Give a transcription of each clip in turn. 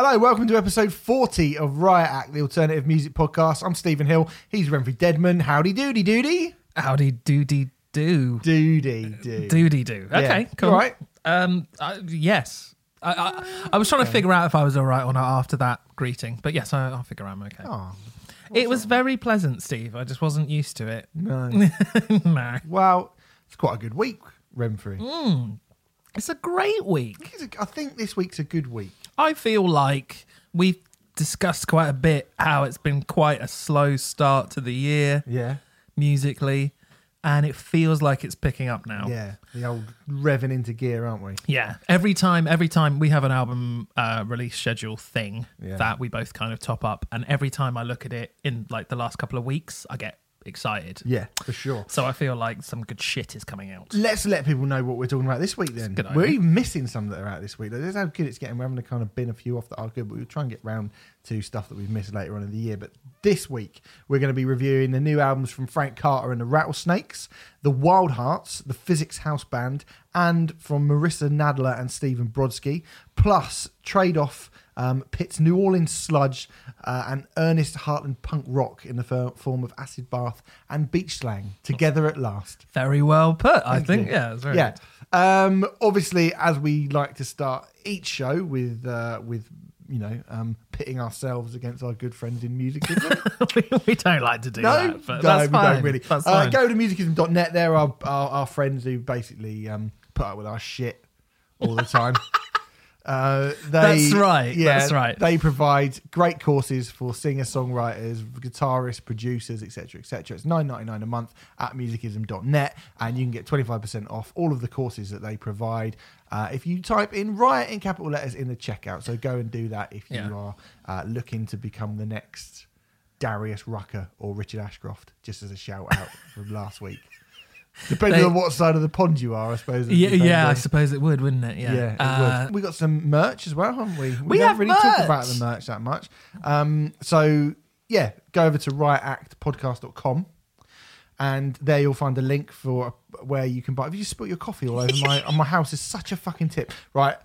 Hello, welcome to episode 40 of Riot Act, the alternative music podcast. I'm Stephen Hill. He's Renfrey Deadman. Howdy doody doody. Howdy doody do. Doody do. Doody do. Yeah. Okay, cool. You all right? Um, uh, yes. I, I, I was trying to figure out if I was all right or not after that greeting, but yes, I, I'll figure I'm okay. Oh, it was very pleasant, Steve. I just wasn't used to it. no. no. well, it's quite a good week, Renfrey. Mm. It's a great week. It's a- I think this week's a good week. I feel like we've discussed quite a bit how it's been quite a slow start to the year Yeah. musically, and it feels like it's picking up now. Yeah. The old revving into gear, aren't we? Yeah. Every time, every time we have an album uh, release schedule thing Yeah. that we both kind of top up, and every time I look at it in like the last couple of weeks, I get excited. Yeah, for sure. So I feel like some good shit is coming out. Let's let people know what we're talking about this week then. We're even missing some that are out this week. That's how good it's getting. We're having to kind of bin a few off that are good, but we'll try and get round to stuff that we've missed later on in the year. But this week, we're going to be reviewing the new albums from Frank Carter and the Rattlesnakes, the Wild Hearts, the Physics House Band, and from Marissa Nadler and Stephen Brodsky, plus Trade Off. Um, Pitt's New Orleans sludge uh, and Ernest Heartland punk rock in the fir- form of acid bath and beach slang together at last. Very well put, I Thank think. you. Yeah, it's very yeah. Um, obviously, as we like to start each show with uh, with you know um, pitting ourselves against our good friends in musicism. we don't like to do no, that, but no, that's we fine. don't really. That's Uh, fine. go to musicism.net. They're our, our our friends who basically um, put up with our shit all the time. Uh, they, That's right, Yeah, that's right. They provide great courses for singer songwriters, guitarists, producers, etc., etc. It's nine ninety nine a month at musicism.net, and you can get twenty five percent off all of the courses that they provide. Uh, if you type in Riot in capital letters in the checkout, so go and do that if you Yeah. are uh, looking to become the next Darius Rucker or Richard Ashcroft, just as a shout out from last week. Depending They- on what side of the pond you are, I suppose. Yeah, yeah, I suppose it would, wouldn't it? Yeah. yeah, it Uh, would. We got some merch as well, haven't we? We haven't have really talked about the merch that much. Um, so yeah, go over to riotactpodcast.com and there you'll find a link for where you can buy. If you just spilt your coffee all over my on my house, is such a fucking tip. Right,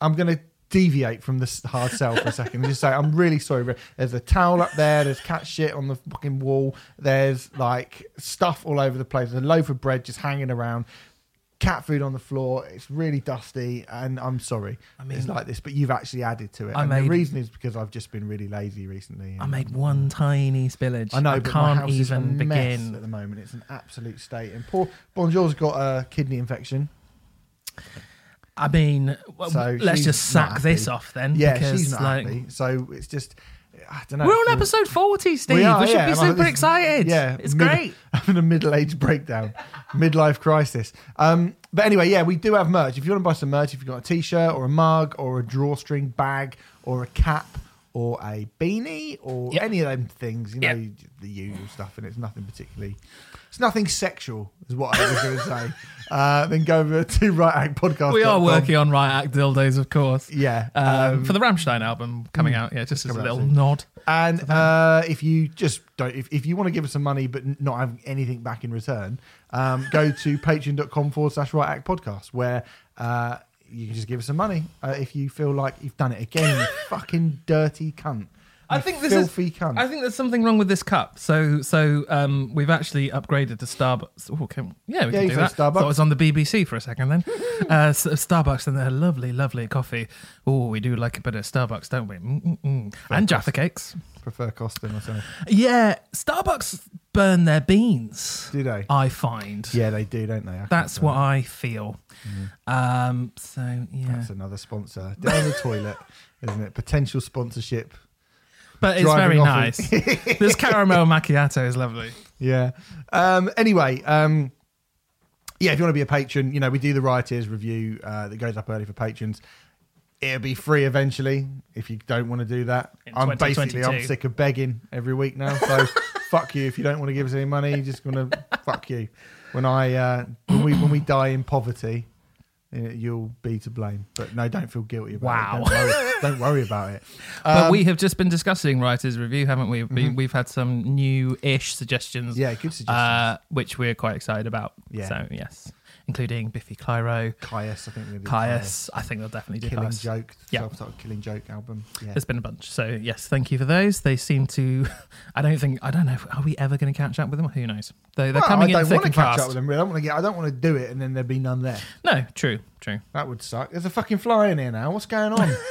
I'm gonna deviate from this hard sell for a second and just say I'm really sorry. There's a towel up there. There's cat shit on the fucking wall. There's like stuff all over the place. There's a loaf of bread just hanging around. Cat food on the floor. It's really dusty, and I'm sorry. I mean- it's like this, but you've actually added to it. I and the reason is because I've just been really lazy recently. I made one tiny spillage. I know, I but my can't house is a even mess begin. at the moment. It's an absolute state. And poor Bonjour's got a kidney infection. I mean, well, So let's just sack this off then. Yeah, because, she's not like, happy. So it's just, I don't know. We're on episode 40, Steve. We We, should yeah, be super this- excited. Yeah, It's mid- great. Having a middle-aged breakdown, midlife crisis. Um, but anyway, yeah, we do have merch. If you want to buy some merch, if you've got a t-shirt or a mug or a drawstring bag or a cap or a beanie or Yep. any of them things, you know, Yep. the usual stuff, and it's nothing particularly. It's nothing sexual, is what I was going to say. Uh, then go over to Riot Act Podcast. We are working on Riot Act Dildos, of course. Yeah, Um, um, for the Rammstein album coming out, yeah, just as a little nod. And uh, if you just don't, if, if you want to give us some money but not have anything back in return, um, go to patreon.com forward slash riot act podcast where uh, you can just give us some money uh, if you feel like you've done it again, you fucking dirty cunt. I think this is. cunt. I think there's something wrong with this cup. So, so um, we've actually upgraded to Starbucks. Oh, can, yeah, we Yeah, can do that. Starbucks. Thought it was on the BBC for a second then. uh, S- Starbucks and their lovely, lovely coffee. Oh, we do like a bit of Starbucks, don't we? Mm-mm-mm. And Jaffa cakes. prefer Costin or something. Yeah, Starbucks burn their beans. Do they? I find. yeah, they do, don't they? I That's what I feel. Um, so yeah, That's another sponsor down the toilet, isn't it? Potential sponsorship. But it's very nice. this caramel macchiato is lovely. Yeah. Um, anyway, um, yeah, if you want to be a patron, you know, we do the writers review uh, that goes up early for patrons. It'll be free eventually if you don't want to do that. In I'm basically I'm sick of begging every week now. So fuck you if you don't want to give us any money. You're just gonna fuck you. When I uh, when we when we die in poverty, you'll be to blame. But no, don't feel guilty about Wow. it. Don't worry, don't worry about it. But Um, we have just been discussing writers' review, haven't we? we We've had some new-ish suggestions, yeah, good suggestion. uh, which we're quite excited about. Yeah. So yes, including Biffy Clyro, Kyuss, I think we Kyuss. I think they'll definitely do Killing Kyuss. Joke, Yeah. self-titled Killing Joke album. Yeah. There's been a bunch. So yes, thank you for those. They seem to. I don't think. I don't know. Are we ever going to catch up with them? Who knows? They, they're Well, coming I in don't thick want to and catch fast. up with them. Really. I don't want to get. I don't want to do it, and then there'd be none there. No, true, true. That would suck. There's a fucking fly in here now. What's going on?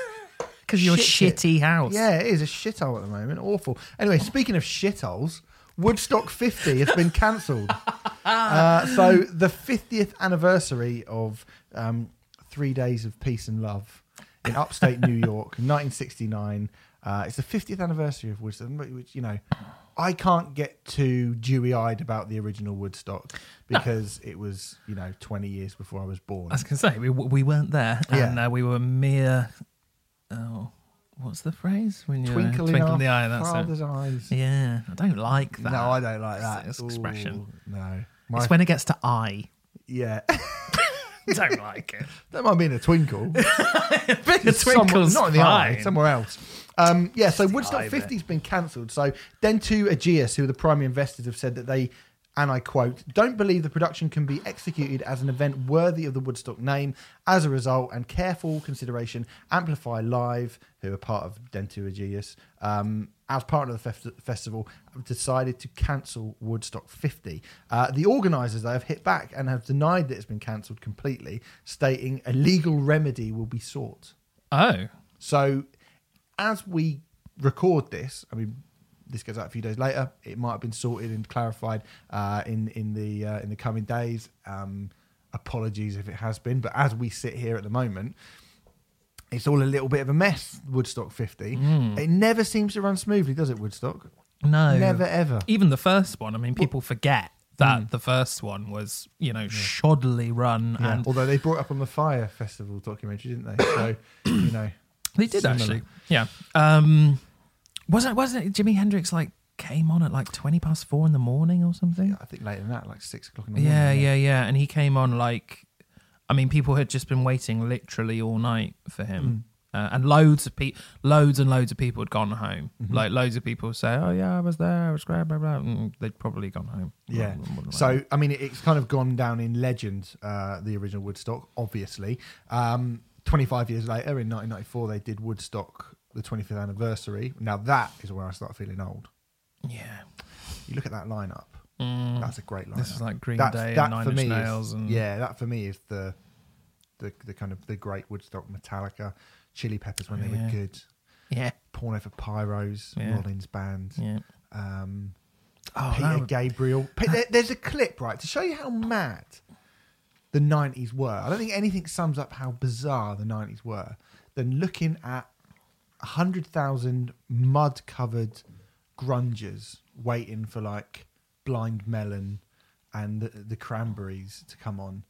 Because your Shit shitty house. yeah, it is a shithole at the moment. Awful. Anyway, speaking of shitholes, Woodstock 50 has been cancelled. uh, so the 50th anniversary of um, Three Days of Peace and Love in upstate New York, 1969. Uh, it's the 50th anniversary of Woodstock, which you know. I can't get too dewy-eyed about the original Woodstock because it was, you know, 20 years before I was born. I was going to say we we weren't there, Yeah. and uh, we were mere. Oh, what's the phrase when you Twinkle, twinkle in, the eye? That's father's eyes. Yeah, I don't like that. No, I don't like that. It's expression. Ooh, no. My, It's when it gets to I. yeah. don't like it. that might be in a twinkle. the Somewhere- twinkle's not in the eye, somewhere else. Um, yeah, so Woodstock 50 has been cancelled. So Dentsu Aegis, who are the primary investors, have said that they, and I quote, don't believe the production can be executed as an event worthy of the Woodstock name. As a result, and careful consideration, Amplifi Live, who are part of Dentsu Aegis, um, as part of the fest- festival, have decided to cancel Woodstock 50. Uh, the organisers, though, have hit back and have denied that it's been cancelled completely, stating a legal remedy will be sought. Oh, So, as we record this, I mean, this goes out a few days later. It might have been sorted and clarified uh, in in the uh, in the coming days. Um, apologies if it has been, but as we sit here at the moment, it's all a little bit of a mess. Woodstock 50. It never seems to run smoothly, does it? Woodstock? no. Never ever. Even the first one, I mean, people forget that the first one was, you know, shoddily run. Yeah. And Although they brought up on the Fire Festival documentary, didn't they? So you know, they did similar. actually. Yeah. Um, wasn't, wasn't it Jimi Hendrix like came on at like 20 past four in the morning or something? I think later than that, like six o'clock in the morning. Yeah, yeah, yeah. And he came on like, I mean, people had just been waiting literally all night for Mm. him. Uh, and loads of people, loads and loads of people had gone home. Mm-hmm. Like loads of people say, "Oh yeah, I was there. I was great." Blah blah. Mm, they'd probably gone home. Yeah. So. I mean, it's kind of gone down in legend. Uh, the original Woodstock, obviously. Um, Twenty-five years later, in 1994, they did Woodstock, the 25th anniversary. Now that is where I start feeling old. yeah, You look at that lineup. Mm. That's a great lineup. this is like Green That's- Day that and Nine Inch me is- and yeah, that for me is the, the the kind of the great Woodstock, Metallica, Chili Peppers when they Yeah. were good, yeah, Porno for Pyros, Yeah. Rollins Band. yeah. Um, Oh, Peter would- Gabriel. There- there's a clip, right, to show you how mad the 90s were. I don't think anything sums up how bizarre the 90s were than looking at 100,000 mud covered grungers waiting for like Blind Melon and the, the Cranberries to come on.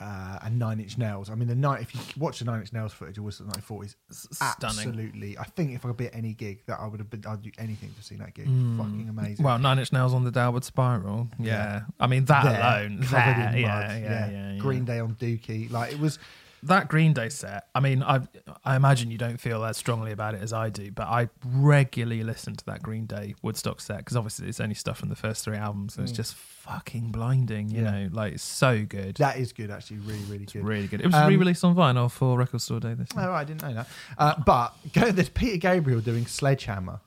Uh, and Nine Inch Nails. I mean, the night if you watch the Nine Inch Nails footage of '94 is stunning. absolutely. I think if I could be at any gig, that I would have been. I'd do anything to see that gig. Mm. Fucking amazing. Well, Nine Inch Nails on the downward spiral. Yeah, Yeah. I mean that There, alone. covered there, in yeah, mud. yeah, yeah, yeah. Green Day on Dookie. Like it was. That Green Day set, I mean, I I imagine you don't feel as strongly about it as I do, but I regularly listen to that Green Day Woodstock set because obviously it's only stuff from the first three albums, it's Mm. just fucking blinding. You Yeah. know, like it's so good. That is good, actually. Really, really It's good. really good. It was Um, re-released on vinyl for Record Store Day this year. Oh, I didn't know that. Uh, but go, there's Peter Gabriel doing Sledgehammer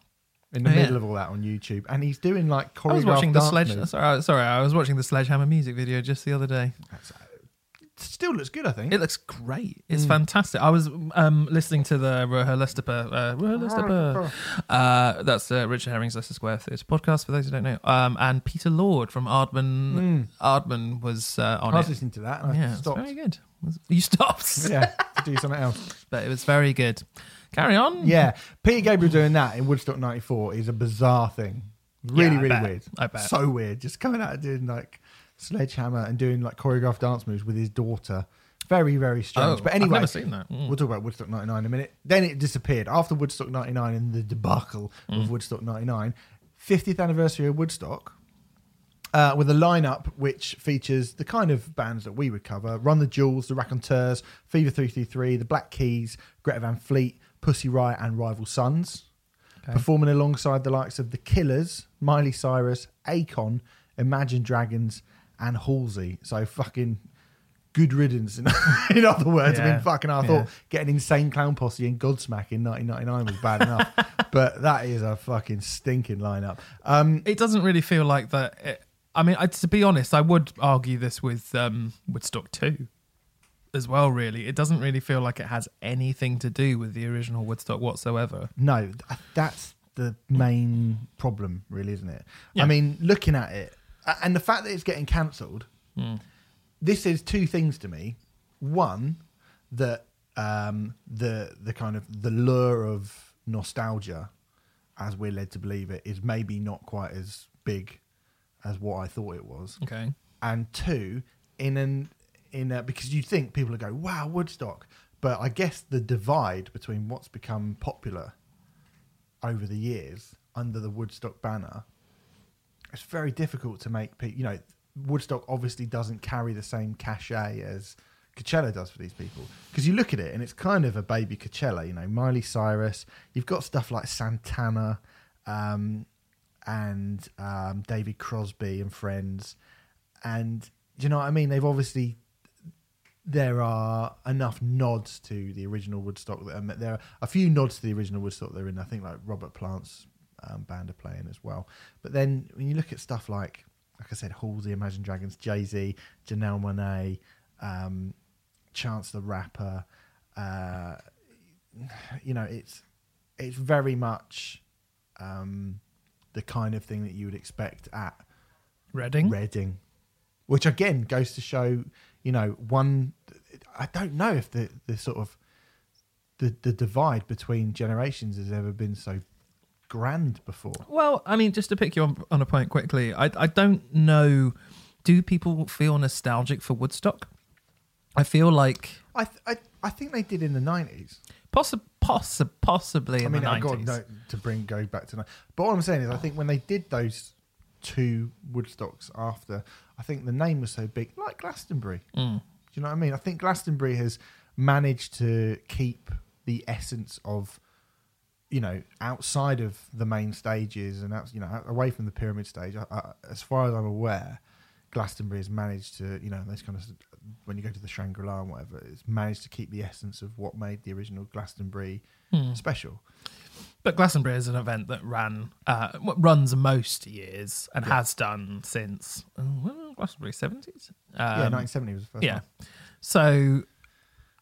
in the Oh, yeah. middle of all that on YouTube, and he's doing like choreographed I was watching the sledge. Sorry, sorry, I was watching the Sledgehammer music video just the other day. That's- still looks good, I think. It looks great. It's Mm. fantastic. I was um, listening to the RHLSTP, uh, uh, that's uh, Richard Herring's Leicester Square Theatre podcast, for those who don't know. Um, and Peter Lord from Aardman Mm. Aardman was uh, I was it. listening to that, and I Yeah, it's stopped. very good. You stopped, yeah, to do something else. but it was very good. Carry on. Yeah, Peter Gabriel doing that in Woodstock '94 is a bizarre thing. Really, Yeah, I really bet. weird. I bet. So weird. Just coming out and doing like sledgehammer and doing like choreographed dance moves with his daughter. Very, very strange. Oh, but anyway, I've never seen that. Mm. We'll talk about Woodstock 99 in a minute. Then it disappeared. After Woodstock 99 and the debacle Mm. of Woodstock 99, 50th anniversary of Woodstock, uh, with a lineup which features the kind of bands that we would cover Run the Jewels, the Raconteurs, Fever 333, the Black Keys, Greta Van Fleet, Pussy Riot, and Rival Sons. Okay. Performing alongside the likes of The Killers, Miley Cyrus, Akon, Imagine Dragons, and Halsey. So fucking good riddance. In, in other words, I mean, fucking, I Yeah. thought getting insane clown posse and Godsmack in 1999 was bad enough, but that is a fucking stinking lineup. Um, It doesn't really feel like that. It, I mean, I, to be honest, I would argue this with um, Woodstock 2 as well, really. It doesn't really feel like it has anything to do with the original Woodstock whatsoever. no, that's the main problem, really, isn't it? Yeah. I mean, looking at it, and the fact that it's getting cancelled, Hmm. this is two things to me. One, that um, the the kind of the lure of nostalgia, as we're led to believe it, is maybe not quite as big as what I thought it was. Okay. And two, in an in a, because you think people would go, "Wow, Woodstock," but I guess the divide between what's become popular over the years under the Woodstock banner, it's very difficult to make people. You know, Woodstock obviously doesn't carry the same cachet as Coachella does for these people because you look at it and it's kind of a baby Coachella. You know, Miley Cyrus. You've got stuff like Santana. Um, and um, David Crosby and friends, and you know what I mean? They've obviously there are enough nods to the original Woodstock. That, um, there are a few nods to the original Woodstock. They're in. I think like Robert Plant's um, band are playing as well. But then when you look at stuff like, like I said, Halsey, Imagine Dragons, Jay Z, Janelle Monae, um, Chance the Rapper, uh, you know, it's it's very much um, the kind of thing that you would expect at Reading? Reading, which again goes to show, you know, one. I don't know if the the sort of the the divide between generations has ever been so grand before. Well, I mean, just to pick you on, on a point quickly, I, I don't know. Do people feel nostalgic for Woodstock? I feel like I th- I, I think they did in the nineties. possi- possi- possibly in I mean, I got 90s. no, to bring go back to, but what I'm saying is, I think when they did those two Woodstocks after, I think the name was so big, like Glastonbury. Mm. Do you know what I mean? I think Glastonbury has managed to keep the essence of, you know, outside of the main stages and out, you know, away from the pyramid stage. I, I, as far as I'm aware, Glastonbury has managed to, you know, those kind of when you go to the Shangri La and whatever, it's managed to keep the essence of what made the original Glastonbury Hmm. special. But Glastonbury is an event that ran uh, runs most years and has done since well, Glastonbury seventies. Um, yeah, 1970 was the first yeah. one. So,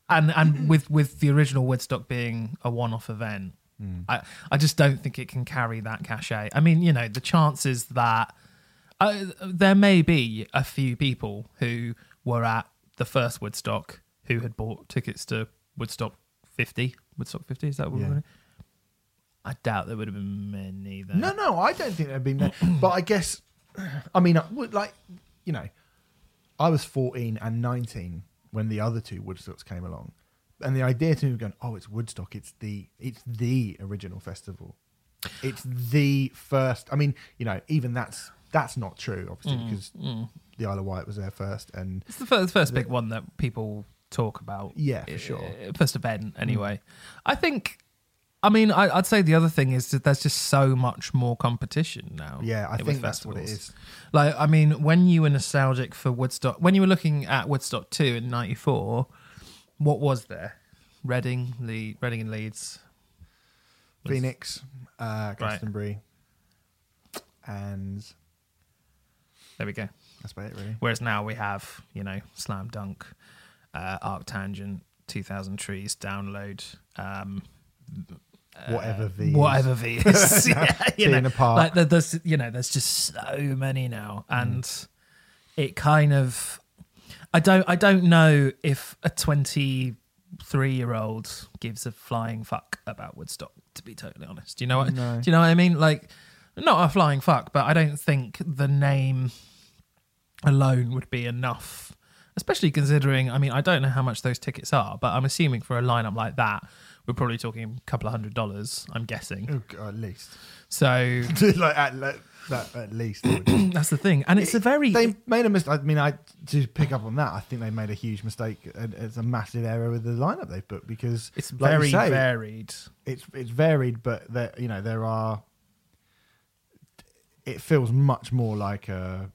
and and with with the original Woodstock being a one off event, Hmm. I I just don't think it can carry that cachet. I mean, you know, the chances that uh, there may be a few people who were at the first Woodstock who had bought tickets to Woodstock fifty. Woodstock fifty is that what Yeah. we're I doubt there would have been many there. No, no, I don't think there'd been there. but I guess, I mean, I would like, you know, I was 14 and 19 when the other two Woodstocks came along. And the idea to me was going, oh, it's Woodstock. It's the it's the original festival. It's the first. I mean, you know, even that's that's not true, obviously, mm, because mm. the Isle of Wight was there first, and It's the first, first big one that people talk about. Yeah, for sure. First event, mm. anyway. I think. I mean, I, I'd say the other thing is that there's just so much more competition now. yeah, I think that's what it is. Like, I mean, when you were nostalgic for Woodstock, when you were looking at Woodstock two in '94, what was there? Reading, Le- Reading and Leeds. Was- Phoenix, uh, Glastonbury, and There we go. that's about it, really. Whereas now we have, you know, Slam Dunk, uh, Arc Tangent, 2000 Trees, Download, um, Whatever V is. whatever V is. yeah, you Being know, apart. like there- there's, you know, there's just so many now, and it kind of, I don't, I don't know if a 23 year old gives a flying fuck about Woodstock. To be totally honest, do you know what? No. Do you know what I mean? Like, not a flying fuck, but I don't think the name alone would be enough. Especially considering, I mean, I don't know how much those tickets are, but I'm assuming for a lineup like that, we're probably talking a couple of hundred dollars. I'm guessing. Oh, at least. So like at, le- that at least. That's the thing, and it's a very they made a mistake. I mean, I to pick up on that, I think they made a huge mistake. and It's a massive error with the lineup they've booked because it's like very say, varied. It's it's varied, but there you know there are. It feels much more like a,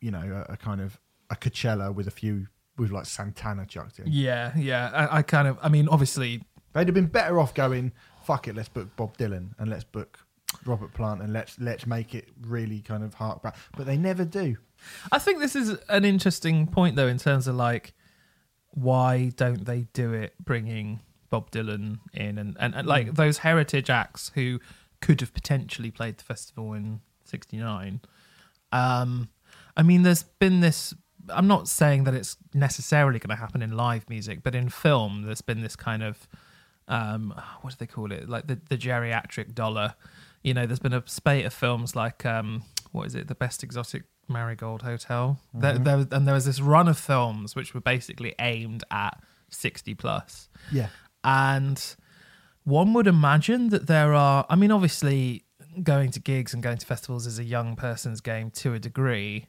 you know, a, a kind of a Coachella with a few with like Santana chucked in. Yeah, yeah. I, I kind of, I mean, obviously, They'd have been better off going, fuck it, let's book Bob Dylan and let's book Robert Plant and let's let's make it really kind of hark back. But they never do. I think this is an interesting point though in terms of like why don't they do it bringing Bob Dylan in and, and, and like those heritage acts who could have potentially played the festival in 69 um I mean there's been this I'm not saying that it's necessarily going to happen in live music but in film there's been this kind of um what do they call it like the the geriatric dollar you know there's been a spate of films like um what is it? The best exotic marigold hotel. There, there, and there was this run of films which were basically aimed at 60 plus. Yeah. and one would imagine that there are i mean obviously going to gigs and going to festivals is a young person's game to a degree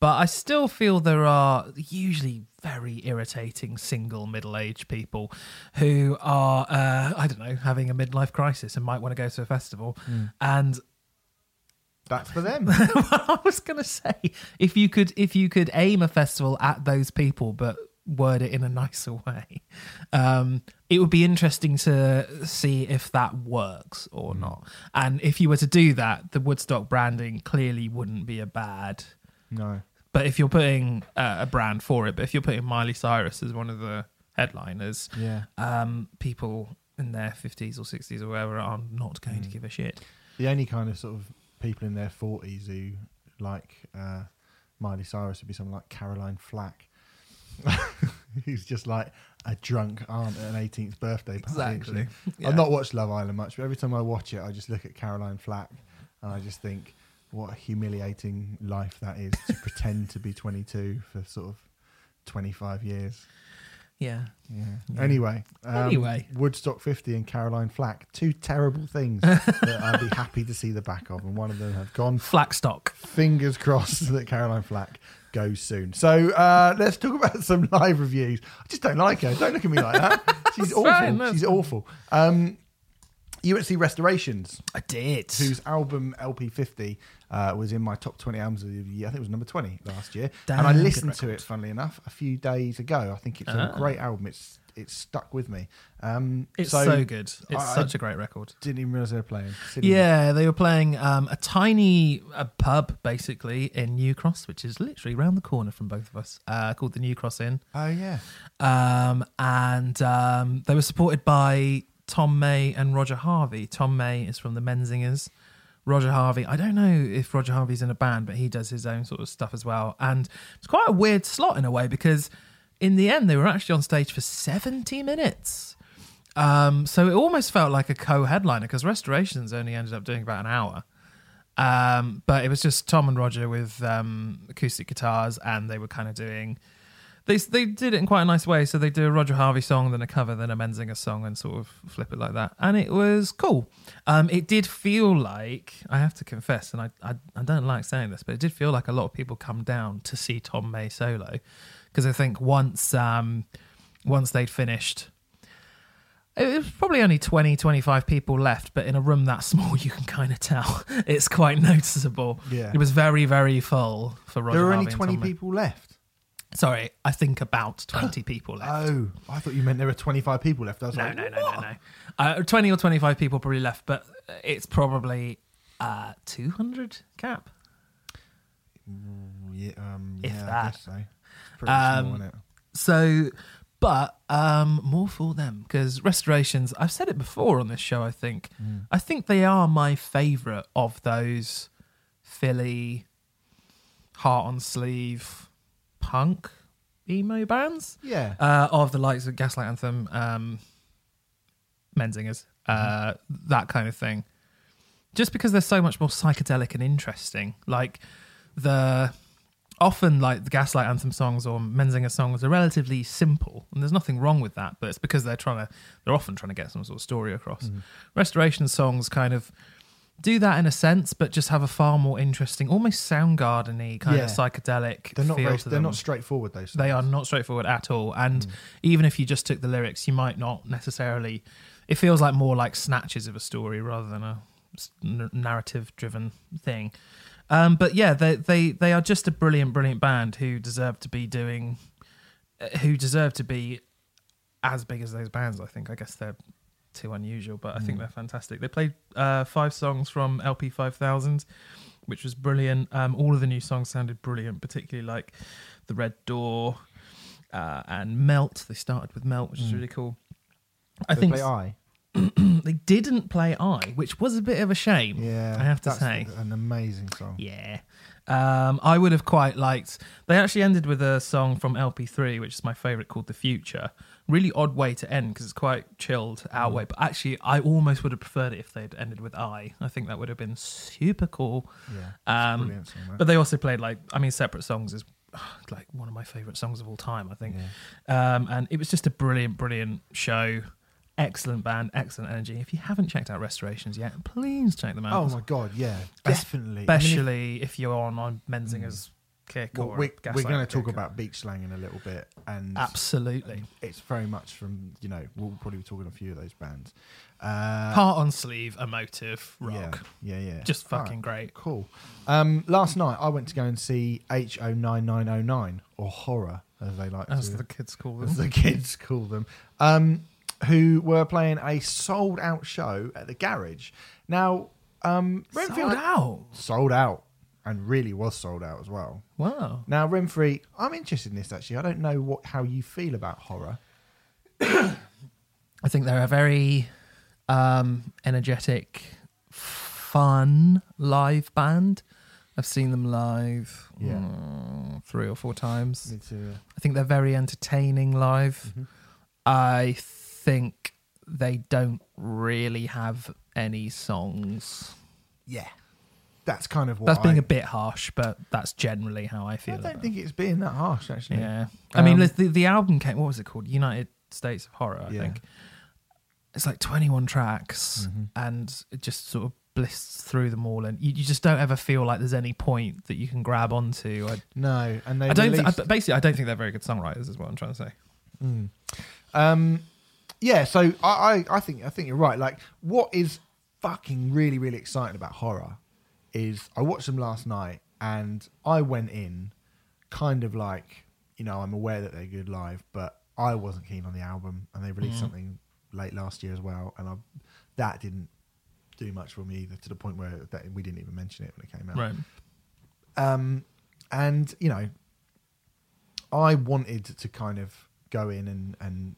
but i still feel there are usually very irritating single middle-aged people who are uh, i don't know having a midlife crisis and might want to go to a festival and That's for them. I was gonna say if you could if you could aim a festival at those people but word it in a nicer way, um, it would be interesting to see if that works or not. And if you were to do that, the Woodstock branding clearly wouldn't be a bad. no. But if you're putting uh, a brand for it, but if you're putting Miley Cyrus as one of the headliners, Yeah. um, people in their 50s or 60s or whatever are not going to give a shit. The only kind of sort of people in their forties who like uh, Miley Cyrus would be someone like Caroline Flack, who's just like a drunk aunt at an 18th birthday party. Exactly. she? I've not watched Love Island much, but every time I watch it, I just look at Caroline Flack and I just think, what a humiliating life that is to pretend to be 22 for sort of 25 years. Yeah. Yeah. Yeah. Anyway, um, Anyway. Woodstock 50 and Caroline Flack, two terrible things that I'd be happy to see the back of, and one of them have gone. Flackstock. Fingers crossed that Caroline Flack goes soon. So uh, let's talk about some live reviews. I just don't like her. Don't look at me like that. She's awful. fine, She's awful. Um, to Restorations, I did. whose album LP50 uh, was in my top 20 albums of the year. I think it was number 20 last year. Damn and I listened to it, funnily enough, a few days ago. I think it's a Ah. great album. It's it's stuck with me. Um, It's so, good. It's I- such a great record. Didn't even realize they were playing. Sydney. Yeah, they were playing um, a tiny uh pub basically in New Cross, which is literally round the corner from both of us, uh, called the New Cross Inn. Oh yeah. Um, and um, they were supported by Tom May and Roger Harvey. Tom May is from the Menzingers. Roger Harvey, I don't know if Roger Harvey's in a band, but he does his own sort of stuff as well. And it's quite a weird slot in a way because in the end they were actually on stage for 70 minutes. Um, so it almost felt like a co-headliner because Restorations only ended up doing about an hour. Um, but it was just Tom and Roger with um, acoustic guitars, and they were kind of doing. They they did it in quite a nice way. So they do a Roger Harvey song, then a cover, then a Menzinger song, and sort of flip it like that. And it was cool. Um, it did feel like I have to confess, and I, I I don't like saying this, but it did feel like a lot of people come down to see Tom May solo because I think once um once they'd finished it was probably only 20 25 people left but in a room that small you can kind of tell it's quite noticeable Yeah. it was very very full for roger There were Harvey only and 20 people left. Sorry i think about 20 people left Oh, I thought you meant there were 25 people left. I was no like, no no no no uh, 20 or 25 people probably left but it's probably uh 200 cap Yeah, um, If yeah, I guess so. It's pretty Um, small, isn't it? So, but um, more for them because restorations. I've said it before on this show. I think. Mm. I think they are my favourite of those Philly heart on sleeve punk emo bands Yeah. uh, of the likes of Gaslight Anthem, um, Menzingers, uh, that kind of thing. Just because they're so much more psychedelic and interesting. Like the often like the Gaslight Anthem songs or Menzinger songs are relatively simple, and there's nothing wrong with that. But it's because they're trying to they're often trying to get some sort of story across. Restoration songs kind of do that in a sense, but just have a far more interesting, almost Soundgarden-y kind Yeah. of psychedelic They're not feel very, they're not straightforward those. They are not straightforward at all. And even if you just took the lyrics, you might not necessarily. It feels like more like snatches of a story rather than a narrative driven thing. Um, but yeah, they, they they are just a brilliant, brilliant band who deserve to be doing uh, who deserve to be as big as those bands. I think. I guess they're too unusual, but I think Mm. they're fantastic. They played uh, five songs from LP Five Thousand, which was brilliant. Um, all of the new songs sounded brilliant, particularly like the Red Door uh, and Melt. They started with Melt, which is Mm. really cool. I They think play I. they didn't play I, which was a bit of a shame. Yeah, I have to that's say. an amazing song. Yeah. Um, I would have quite liked. They actually ended with a song from LP3, which is my favorite, called "The Future." Really odd way to end because it's quite chilled out Mm. way. But actually, I almost would have preferred it if they'd ended with "I." I think that would have been super cool. Yeah, Um, song. But they also played like, I mean, "Separate Songs" is like one of my favorite songs of all time. I think. Yeah. Um, and it was just a brilliant, brilliant show. Excellent band, excellent energy. If you haven't checked out Restorations yet, please check them out. Oh my god, yeah, definitely. I mean, if- especially if, you're on on Menzinger's kick well, or we, we're going to talk about beach slang in a little bit, and absolutely it's very much from you know we'll probably be talking a few of those bands. Uh, heart on sleeve, emotive rock, Yeah, yeah, yeah. just All right, fucking great. cool. Um, last night I went to go and see H O nine nine oh nine or horror as they like As to the kids call as them. the kids call them, um, who were playing a sold out show at the garage. Now, um, Renfield Sold out. sold out and really was sold out as well. Wow. Now, Renfrey, I'm interested in this actually. I don't know what how you feel about horror. I think they're a very um, energetic, fun live band. I've seen them live Yeah. mm, three or four times. Me too. I think they're very entertaining live. Mhm. I think they don't really have any songs. Yeah, that's kind of what That's being I, a bit harsh, but that's generally how I feel. I don't it. think it's being that harsh actually. Yeah, I mean, Um, the the album came. What was it called? United States of Horror. I Yeah. think it's like twenty one tracks, Mhm. and it just sort of blists through them all, and you, you just don't ever feel like there's any point that you can grab onto. I, No, and they I don't. Th- released- I, basically, I don't think they're very good songwriters. Is what I'm trying to say. Mm. Um, yeah, so I, I, I think I think you're right. Like, what is fucking really really exciting about horror is I watched them last night and I went in kind of like you know I'm aware that they're good live, but I wasn't keen on the album and they released Mhm. something late last year as well, and I, that didn't do much for me either to the point where that we didn't even mention it when it came out. Right. Um, and you know, I wanted to kind of go in and and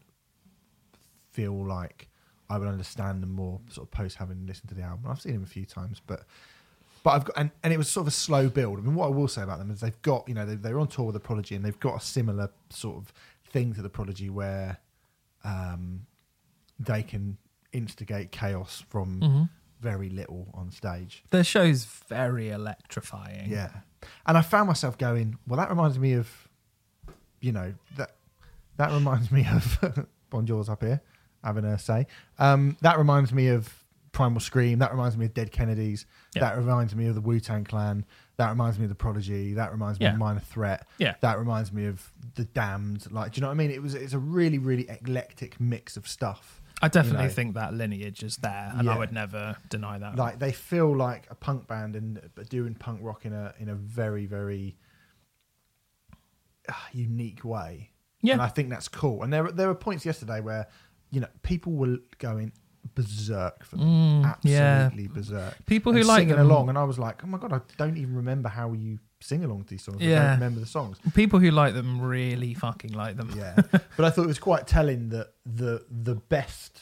feel like I would understand them more, sort of post having listened to the album. I've seen them a few times, but but I've got and, and it was sort of a slow build. I mean, what I will say about them is they've got you know they, they're on tour with the Prodigy and they've got a similar sort of thing to the Prodigy where um, they can instigate chaos from hmm very little on stage. Their show's very electrifying. Yeah. And I found myself going, well, that reminds me of, you know, that that reminds me of Bonjour's up here having a say. Um, that reminds me of Primal Scream. That reminds me of Dead Kennedys. Yeah. That reminds me of the Wu Tang Clan. That reminds me of the Prodigy. That reminds me Yeah. of Minor Threat. Yeah. That reminds me of the Damned. Like, do you know what I mean? It was it's a really really eclectic mix of stuff. I definitely You know. think that lineage is there, and Yeah. I would never deny that. like they feel like a punk band and doing punk rock in a in a very very uh, unique way. yeah, And I think that's cool. And there there were points yesterday where you know people were going berserk for them, Mm, yeah. absolutely berserk. People who and like singing them, along, and I was like, oh my god, I don't even remember how you sing along to these songs. I don't remember the songs. people who like them really fucking like them. Yeah, but I thought it was quite telling that the the best,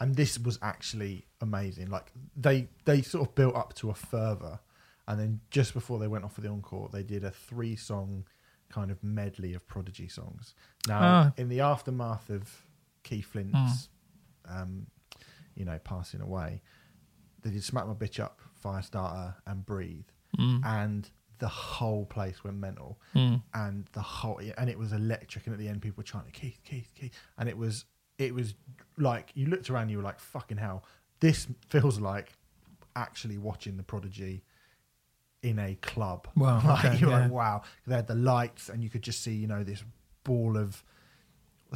and this was actually amazing. Like they they sort of built up to a further, and then just before they went off for the encore, they did a three song kind of medley of Prodigy songs. Now, Ah. in the aftermath of Keith Flint's, um, you know, passing away, they did "Smack My Bitch Up," "Firestarter," and "Breathe," Mm, and the whole place went mental. Mm. and the whole and it was electric and at the end people were chanting Keith Keith Keith. And it was it was like you looked around and you were like fucking hell this feels like actually watching the prodigy in a club. Wow, like, okay, you're yeah. like wow. They had the lights and you could just see you know this ball of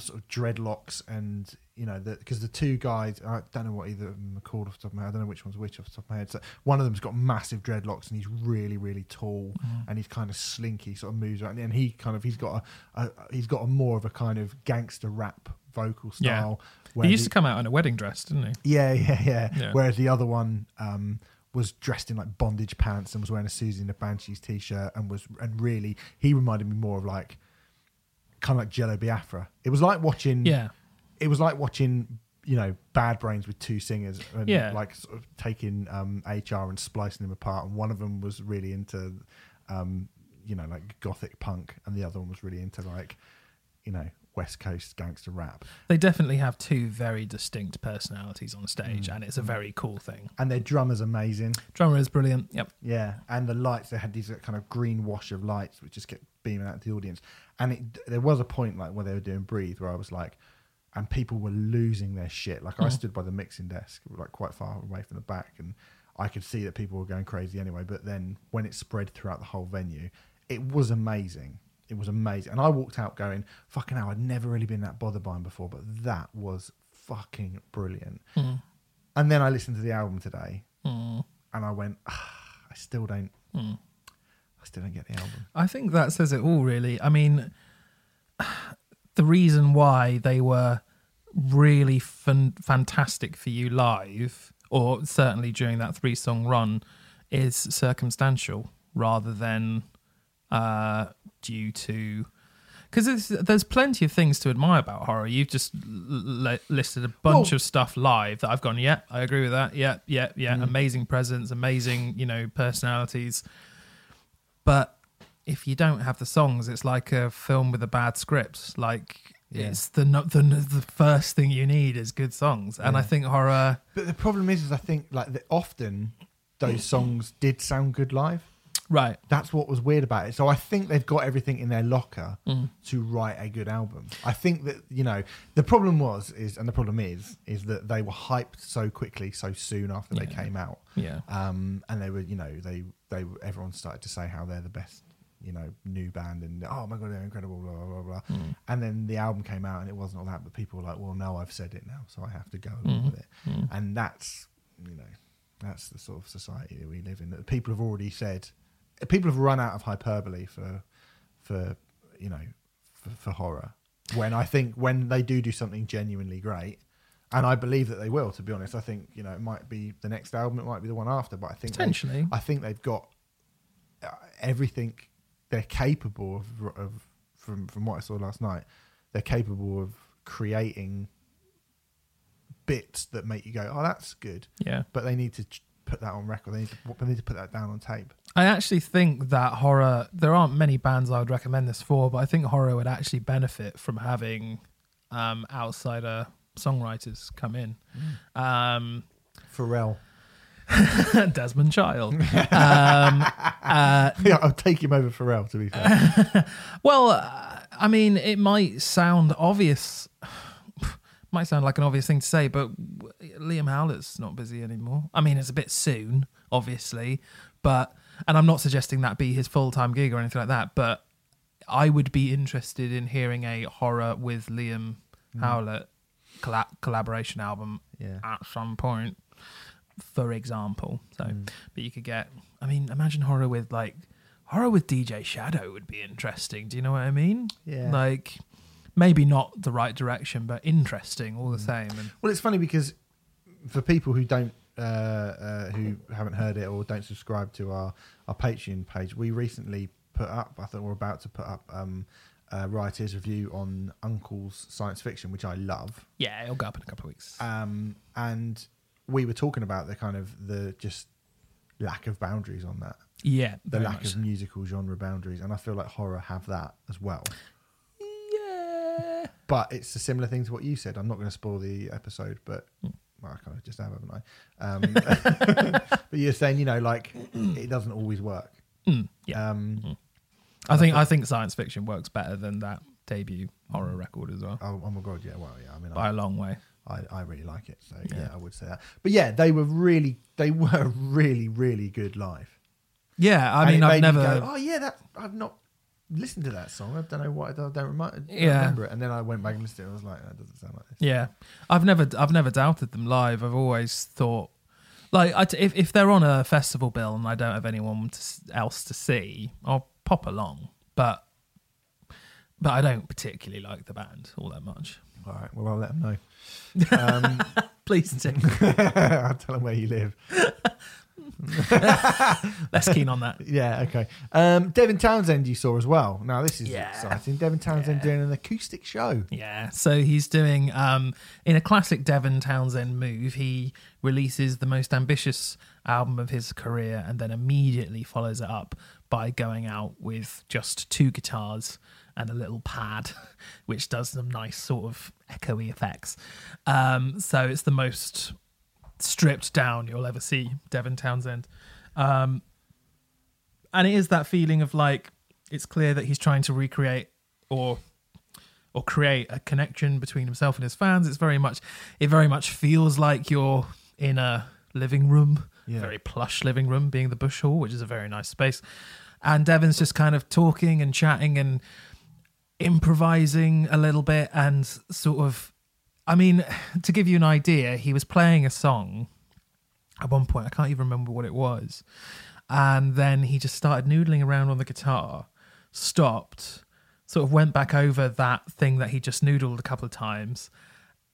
sort of dreadlocks and you know because the, two guys I don't know what either of them are called off the top of my head I don't know which one's which off the top of my head so one of them's got massive dreadlocks and he's really really tall and he's kind of slinky sort of moves around and he kind of he's got a, a he's got a more of a kind of gangster rap vocal Yeah. style He used the- to come out in a wedding dress, didn't he? yeah, yeah, yeah, Yeah. Whereas the other one um, was dressed in like bondage pants and was wearing a Siouxsie and the Banshees t-shirt and was and really he reminded me more of like kind of like Jello Biafra. It was like watching. Yeah. It was like watching you know Bad Brains with two singers and Yeah. like sort of taking um, HR and splicing them apart. And one of them was really into um, you know like gothic punk, and the other one was really into like you know West Coast gangster rap. They definitely have two very distinct personalities on Mm. stage, and it's a very cool thing. And their drummer's amazing. Drummer is brilliant. Yep. Yeah, and the lights they had these kind of green wash of lights which just kept beaming out to the audience. And it, there was a point like where they were doing Breathe where I was like, and people were losing their shit. Like I Mhm. stood by the mixing desk, like quite far away from the back, and I could see that people were going crazy anyway. But then when it spread throughout the whole venue, it was amazing. It was amazing, and I walked out going, "Fucking hell!" I'd never really been that bothered by him before, but that was fucking brilliant. Mm. And then I listened to the album today, Mm. and I went, ah, I still don't, Mm. Still don't get the album. I think that says it all, really. I mean, the reason why they were really fan- fantastic for you live, or certainly during that three song run, is circumstantial rather than uh, due to. Because there's, plenty of things to admire about horror. You've just l- l- listed a bunch of stuff live that I've gone, yeah, I agree with that. Yeah, yeah, yeah. Mm. Amazing presence, amazing, you know, personalities. But if you don't have the songs, it's like a film with a bad script. Like Yeah. it's the the the first thing you need is good songs, and I think horror. But the problem is, is I think like that often those mm. songs did sound good live. Right. That's what was weird about it. So I think they've got everything in their locker Mm. to write a good album. I think that you know the problem was is, and the problem is, is that they were hyped so quickly, so soon after they came out, Yeah. um, and they were, you know, they they everyone started to say how they're the best, you know, new band, and oh my god, they're incredible, blah blah blah. blah. Mm. And then the album came out, and it wasn't all that. But people were like, "Well, no, I've said it now, so I have to go along Mhm. with it." Mm. And that's, you know, that's the sort of society that we live in. That people have already said, people have run out of hyperbole for, for you know, for, for horror. When I think when they do do something genuinely great, and I believe that they will. To be honest, I think you know it might be the next album, it might be the one after, but I think they- Potentially. I think they've got uh, everything they're capable of, of from from what I saw last night. They're capable of creating bits that make you go, "Oh, that's good." Yeah. But they need to ch- put that on record. They need to, they need to put that down on tape. I actually think that horror. There aren't many bands I would recommend this for, but I think horror would actually benefit from having um, outsider songwriters come in. Um, Pharrell, Desmond Child. um, uh, yeah, I'll take him over Pharrell. To be fair, well, uh, I mean, it might sound obvious. Might sound like an obvious thing to say, but Liam Howlett's not busy anymore. I mean, it's a bit soon, obviously, but and I'm not suggesting that be his full time gig or anything like that. But I would be interested in hearing a horror with Liam Howlett colla- collaboration album yeah. at some point, for example. So, Mm. but you could get. I mean, imagine horror with like horror with DJ Shadow would be interesting. Do you know what I mean? Yeah. Like maybe not the right direction, but interesting all the Mm. same. And Well, it's funny because for people who don't, uh, uh, who haven't heard it or don't subscribe to our, our Patreon page, we recently put up, I think we're about to put up um, a writer's review on UNKLE's Psyence Fiction, which I love. yeah, it'll go up in a couple of weeks. Um, and we were talking about the kind of the just lack of boundaries on that, yeah, the very lack much of musical genre boundaries. And I feel like horror have that as well. But it's a similar thing to what you said. I'm not going to spoil the episode, but Hmm. well, I kind of just have, haven't I? Um, but you're saying, you know, like it doesn't always work. Mm, yeah. Um, I think I think Psyence Fiction works better than that debut horror record as well oh, oh my god, yeah. Well, yeah. I mean, by I, a long way. I, I really like it. So yeah. Yeah. I would say that. But yeah, they were really, they were really, really good live. Yeah, I And mean, I've never. Go, oh yeah, that I've not. Listened to that song. I don't know why I don't, don't remi- don't Yeah. remember it. And then I went back and listened to it. and I was like, that doesn't sound like this. Yeah, I've never I've never doubted them live. I've always thought like I t if if they're on a festival bill and I don't have anyone to, else to see, I'll pop along. But but I don't particularly like the band all that much. All right. Well, I'll let them know. Um, Please do. I'll tell them where you live. Less keen on that. Yeah. Okay. Um, Devin Townsend you saw as well. Now this is Yeah. exciting. Devin Townsend Yeah. doing an acoustic show. Yeah, so he's doing um, in a classic Devin Townsend move. He releases the most ambitious album of his career, and then immediately follows it up by going out with just two guitars and a little pad, which does some nice sort of echoey effects. Um, so it's the most stripped down you'll ever see Devin Townsend. Um, and it is that feeling of like it's clear that he's trying to recreate or or create a connection between himself and his fans. It's very much it very much feels like you're in a living room, Yeah. very plush living room, being the Bush Hall, which is a very nice space. And Devin's just kind of talking and chatting and improvising a little bit and sort of I mean, to give you an idea, he was playing a song at one point, I can't even remember what it was. And then he just started noodling around on the guitar, stopped, sort of went back over that thing that he just noodled a couple of times.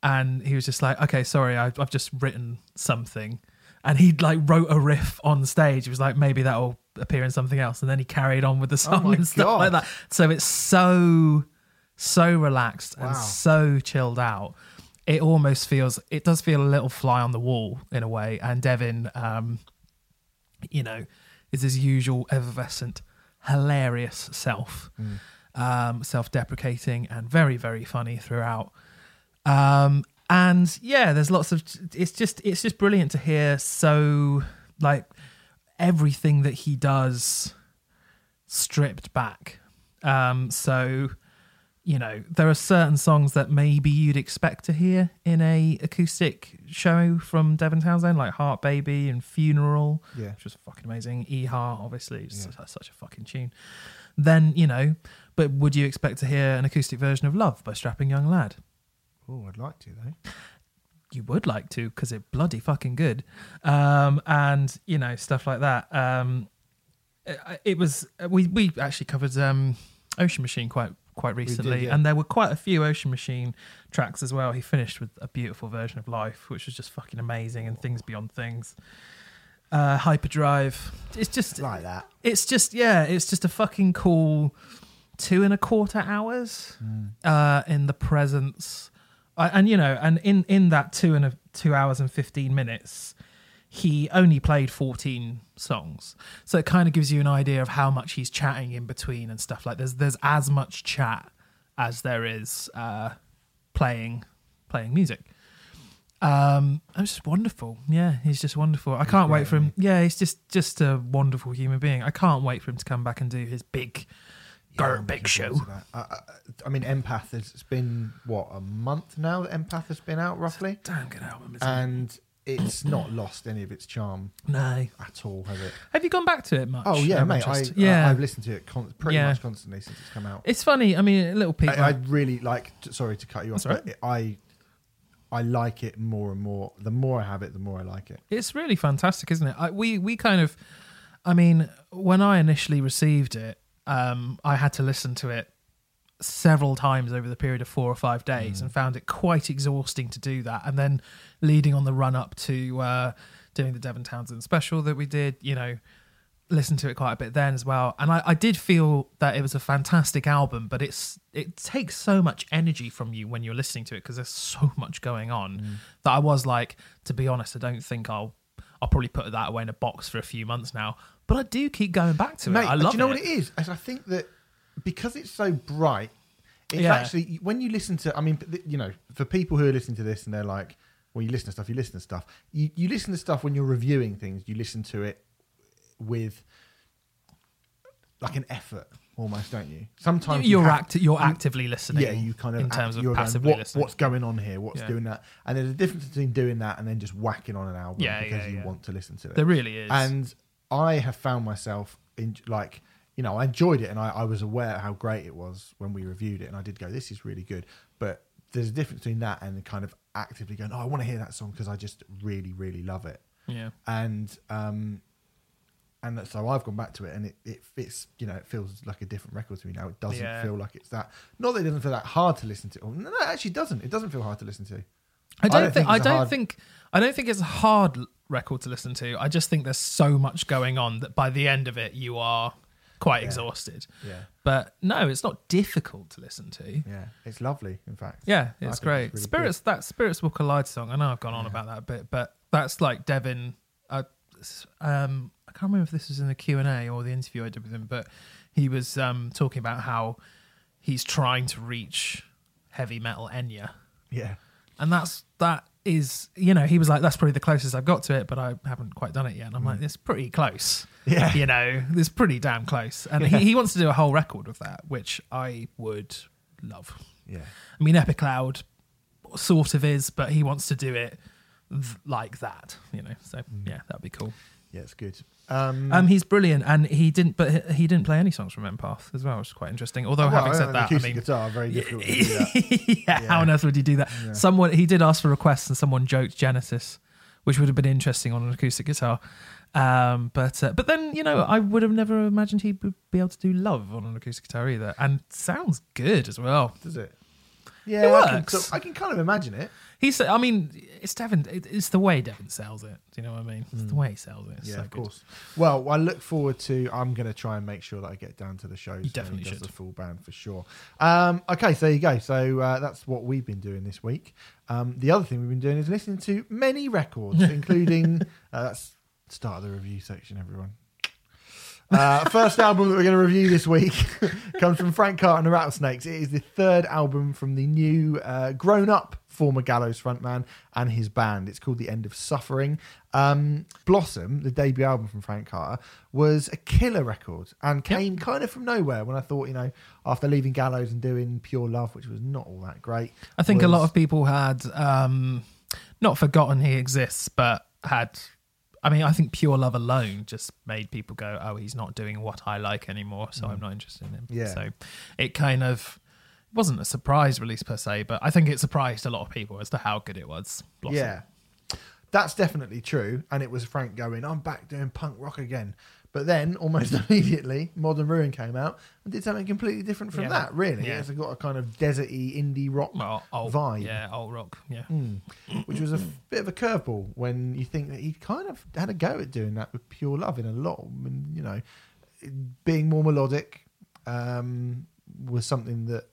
And he was just like, okay, sorry, I, I've just written something. And he like wrote a riff on stage. He was like, maybe that'll appear in something else. And then he carried on with the oh song my and stuff God. like that. So it's so, so relaxed Wow. and so chilled out. It almost feels, it does feel a little fly on the wall in a way. And Devin, um, you know, is his usual effervescent, hilarious self, um, self-deprecating and very, very funny throughout. Um, and yeah, there's lots of. It's just, it's just brilliant to hear. So like everything that he does stripped back. Um, so you know, there are certain songs that maybe you'd expect to hear in a acoustic show from Devin Townsend, like Heart Baby and Funeral, Yeah. which was fucking amazing. E Heart, obviously, it's Yeah. such, a fucking tune. Then, you know, but would you expect to hear an acoustic version of Love by Strapping Young Lad? Oh, I'd like to though. you would like to because it's bloody fucking good um and you know stuff like that um it, it was we we actually covered um ocean machine quite quite recently. yeah. and there were quite a few ocean machine tracks as well. He finished with a beautiful version of life which was just fucking amazing and things beyond things. Uh hyperdrive. It's just Like that. it's just yeah it's just a fucking cool two and a quarter hours uh in the presence. I and you know and in in that two and a two hours and 15 minutes he only played 14 songs so it kind of gives you an idea of how much he's chatting in between and stuff like there's there's as much chat as there is uh playing playing music um it was just wonderful yeah he's just wonderful i can't wait for him yeah he's just just a wonderful human being i can't wait for him to come back and do his big I'm big show. forward to that. I, I, I mean, Empath. has- It's been what a month now that Empath has been out, roughly, damn good album isn't it? It's not lost any of its charm no at all, has it? have you gone back to it much Oh yeah, of mate. I, yeah, I, have listened to it con- pretty Yeah. much constantly since it's come out. It's funny. I mean, a little people. I, I really like. Sorry to cut you off, but I I like it more and more. The more I have it, the more I like it. it's really fantastic, isn't it? I, we we kind of. I mean, when I initially received it, um, I had to listen to it several times over the period of four or five days, and mm. found it quite exhausting to do that. And then, leading on the run up to uh, doing the Devin Townsend special that we did, you know. Listened to it quite a bit then as well, and I, I did feel that it was a fantastic album. But it's it takes so much energy from you when you're listening to it because there's so much going on mm. that I was like, to be honest, I don't think I'll I'll probably put that away in a box for a few months now. But I do keep going back to Mate, it. I uh, love it. do you know it. what it? Is I think that because it's so bright, it's Yeah. actually when you listen to. I mean, you know, for people who are listening to this and they're like, "Well, you listen to stuff. You listen to stuff. You you listen to stuff when you're reviewing things. You listen to it with like an effort almost, don't you? Sometimes you You're have- act- you're actively listening. Yeah, you kind of in act- terms of you're going, passively what- listening. What's going on here? What's Yeah. doing that? And there's a difference between doing that and then just whacking on an album Yeah, because yeah, you want to listen to it. There really is. And I have found myself in like you know, I enjoyed it and I, I was aware how great it was when we reviewed it, and I did go, "This is really good." But there's a difference between that and kind of actively going, "Oh, I want to hear that song because I just really, really love it." Yeah. and um and so I've gone back to it and it, it fits you know it feels like a different record to me now it doesn't Yeah. feel like it's that not that it doesn't feel that hard to listen to no, no it actually doesn't it doesn't feel hard to listen to I don't, think, I it's a don't hard- think I don't think it's a hard record to listen to. I just think there's so much going on that by the end of it you are quite Yeah. exhausted. yeah But no, it's not difficult to listen to. yeah it's lovely in fact Yeah, it's great. it's really Spirits that Spirits Will Collide song. I know I've gone on Yeah. about that a bit, but that's like Devin. Uh, um, I can't remember if this was in the Q and A or the interview I did with him, but he was um, talking about how he's trying to reach heavy metal Enya, yeah and that's that is you know he was like that's probably the closest I've got to it, but I haven't quite done it yet. And I'm like, it's pretty close. Mm. yeah You know, it's pretty damn close. And he, he wants to do a whole record with that, which I would love. yeah I mean, Epicloud sort of is, but he wants to do it th- like that, you know. So Mm. yeah, that'd be cool. Yeah it's good um, Um, he's brilliant, and he didn't, but he- didn't play any songs from Empath as well, which is quite interesting. Although well, having said that, I acoustic mean, guitar very difficult to do that yeah, how on earth would you do that? Yeah. Someone he did ask for requests, and someone joked Genesis, which would have been interesting on an acoustic guitar. Um, but uh, but then you know, I would have never imagined he would be able to do Love on an acoustic guitar either, and sounds good as well. does it yeah I can, works. so I can kind of imagine it He said, I mean, it's Devin. It's the way Devin sells it. Do you know what I mean? It's the way he sells it. It's yeah so of good. course well I look forward to I'm going to try and make sure that I get down to the show. he definitely does should. the full band for sure um, okay so there you go so uh, that's what we've been doing this week um, the other thing we've been doing is listening to many records including uh, that's start of the review section everyone uh, first album that we're going to review this week comes from Frank Carter and the Rattlesnakes. It is the third album from the new uh, grown up former Gallows frontman and his band. It's called The End of Suffering. Um, Blossom, the debut album from Frank Carter, was a killer record and came kind of from nowhere when I thought, you know, after leaving Gallows and doing Pure Love, which was not all that great. I think a lot of people had um, not forgotten he exists, but had. I mean, I think Pure Love alone just made people go, "Oh, he's not doing what I like anymore, so I'm not interested in him." Mm. Yeah. So it kind of wasn't a surprise release per se, but I think it surprised a lot of people as to how good it was. Blossom. Yeah, that's definitely true. And it was Frank going, I'm back doing punk rock again. But then, almost immediately, Modern Ruin came out and did something completely different from Yeah. that, really. Yeah. It's got a kind of deserty indie rock Well, alt, vibe. Yeah, alt rock. Yeah. Mm. which was a bit of a curveball when you think that he kind of had a go at doing that with Pure Love in a lot. And, you know, being more melodic um, was something that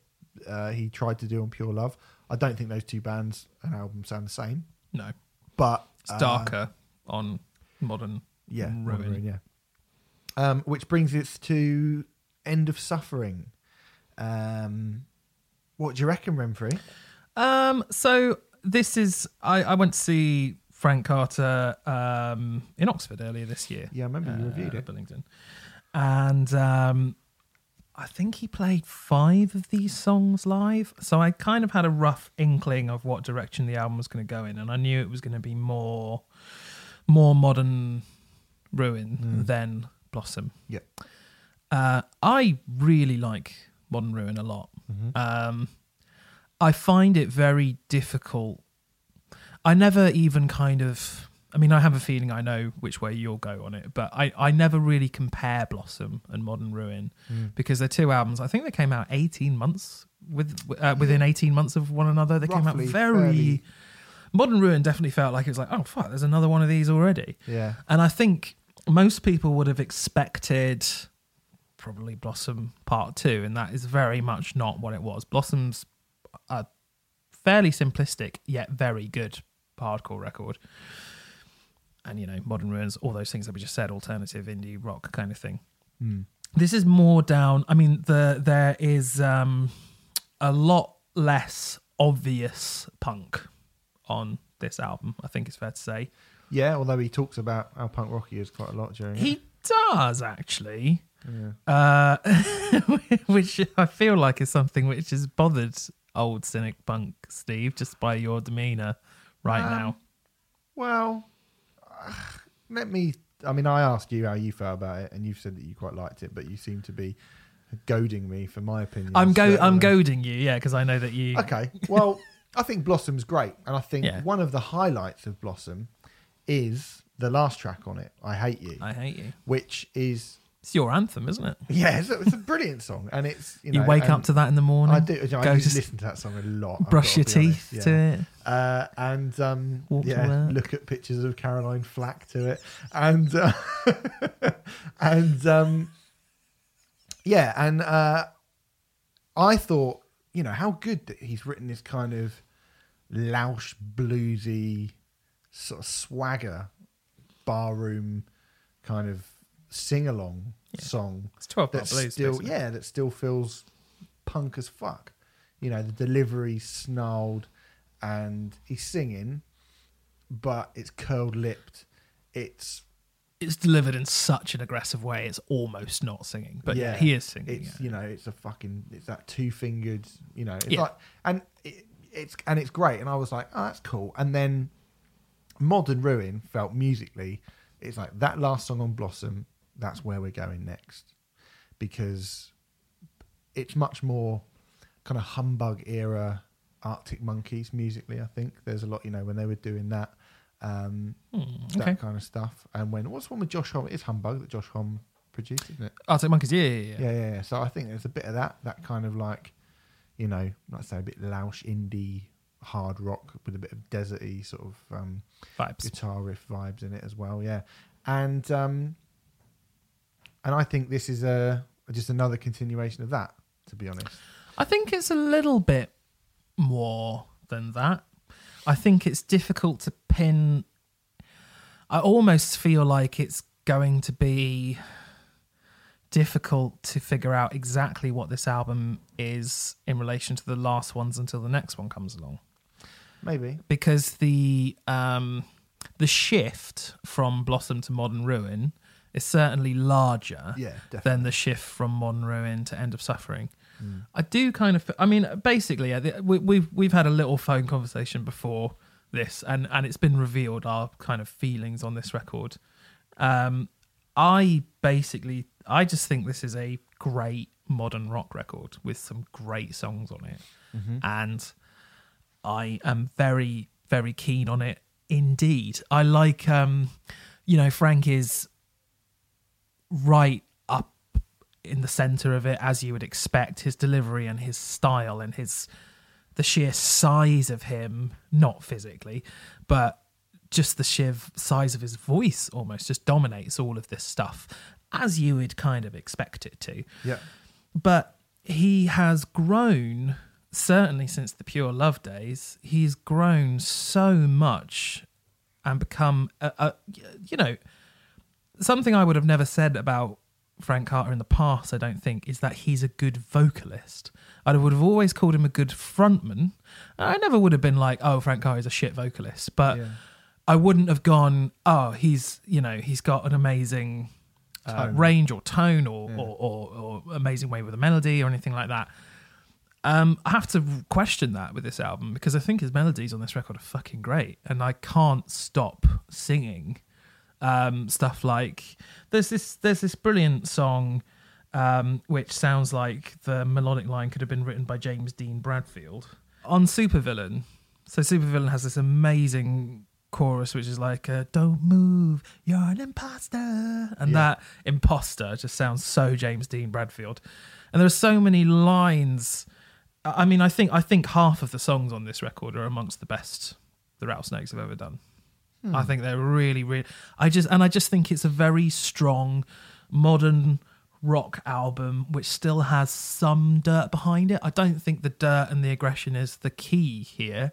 uh, he tried to do on Pure Love. I don't think those two bands and albums sound the same, No, but it's uh, darker on modern. yeah, Ruin. Modern Ruin, yeah. Um, which brings us to End of Suffering. Um, what do you reckon, Renfrey? Um, so this is I, I went to see Frank Carter um, in Oxford earlier this year. Yeah, I remember you uh, reviewed it. Bullingdon, and um, I think he played five of these songs live. So I kind of had a rough inkling of what direction the album was going to go in, and I knew it was going to be more more modern ruin Mm. than Blossom. Yeah. Uh, I really like Modern Ruin a lot. Mhm. Um, I find it very difficult. I never even kind of. I mean, I have a feeling I know which way you'll go on it, but I, I never really compare Blossom and Modern Ruin Mm. because they're two albums. I think they came out eighteen months with uh, within eighteen months of one another. They came out very. fairly. Modern Ruin definitely felt like it was like, oh fuck, there's another one of these already. Yeah. And I think most people would have expected probably Blossom Part 2, and that is very much not what it was. Blossom's a fairly simplistic, yet very good hardcore record. And, you know, Modern Ruins, all those things that we just said, alternative indie rock kind of thing. Mm. This is more down. I mean, the there is um, a lot less obvious punk on this album. I think it's fair to say. Yeah, although he talks about how punk rock is quite a lot during it. He does actually, Yeah. uh, which I feel like is something which has bothered old cynic punk Steve just by your demeanour right Um, now. Well, let me I mean, I asked you how you felt about it, and you've said that you quite liked it, but you seem to be goading me for my opinion. I'm go. I'm uh, goading you, yeah, because I know that you. Okay. Well, I think Blossom's great, and I think Yeah. one of the highlights of Blossom is the last track on it, "I Hate You," I hate you. which is It's your anthem, isn't it? yeah, it's a, it's a brilliant song, and it's you, You, wake up to that in the morning. I do. You know, I go to listen to that song a lot. Brush your honest, teeth yeah. to it. uh, and um, Walk yeah, look at pictures of Caroline Flack to it, and uh, and um, yeah, and uh, I thought, you know, how good that he's written this kind of loush bluesy sort of swagger barroom kind of sing along Yeah. song It's twelve bar that blues. still basically. yeah that still feels punk as fuck you know the delivery snarled and he's singing but it's curled lipped it's It's delivered in such an aggressive way. It's almost not singing, but yeah, Yeah, he is singing. it's yeah. you know it's a fucking it's that two fingered you know it's Yeah. like and it, it's and it's great and i was like oh that's cool and then modern ruin felt musically it's like that last song on blossom that's where we're going next because it's much more kind of humbug era arctic monkeys musically i think there's a lot you know when they were doing that um Hmm, that okay. kind of stuff and when what's one with josh homme it's humbug that josh homme produced isn't it Arctic Monkeys. Yeah, yeah, yeah. yeah, yeah, yeah. So I think there's a bit of that, that kind of like, you know, I say, a bit loush indie hard rock with a bit of deserty sort of um, Vibes. guitar riff vibes in it as well. Yeah, and um, and I think this is a just another continuation of that. To be honest, I think it's a little bit more than that. I think it's difficult to pin. I almost feel like it's going to be difficult to figure out exactly what this album is in relation to the last ones until the next one comes along maybe. because the um the shift from blossom to modern ruin is certainly larger Yeah, than the shift from modern ruin to end of suffering Mm. I do kind of. I mean, basically, we, we've we've had a little phone conversation before this, and and it's been revealed our kind of feelings on this record. Um, I basically, I just think this is a great modern rock record with some great songs on it, Mm-hmm. and I am very very keen on it indeed. I like, um, you know, Frank is right up in the center of it as you would expect. His delivery and his style and his the sheer size of him not physically but just the sheer size of his voice almost just dominates all of this stuff as you would kind of expect it to. Yeah, but he has grown certainly since the pure love days he's grown so much and become a, a you know something i would have never said about frank carter in the past i don't think is that he's a good vocalist i would have always called him a good frontman i never would have been like oh frank carter is a shit vocalist but yeah. I wouldn't have gone, oh, he's, you know, he's got an amazing uh, range or tone or, Yeah. or, or, or amazing way with a melody or anything like that. Um, I have to question that with this album because I think his melodies on this record are fucking great, and I can't stop singing um, stuff like there's this there's this brilliant song um, which sounds like the melodic line could have been written by James Dean Bradfield on Supervillain. So Supervillain has this amazing chorus which is like uh, "Don't move, you're an imposter," and Yeah. that imposter just sounds so James Dean Bradfield. And there are so many lines. I mean, I think I think half of the songs on this record are amongst the best the Rattlesnakes have ever done. I think they're really, really. I just and I just think it's a very strong, modern rock album which still has some dirt behind it. I don't think the dirt and the aggression is the key here.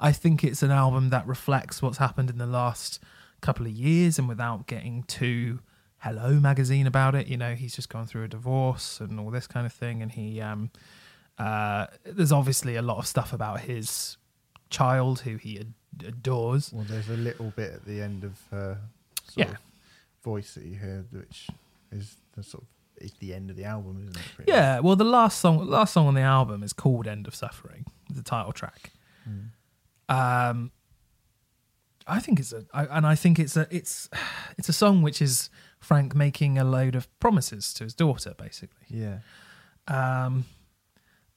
I think it's an album that reflects what's happened in the last couple of years, and without getting too Hello magazine about it. You know, he's just gone through a divorce and all this kind of thing, and he um, uh, there's obviously a lot of stuff about his child who he ad- adores. Well, there's a little bit at the end of her sort Yeah. of voice that you heard, which is the sort of it's the end of the album, isn't it? Yeah, well, the last song, last song on the album is called "End of Suffering," the title track. Mm. Um, I think it's a, I, and I think it's a, it's, it's a song which is Frank making a load of promises to his daughter, basically. Yeah. Um,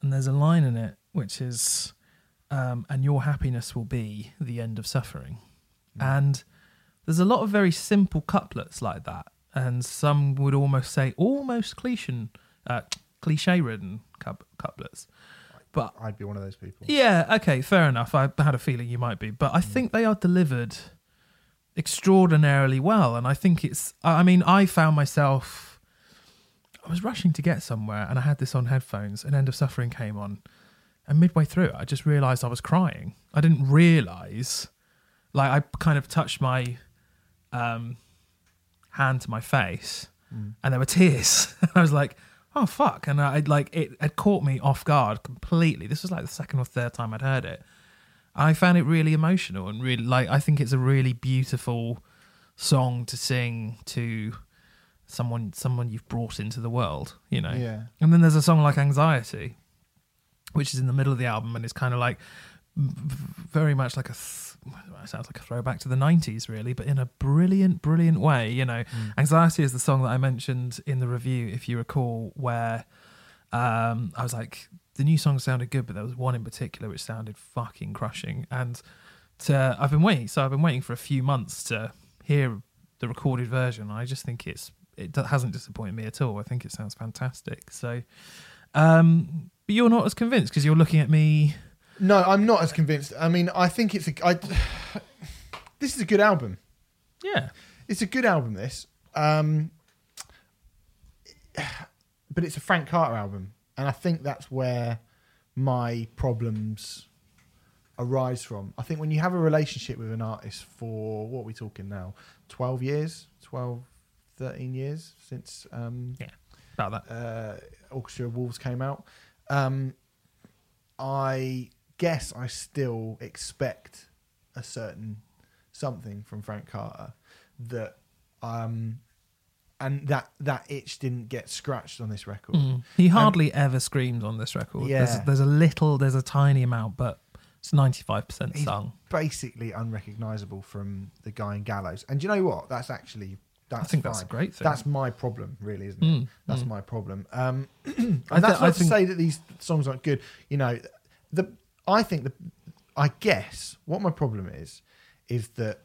and there's a line in it which is, um, "And your happiness will be the end of suffering." And there's a lot of very simple couplets like that, and some would almost say almost cliche, uh, cliche-ridden couplets. But I'd be one of those people. yeah, okay, fair enough. I had a feeling you might be, but I think they are delivered extraordinarily well, and I think it's. I mean, I found myself. I was rushing to get somewhere, and I had this on headphones, and "End of Suffering" came on, and midway through, it, I just realised I was crying. I didn't realise, like, I kind of touched my um, hand to my face, and there were tears. I was like, "Oh fuck!" And I like it had caught me off guard completely. This was like the second or third time I'd heard it. I found it really emotional and really like. I think it's a really beautiful song to sing to someone someone you've brought into the world. You know. Yeah. And then there's a song like Anxiety, which is in the middle of the album and it's kind of like very much like a th- it sounds like a throwback to the 90s really but in a brilliant brilliant way you know anxiety is the song that i mentioned in the review if you recall where um, i was like the new song sounded good but there was one in particular which sounded fucking crushing and to, i've been waiting so i've been waiting for a few months to hear the recorded version i just think it's it hasn't disappointed me at all i think it sounds fantastic so um, but you're not as convinced because you're looking at me. No, I'm not as convinced. I mean, I think it's a. I, this is a good album. Yeah, It's a good album. This, um, but it's a Frank Carter album, and I think that's where my problems arise from. I think when you have a relationship with an artist for what are we talking now, twelve years, 12, 13 years since um, yeah, about that. uh, Orchestra of Wolves came out. Um, I guess I still expect a certain something from Frank Carter that, um, and that that itch didn't get scratched on this record. Mm. He hardly ever screams on this record. Yeah. There's, there's a little, there's a tiny amount, but it's 95% He's sung. basically unrecognizable from the guy in Gallows. And you know what? That's actually that's I think fine. that's a great thing. That's my problem, really, isn't it? Mm, That's mm. my problem. Um, and I that's I not to think- say that these songs aren't good. You know, the I think the I guess what my problem is is that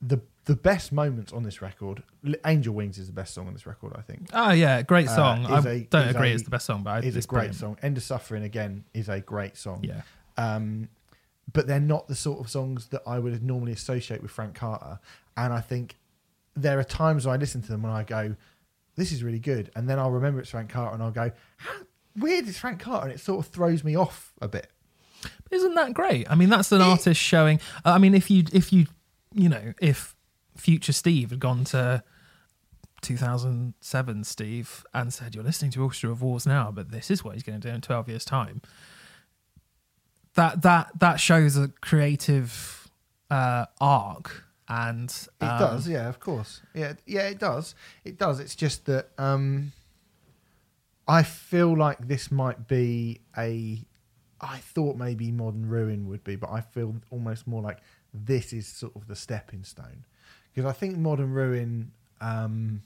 the the best moments on this record, Angel Wings is the best song on this record. I think Oh, yeah, great Uh, song. I is a- don't agree a- it's the best song, but I, it's a great brilliant. song. End of Suffering again is a great song. Yeah. um, but they're not the sort of songs that I would normally associate with Frank Carter. And I think there are times where I listen to them and I go, "This is really good," and then I'll remember it's Frank Carter and I'll go, "How weird is Frank Carter?" And it sort of throws me off a bit. Isn't that great? I mean, that's an It- artist showing. I mean, if you, if you, you know, if future Steve had gone to 2007 Steve and said, "You're listening to Orchestra of Wolves now, but this is what he's going to do in 12 years' time," that that that shows a creative uh, arc, and It um, does, yeah, of course, yeah, yeah, it does, it does. It's just that um, I feel like this might be a. I thought maybe Modern Ruin would be, but I feel almost more like this is sort of the stepping stone because I think Modern Ruin um,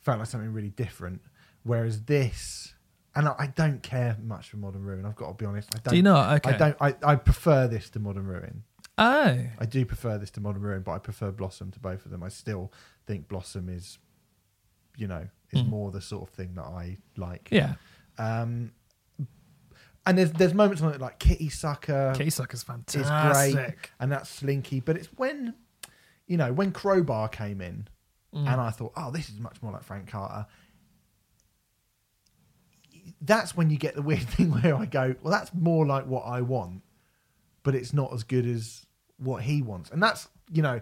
felt like something really different, whereas this. And I I don't care much for Modern Ruin. I've got to be honest. I don't. Do you not? Okay. I don't. I, I prefer this to Modern Ruin. Oh, I do prefer this to Modern Ruin, but I prefer Blossom to both of them. I still think Blossom is, you know, is Mm. more the sort of thing that I like. yeah. Um, and there's there's moments on it like Kitty Sucker Kitty Sucker's is fantastic. great, and that's Slinky. But it's when, you know, when Crowbar came in, Mm. and I thought, oh, this is much more like Frank Carter. That's when you get the weird thing where I go, well, that's more like what I want, but it's not as good as what he wants, and that's you know,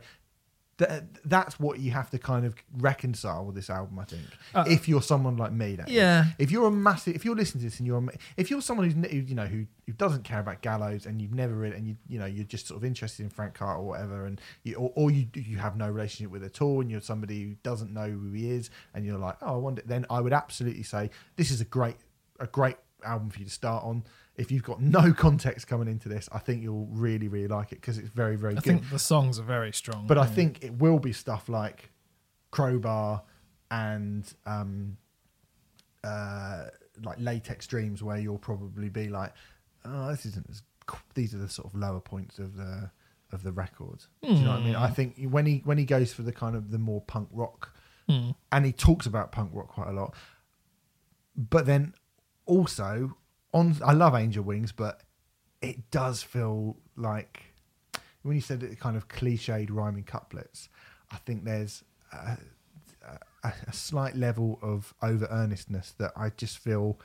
th- that's what you have to kind of reconcile with this album. I think Uh, if you're someone like me, that Yeah. If you're a massive, if you're listening to this and you're, a, if you're someone who's who, you know who, who doesn't care about Gallows and you've never read and you you know you're just sort of interested in Frank Carter or whatever, and you or, or you you have no relationship with it at all, and you're somebody who doesn't know who he is, and you're like, oh, I wonder. Then I would absolutely say this is a great a great album for you to start on. If you've got no context coming into this, I think you'll really, really like it because it's very, very I good. think the songs are very strong. But I yeah. think it will be stuff like Crowbar and um, uh, like Latex Dreams, where you'll probably be like, "Oh, this isn't as." These are the sort of lower points of the of the record. Do you know what I mean? Hmm. I think when he when he goes for the kind of the more punk rock, Hmm. and he talks about punk rock quite a lot, but then also on, I love Angel Wings, but it does feel like when you said it kind of cliched rhyming couplets, I think there's a, a, a slight level of over earnestness that I just feel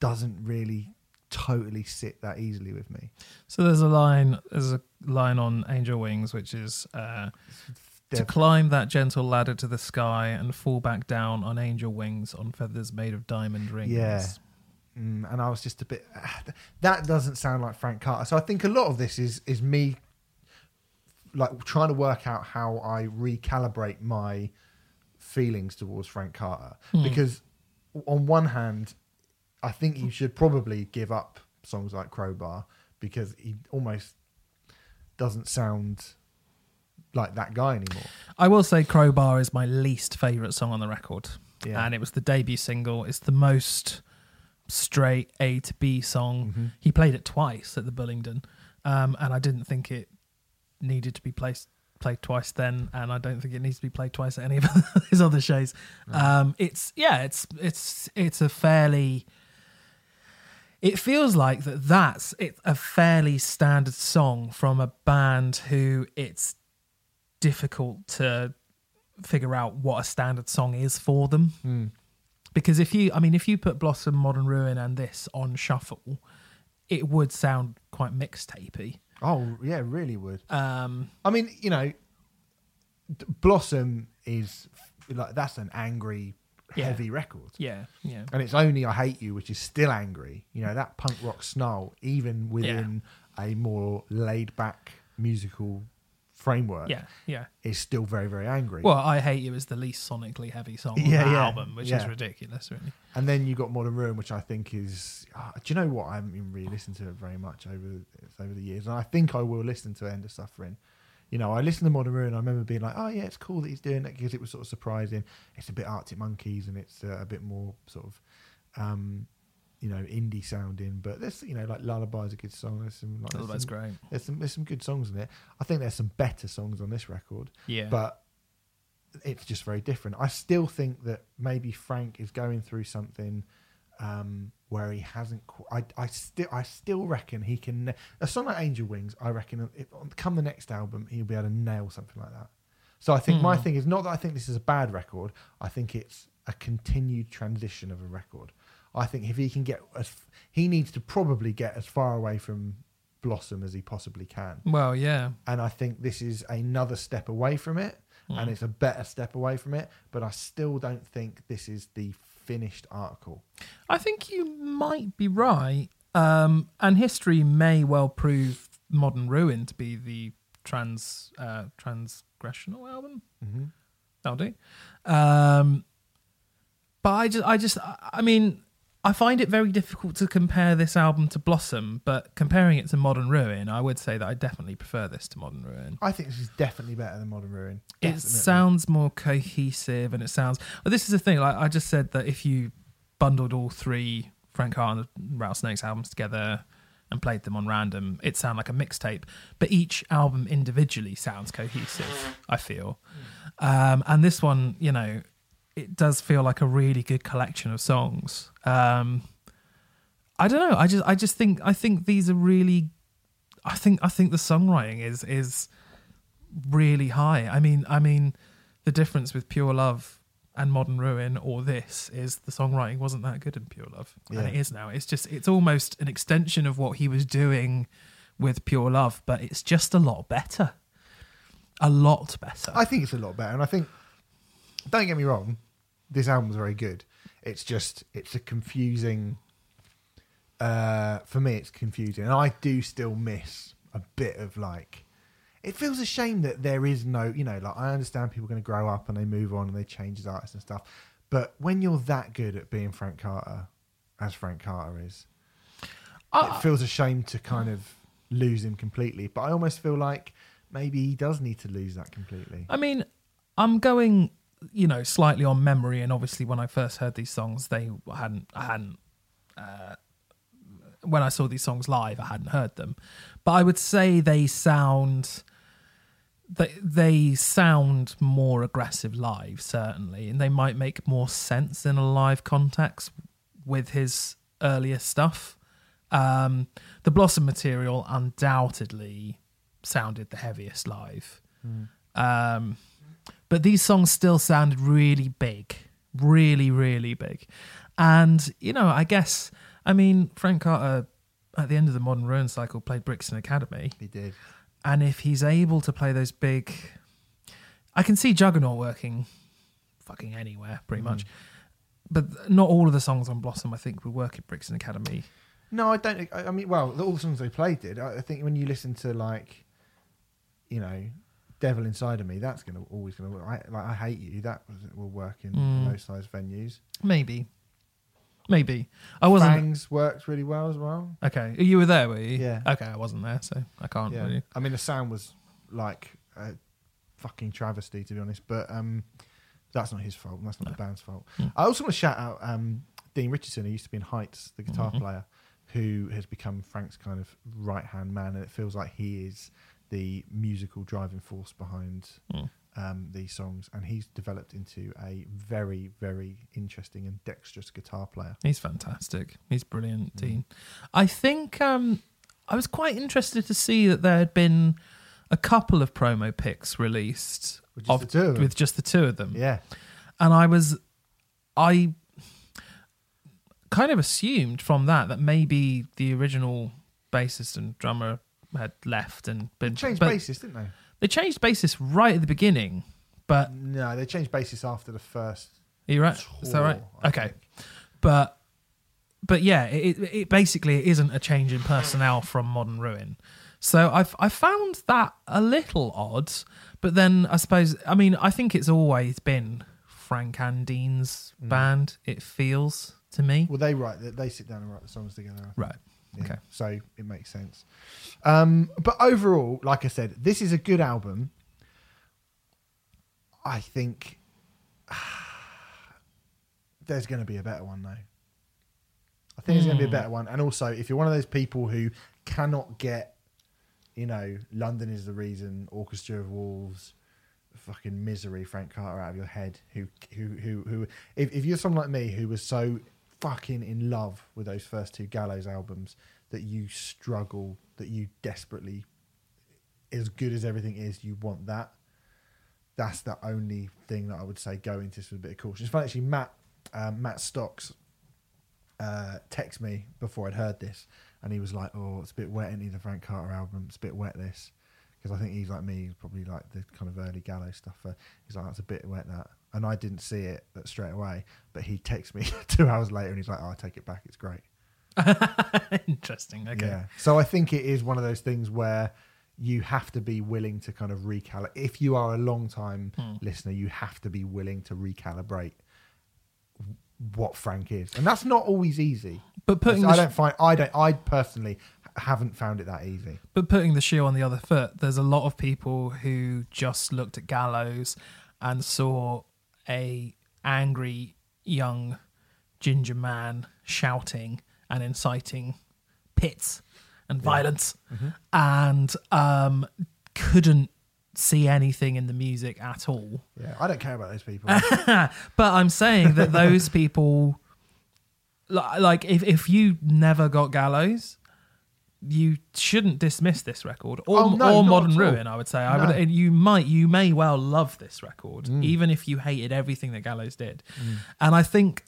doesn't really totally sit that easily with me. So there's a line. There's a line on Angel Wings, which is uh, to climb that gentle ladder to the sky and fall back down on angel wings on feathers made of diamond rings. Yeah. Mm, and I was just a bit. That doesn't sound like Frank Carter. So I think a lot of this is is me like trying to work out how I recalibrate my feelings towards Frank Carter Hmm. because on one hand, I think he should probably give up songs like Crowbar because he almost doesn't sound like that guy anymore. I will say Crowbar is my least favourite song on the record. Yeah. And it was the debut single. It's the most straight A to B song. Mhm. He played it twice at the Bullingdon. Um, and I didn't think it needed to be placed played twice then and I don't think it needs to be played twice at any of his other shows. Um, it's yeah, it's it's it's a fairly it feels like that that's it's a fairly standard song from a band who it's difficult to figure out what a standard song is for them Mm. Because if you i mean if you put blossom modern ruin and this on shuffle it would sound quite mixtapey Oh yeah, really would. um I mean, you know, Blossom is like that's an angry, Yeah. heavy record, yeah yeah and it's only "I Hate You," which is still angry. You know that punk rock snarl, even within a more laid back musical framework, yeah yeah is still very, very angry. well i hate you is the least sonically heavy song on Yeah, the yeah, album which is yeah. ridiculous really and then you got Modern Ruin, which I think is. ah, do you know what? I haven't even really listened to it very much over over the years, and I think I will listen to End of Suffering. You know, I listened to Modern Ruin. I remember being like, "Oh yeah, it's cool that he's doing that," because it was sort of surprising. It's a bit Arctic Monkeys, and it's uh, a bit more sort of, um, you know, indie sounding. But there's, you know, like Lullaby's a good song. There's some, like, there's some, great there's some, there's some good songs in it. I think there's some better songs on this record yeah but it's just very different. I still think that maybe Frank is going through something um, where he hasn't. Qu- I I still I still reckon he can. A song like Angel Wings, I reckon, if, come the next album, he'll be able to nail something like that. So I think my Hmm. thing is not that I think this is a bad record. I think it's a continued transition of a record. I think if he can get, as, he needs to probably get as far away from Blossom as he possibly can well yeah and I think this is another step away from it, and Mm. it's a better step away from it. But I still don't think this is the finished article. I think you might be right. Um, and history may well prove Modern Ruin to be the trans uh, transgressional album. Mm-hmm. That'll do. Um, but I just, I just, I mean, I find it very difficult to compare this album to Blossom. But comparing it to Modern Ruin, I would say that I definitely prefer this to Modern Ruin. I think this is definitely better than Modern Ruin. It sounds more cohesive, and it sounds. Well, this is the thing. Like I just said that if you bundled all three Frank Carter and Rattlesnakes albums together and played them on random, it sound like a mixtape. But each album individually sounds cohesive. I feel, um, and this one, you know, it does feel like a really good collection of songs. Um, I don't know. I just, I just think, I think these are really. I think, I think the songwriting is is really high. I mean, I mean, the difference with Pure Love and Modern Ruin or this is the songwriting wasn't that good in Pure Love, Yeah. and it is now. It's just it's almost an extension of what he was doing with Pure Love, but it's just a lot better, a lot better. I think it's a lot better, and I think. Don't get me wrong, this album's very good. It's just it's a confusing. Uh, for me, it's confusing, and I do still miss a bit of like. It feels a shame that there is no, you know, like I understand people are going to grow up and they move on and they change as artists and stuff, but when you're that good at being Frank Carter, as Frank Carter is. I- it feels a shame to kind of lose him completely, but I almost feel like maybe he does need to lose that completely. I mean, I'm going, you know, slightly on memory, and obviously when I first heard these songs, they hadn't, I hadn't. Uh, when I saw these songs live, I hadn't heard them, but I would say they sound. They they sound more aggressive live, certainly, and they might make more sense in a live context with his earlier stuff. Um, the Blossom material undoubtedly sounded the heaviest live. Um, but these songs still sounded really big, really, really big. And, you know, I guess, I mean, Frank Carter at the end of the Modern Ruin cycle played Brixton Academy. He did. And if he's able to play those big. I can see Juggernaut working fucking anywhere, pretty much. Mm. But not all of the songs on Blossom, I think, would work at Brixton Academy. No, I don't. I mean, well, all the songs they played did. I think when you listen to like, you know, "Devil Inside of Me," that's gonna always gonna work. I, like, I hate you. That will work in Mm. those size venues. Maybe. Maybe. I wasn't. Fangs worked really well as well. Okay. You were there, were you? Yeah. Okay, I wasn't there, so I can't Yeah, really. I mean, the sound was like a fucking travesty, to be honest. But um, that's not his fault. That's not the band's fault. Mm. I also want to shout out um, Dean Richardson, who used to be in Heights, the guitar Mhm. player, who has become Frank's kind of right hand man, and it feels like he is the musical driving force behind Mm. um, these songs, and he's developed into a very, very interesting and dexterous guitar player. He's fantastic. He's brilliant, Mm. Dean. I think um, I was quite interested to see that there had been a couple of promo pics released With just the two of with just the two of them. Yeah, and I was, I kind of assumed from that that maybe the original bassist and drummer had left and been changed but bassist, didn't they? They changed basis right at the beginning, but No, they changed basis after the first. are you right? Is that right? I Okay, think. but but yeah, it, it, basically isn't a change in personnel from Modern Ruin. So I've I found that a little odd, but then I suppose I mean I think it's always been Frank and Dean's Mm. band. It feels to me. Well, they write. They, they sit down and write the songs together. Right. Yeah, Okay. So it makes sense. Um, but overall, like I said, this is a good album. I think there's going to be a better one, though. I think there's going to be a Hmm. better one. And also, if you're one of those people who cannot get, you know, London is the reason, Orchestra of Wolves, fucking misery, Frank Carter out of your head, who, who, who, who, if, if you're someone like me who was so fucking in love with those first two Gallows albums that you struggle, that you desperately, as good as everything is, you want that. That's the only thing that I would say go into this with a bit of caution. It's funny, actually, Matt, um, Matt Stocks uh, text me before I'd heard this, and he was like, "Oh, it's a bit wet, into the Frank Carter album. It's a bit wet, this." Because I think he's like me, he's probably like the kind of early Gallows stuff. He's like, "That's a bit wet, that." And I didn't see it straight away, but he texts me two hours later, and he's like, "Oh, I take it back. It's great." Interesting. Okay. Yeah. So I think it is one of those things where you have to be willing to kind of recalibrate. If you are a long time Hmm. listener, you have to be willing to recalibrate what Frank is, and that's not always easy. But putting I don't find I don't I personally haven't found it that easy. but putting the shoe on the other foot, there's a lot of people who just looked at Gallows and saw a angry young ginger man shouting and inciting pits and violence, and um, couldn't see anything in the music at all. Yeah, I don't care about those people. but I'm saying that those people, like, if if you never got Gallows, you shouldn't dismiss this record or, Oh, no, or Modern. Ruin. I would say I No. would. You might, you may well love this record, Mm. even if you hated everything that Gallows did. And I think.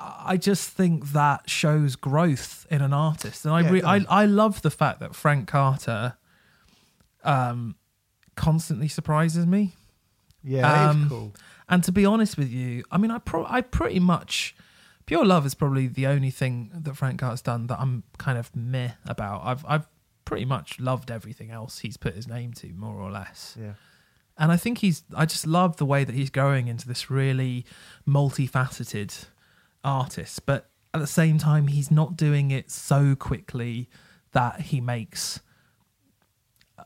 I just think that shows growth in an artist, and I, Yeah, re- I. I love the fact that Frank Carter, um, constantly surprises me. yeah, Um, cool. And to be honest with you, I mean, I pro- I pretty much Pure Love is probably the only thing that Frank Carter's done that I'm kind of meh about. I've I've pretty much loved everything else he's put his name to, more or less. Yeah, And I think he's I just love the way that he's going into this really multifaceted artist. But at the same time, he's not doing it so quickly that he makes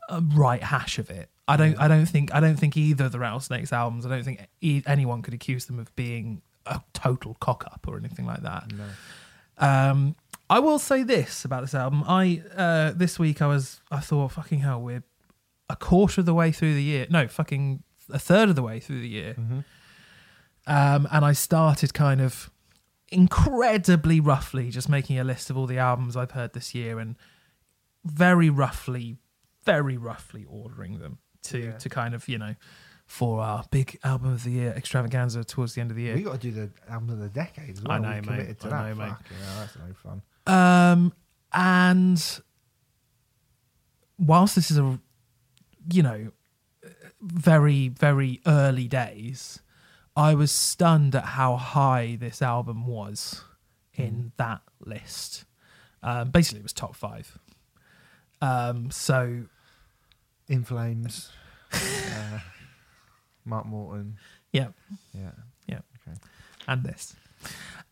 a right hash of it. I don't. I don't think. I don't think either of the Rattlesnakes albums. I don't think e- anyone could accuse them of being a total cock up or anything like that. No. Um, I will say this about this album. I uh, this week I was I thought fucking hell we're a quarter of the way through the year. No, fucking a third of the way through the year. Um, and I started kind of incredibly roughly just making a list of all the albums I've heard this year and very roughly, very roughly ordering them to Yeah. to kind of you know for our big album of the year extravaganza towards the end of the year. We got to do the album of the decade as well. I know, We've mate. committed to I that. know, mate. Fucking hell, that's no fun. Um, and whilst this is a, you know, very very early days, I was stunned at how high this album was in that list. Um, basically, it was top five. Um, so In Flames. uh, Mark Morton. yeah, Yeah. Yeah. Okay. And this.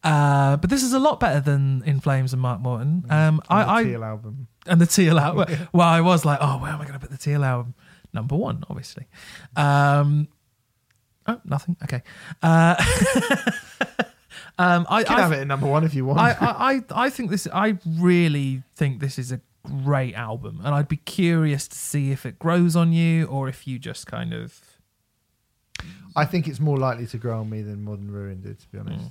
Uh, but this is a lot better than In Flames and Mark Morton. Um, And the I, I album. and the Teal album. well, I was like, oh, where am I going to put the Teal album? Number one, obviously. Um, oh, nothing. Okay. Uh, um, I, You can I, have it at number one if you want. I, I, I, I think this. I really think this is a great album, and I'd be curious to see if it grows on you or if you just kind of. I think it's more likely to grow on me than Modern Ruin did, to be honest.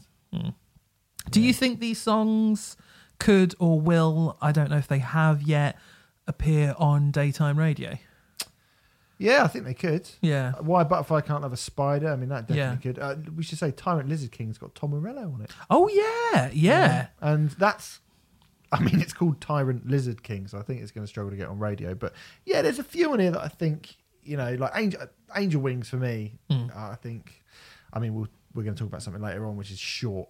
Do you think these songs could or will? I don't know if they have yet appear on daytime radio. Yeah, I think they could. Yeah. Why Butterfly can't have a spider? I mean, that Yeah. definitely could. Uh, we should say Tyrant Lizard King's got Tom Morello on it. Oh yeah, yeah. And that's, I mean, it's called Tyrant Lizard King, so I think it's going to struggle to get on radio. But yeah, there's a few on here that I think, you know, like Angel, Angel Wings for me, Mm. I think, I mean, we'll, we're going to talk about something later on, which is short.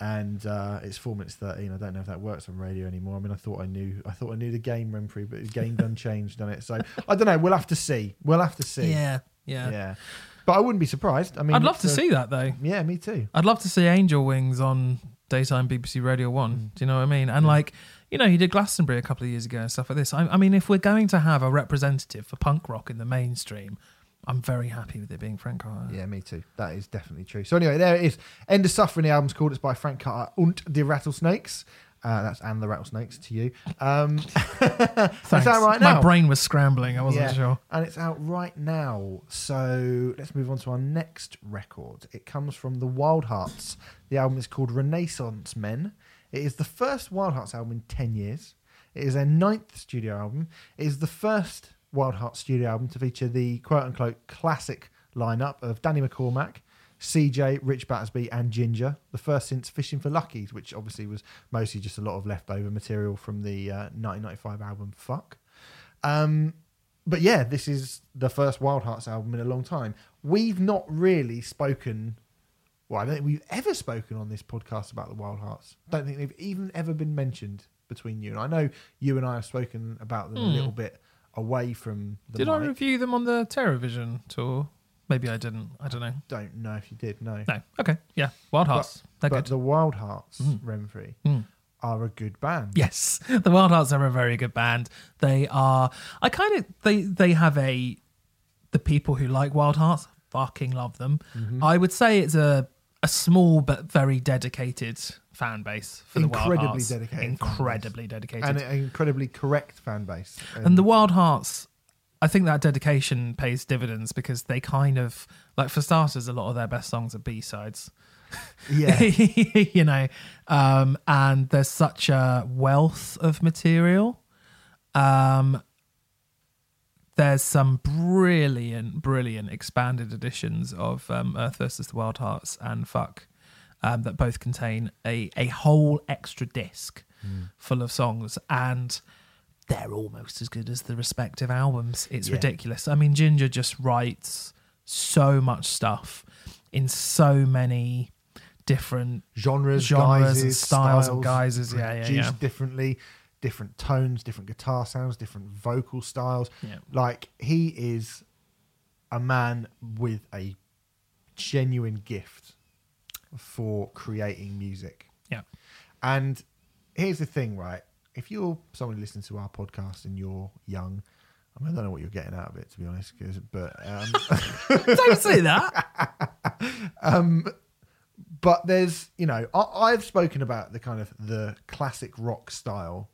And uh, it's four minutes thirteen. I don't know if that works on radio anymore. I mean, I thought I knew. I thought I knew the game Renfrey, but the game done changed on it. So I don't know. We'll have to see. We'll have to see. Yeah, yeah. Yeah. But I wouldn't be surprised. I mean, I'd love to a- see that though. Yeah, me too. I'd love to see Angel Wings on daytime BBC Radio One. Do you know what I mean? And like, you know, he did Glastonbury a couple of years ago and stuff like this. I, I mean, if we're going to have a representative for punk rock in the mainstream, I'm very happy with it being Frank Carter. Yeah, me too. That is definitely true. So anyway, there it is. End of Suffering, the album's called. It's by Frank Carter und die Rattlesnakes. Uh, that's and the Rattlesnakes to you. Um, Thanks. It's out right now. My brain was scrambling. I wasn't Yeah. sure. and it's out right now. So let's move on to our next record. It comes from the Wild Hearts. The album is called Renaissance Men. It is the first Wild Hearts album in 10 years. It is their ninth studio album. It is the first Wild Hearts studio album to feature the quote unquote classic lineup of Danny McCormack, CJ, Rich Battersby, and Ginger. The first since Fishing for Luckies, which obviously was mostly just a lot of leftover material from the uh, 1995 album Fuck. Um, but yeah, this is the first Wild Hearts album in a long time. We've not really spoken. Well, I don't think we've ever spoken on this podcast about the Wild Hearts. don't think they've even ever been mentioned between you and I know you and I have spoken about them a Hmm. little bit away from the Did I review them on the Terrorvision tour? Maybe I didn't. I don't know. Don't know if you did. No, No. Okay. Yeah. Wild Hearts. They're but good. the Wild Hearts, Mm. Renfrey, Mm. are a good band. Yes, the Wild Hearts are a very good band. They are. I kind of they they have a the people who like Wild Hearts fucking love them. Mm-hmm. I would say it's a a small but very dedicated fan base for the Wild Incredibly Hearts. dedicated Incredibly dedicated. and an incredibly correct fan base. And the Wild Hearts, I think that dedication pays dividends because they kind of like for starters, a lot of their best songs are B sides. yeah, you know, um, and there's such a wealth of material. Um, there's some brilliant, brilliant expanded editions of um, Earth versus the Wild Hearts and Fuck um, that both contain a, a whole extra disc full of songs and they're almost as good as the respective albums. It's Yeah. ridiculous. I mean, Ginger just writes so much stuff in so many different genres, Genres and guises, styles and guises, yeah, yeah, yeah. differently, different tones, different guitar sounds, different vocal styles. Yeah. Like he is a man with a genuine gift for creating music. Yeah. And here's the thing, right? If you're someone who listens to our podcast and you're young, I mean, I don't know what you're getting out of it, to be honest, 'cause- but um, Don't say that. but there's you know I, I've spoken about the kind of the classic rock style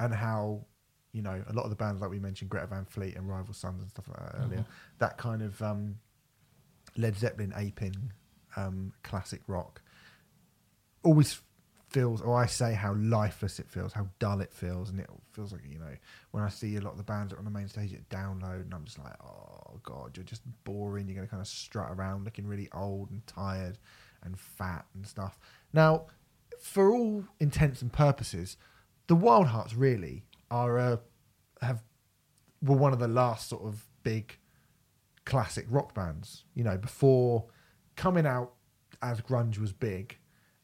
and how you know a lot of the bands like we mentioned Greta Van Fleet and Rival Sons and stuff like that earlier that kind of um, Led Zeppelin aping um, classic rock always feels or I say how lifeless it feels how dull it feels and it feels like you know when I see a lot of the bands that are on the main stage at download and I'm just like oh god you're just boring. You're going to kind of strut around looking really old and tired and fat and stuff. Now for all intents and purposes the Wild Hearts really are a have were one of the last sort of big classic rock bands you know before coming out as grunge was big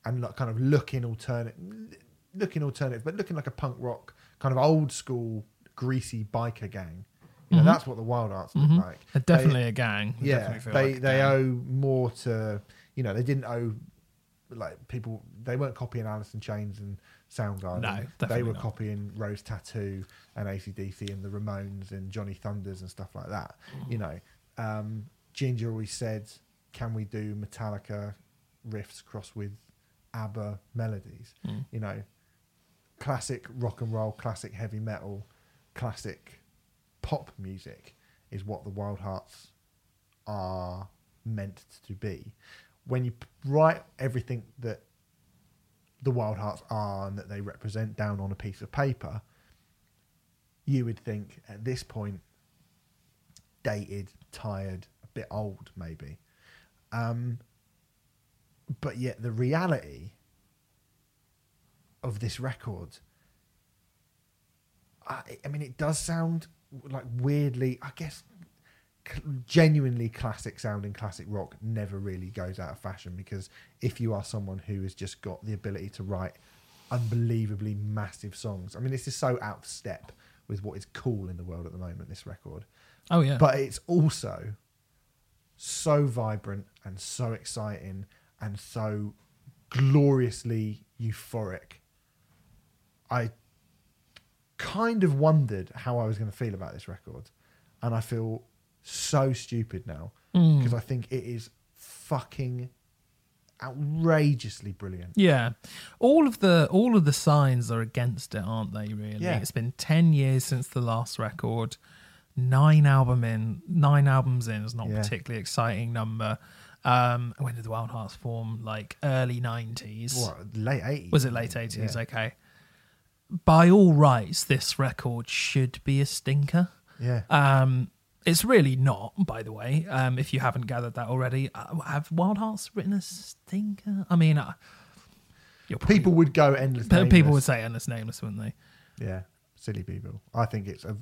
and like kind of looking alternate looking alternative but looking like a punk rock kind of old school greasy biker gang you know Mhm. that's what the Wild Hearts look Mhm. like They're definitely a gang. They yeah they like they gang. owe more to you know they didn't owe like people they weren't copying Alice in Chains and Soundgarden No, they were not. copying Rose Tattoo and ACDC and the Ramones and Johnny Thunders and stuff like that Mm. you know um, Ginger always said can we do Metallica riffs crossed with ABBA melodies Mm. you know classic rock and roll classic heavy metal classic pop music is what the Wild Hearts are meant to be. When you write everything that the Wild Hearts are and that they represent down on a piece of paper, you would think at this point, dated, tired, a bit old, maybe. Um, but yet the reality of this record, I, I mean, it does sound like weirdly, I guess, genuinely classic sounding classic rock never really goes out of fashion because if you are someone who has just got the ability to write unbelievably massive songs, I mean, this is so out of step with what is cool in the world at the moment. This record, Oh yeah. but it's also so vibrant and so exciting and so gloriously euphoric. I kind of wondered how I was going to feel about this record, and I feel so stupid now Mm. because I think it is fucking outrageously brilliant. Yeah, all of the all of the signs are against it, aren't they? Really, Yeah. it's been ten years since the last record. Nine album in, nine albums in is not a Yeah. particularly exciting number. Um, when did the Wild Hearts form? Like early nineties. What late eighties? Was it late eighties? Yeah. Okay. By all rights, this record should be a stinker. Yeah. Um, it's really not, by the way. Um, if you haven't gathered that already, uh, have Wild Hearts written a stinker? I mean, uh, People would go endless. Pe- People would say endless nameless, wouldn't they? Yeah, silly people. I think it's a.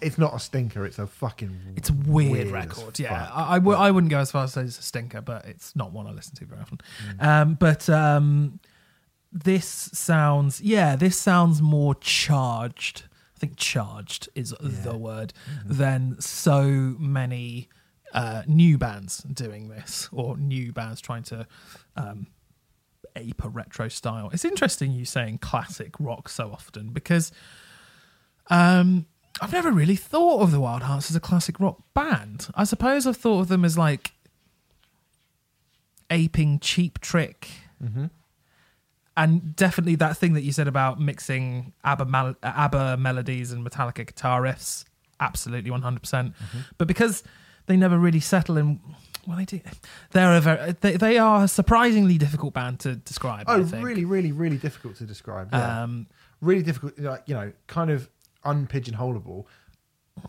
It's not a stinker. It's a fucking. It's a weird, record. Yeah, I, I, w- I wouldn't go as far as say it's a stinker, but it's not one I listen to very often. Mm. Um, but um, this sounds, yeah, this sounds more charged. I think charged is the word Mm-hmm. than so many uh, new bands doing this or new bands trying to um, ape a retro style. It's interesting you saying classic rock so often because um, I've never really thought of the Wild Hearts as a classic rock band. I suppose I've thought of them as like aping Cheap Trick. Mm-hmm. And definitely that thing that you said about mixing ABBA, mal- uh, ABBA melodies and Metallica guitar riffs, absolutely 100%. percent Mm-hmm. But because they never really settle in, well, they do. They're a very, they, they are a surprisingly difficult band to describe. Oh, I think. really, really, really difficult to describe. Yeah. Um, really difficult. Like you know, kind of unpigeonholable.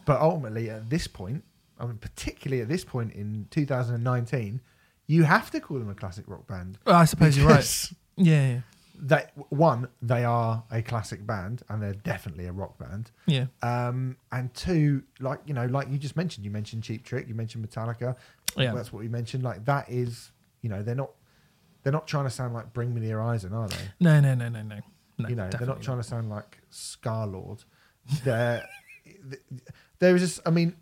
But ultimately, at this point, I mean, particularly at this point in 2019, you have to call them a classic rock band. well, I suppose you're right. Yeah, yeah, That one, they are a classic band, and they're definitely a rock band. yeah. Um, and two, like you know, like you just mentioned, you mentioned Cheap Trick, you mentioned Metallica. Yeah. That's what we mentioned. Like that is, you know, they're not, they're not trying to sound like Bring Me the Horizon, are they? No, no, no, no, no. no you know, they're not trying to sound like Scar Lord. They're, there is, just, I mean,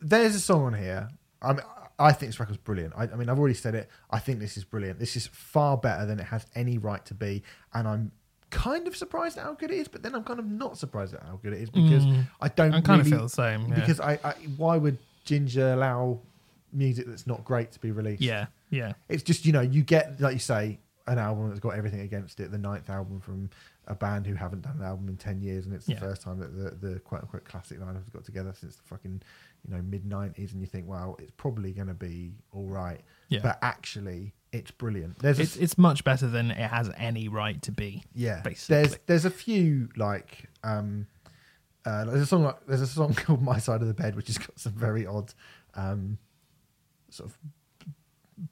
there's a song on here. I mean, I think this record's brilliant. I, I mean, I've already said it. I think this is brilliant. This is far better than it has any right to be, and I'm kind of surprised at how good it is. But then I'm kind of not surprised at how good it is because Mm. I don't I kind really, of feel the same. Yeah. because I, I why would Ginger allow music that's not great to be released? yeah, yeah, It's just you know you get like you say an album that's got everything against it. The ninth album from a band who haven't done an album in ten years, and it's the Yeah. first time that the, the quote unquote classic lineup has got together since the fucking you know mid nineties. And you think, well, it's probably going to be all right, yeah. but actually, it's brilliant. There's a, it's it's much better than it has any right to be. yeah, basically. there's there's a few like um uh, there's a song like there's a song called My Side of the Bed, which has got some very odd um sort of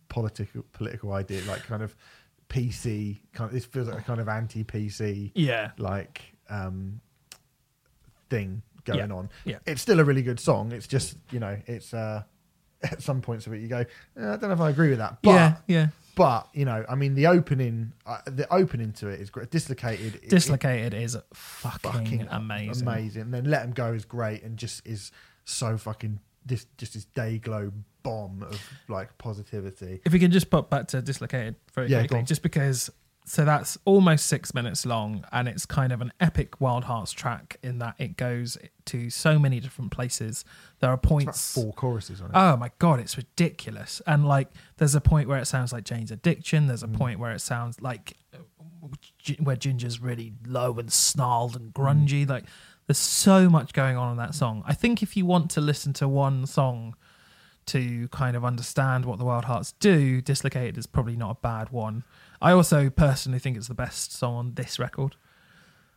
political political idea, like kind of PC kind of this feels like a kind of anti PC Yeah, like um thing going Yeah, on. yeah. It's still a really good song. It's just, you know, it's uh at some points of it you go, "Eh, I don't know if I agree with that. But yeah, yeah. but you know, I mean, the opening, uh, the opening to it is great. Dislocated, it- Dislocated is it- fucking, fucking amazing. amazing. And then Let 'Em Go is great, and just is so fucking this just this day glow bomb of like positivity. If we can just pop back to Dislocated very Yeah, quickly, just because. So that's almost six minutes long, and it's kind of an epic Wild Hearts track in that it goes to so many different places. There are points. four choruses on it. Oh my god, it's ridiculous. And like, there's a point where it sounds like Jane's Addiction. There's a Mm. point where it sounds like uh, where Ginger's really low and snarled and Mm. grungy. Like, there's so much going on in that song. I think if you want to listen to one song to kind of understand what the Wild Hearts do, Dislocated is probably not a bad one. I also personally think it's the best song on this record.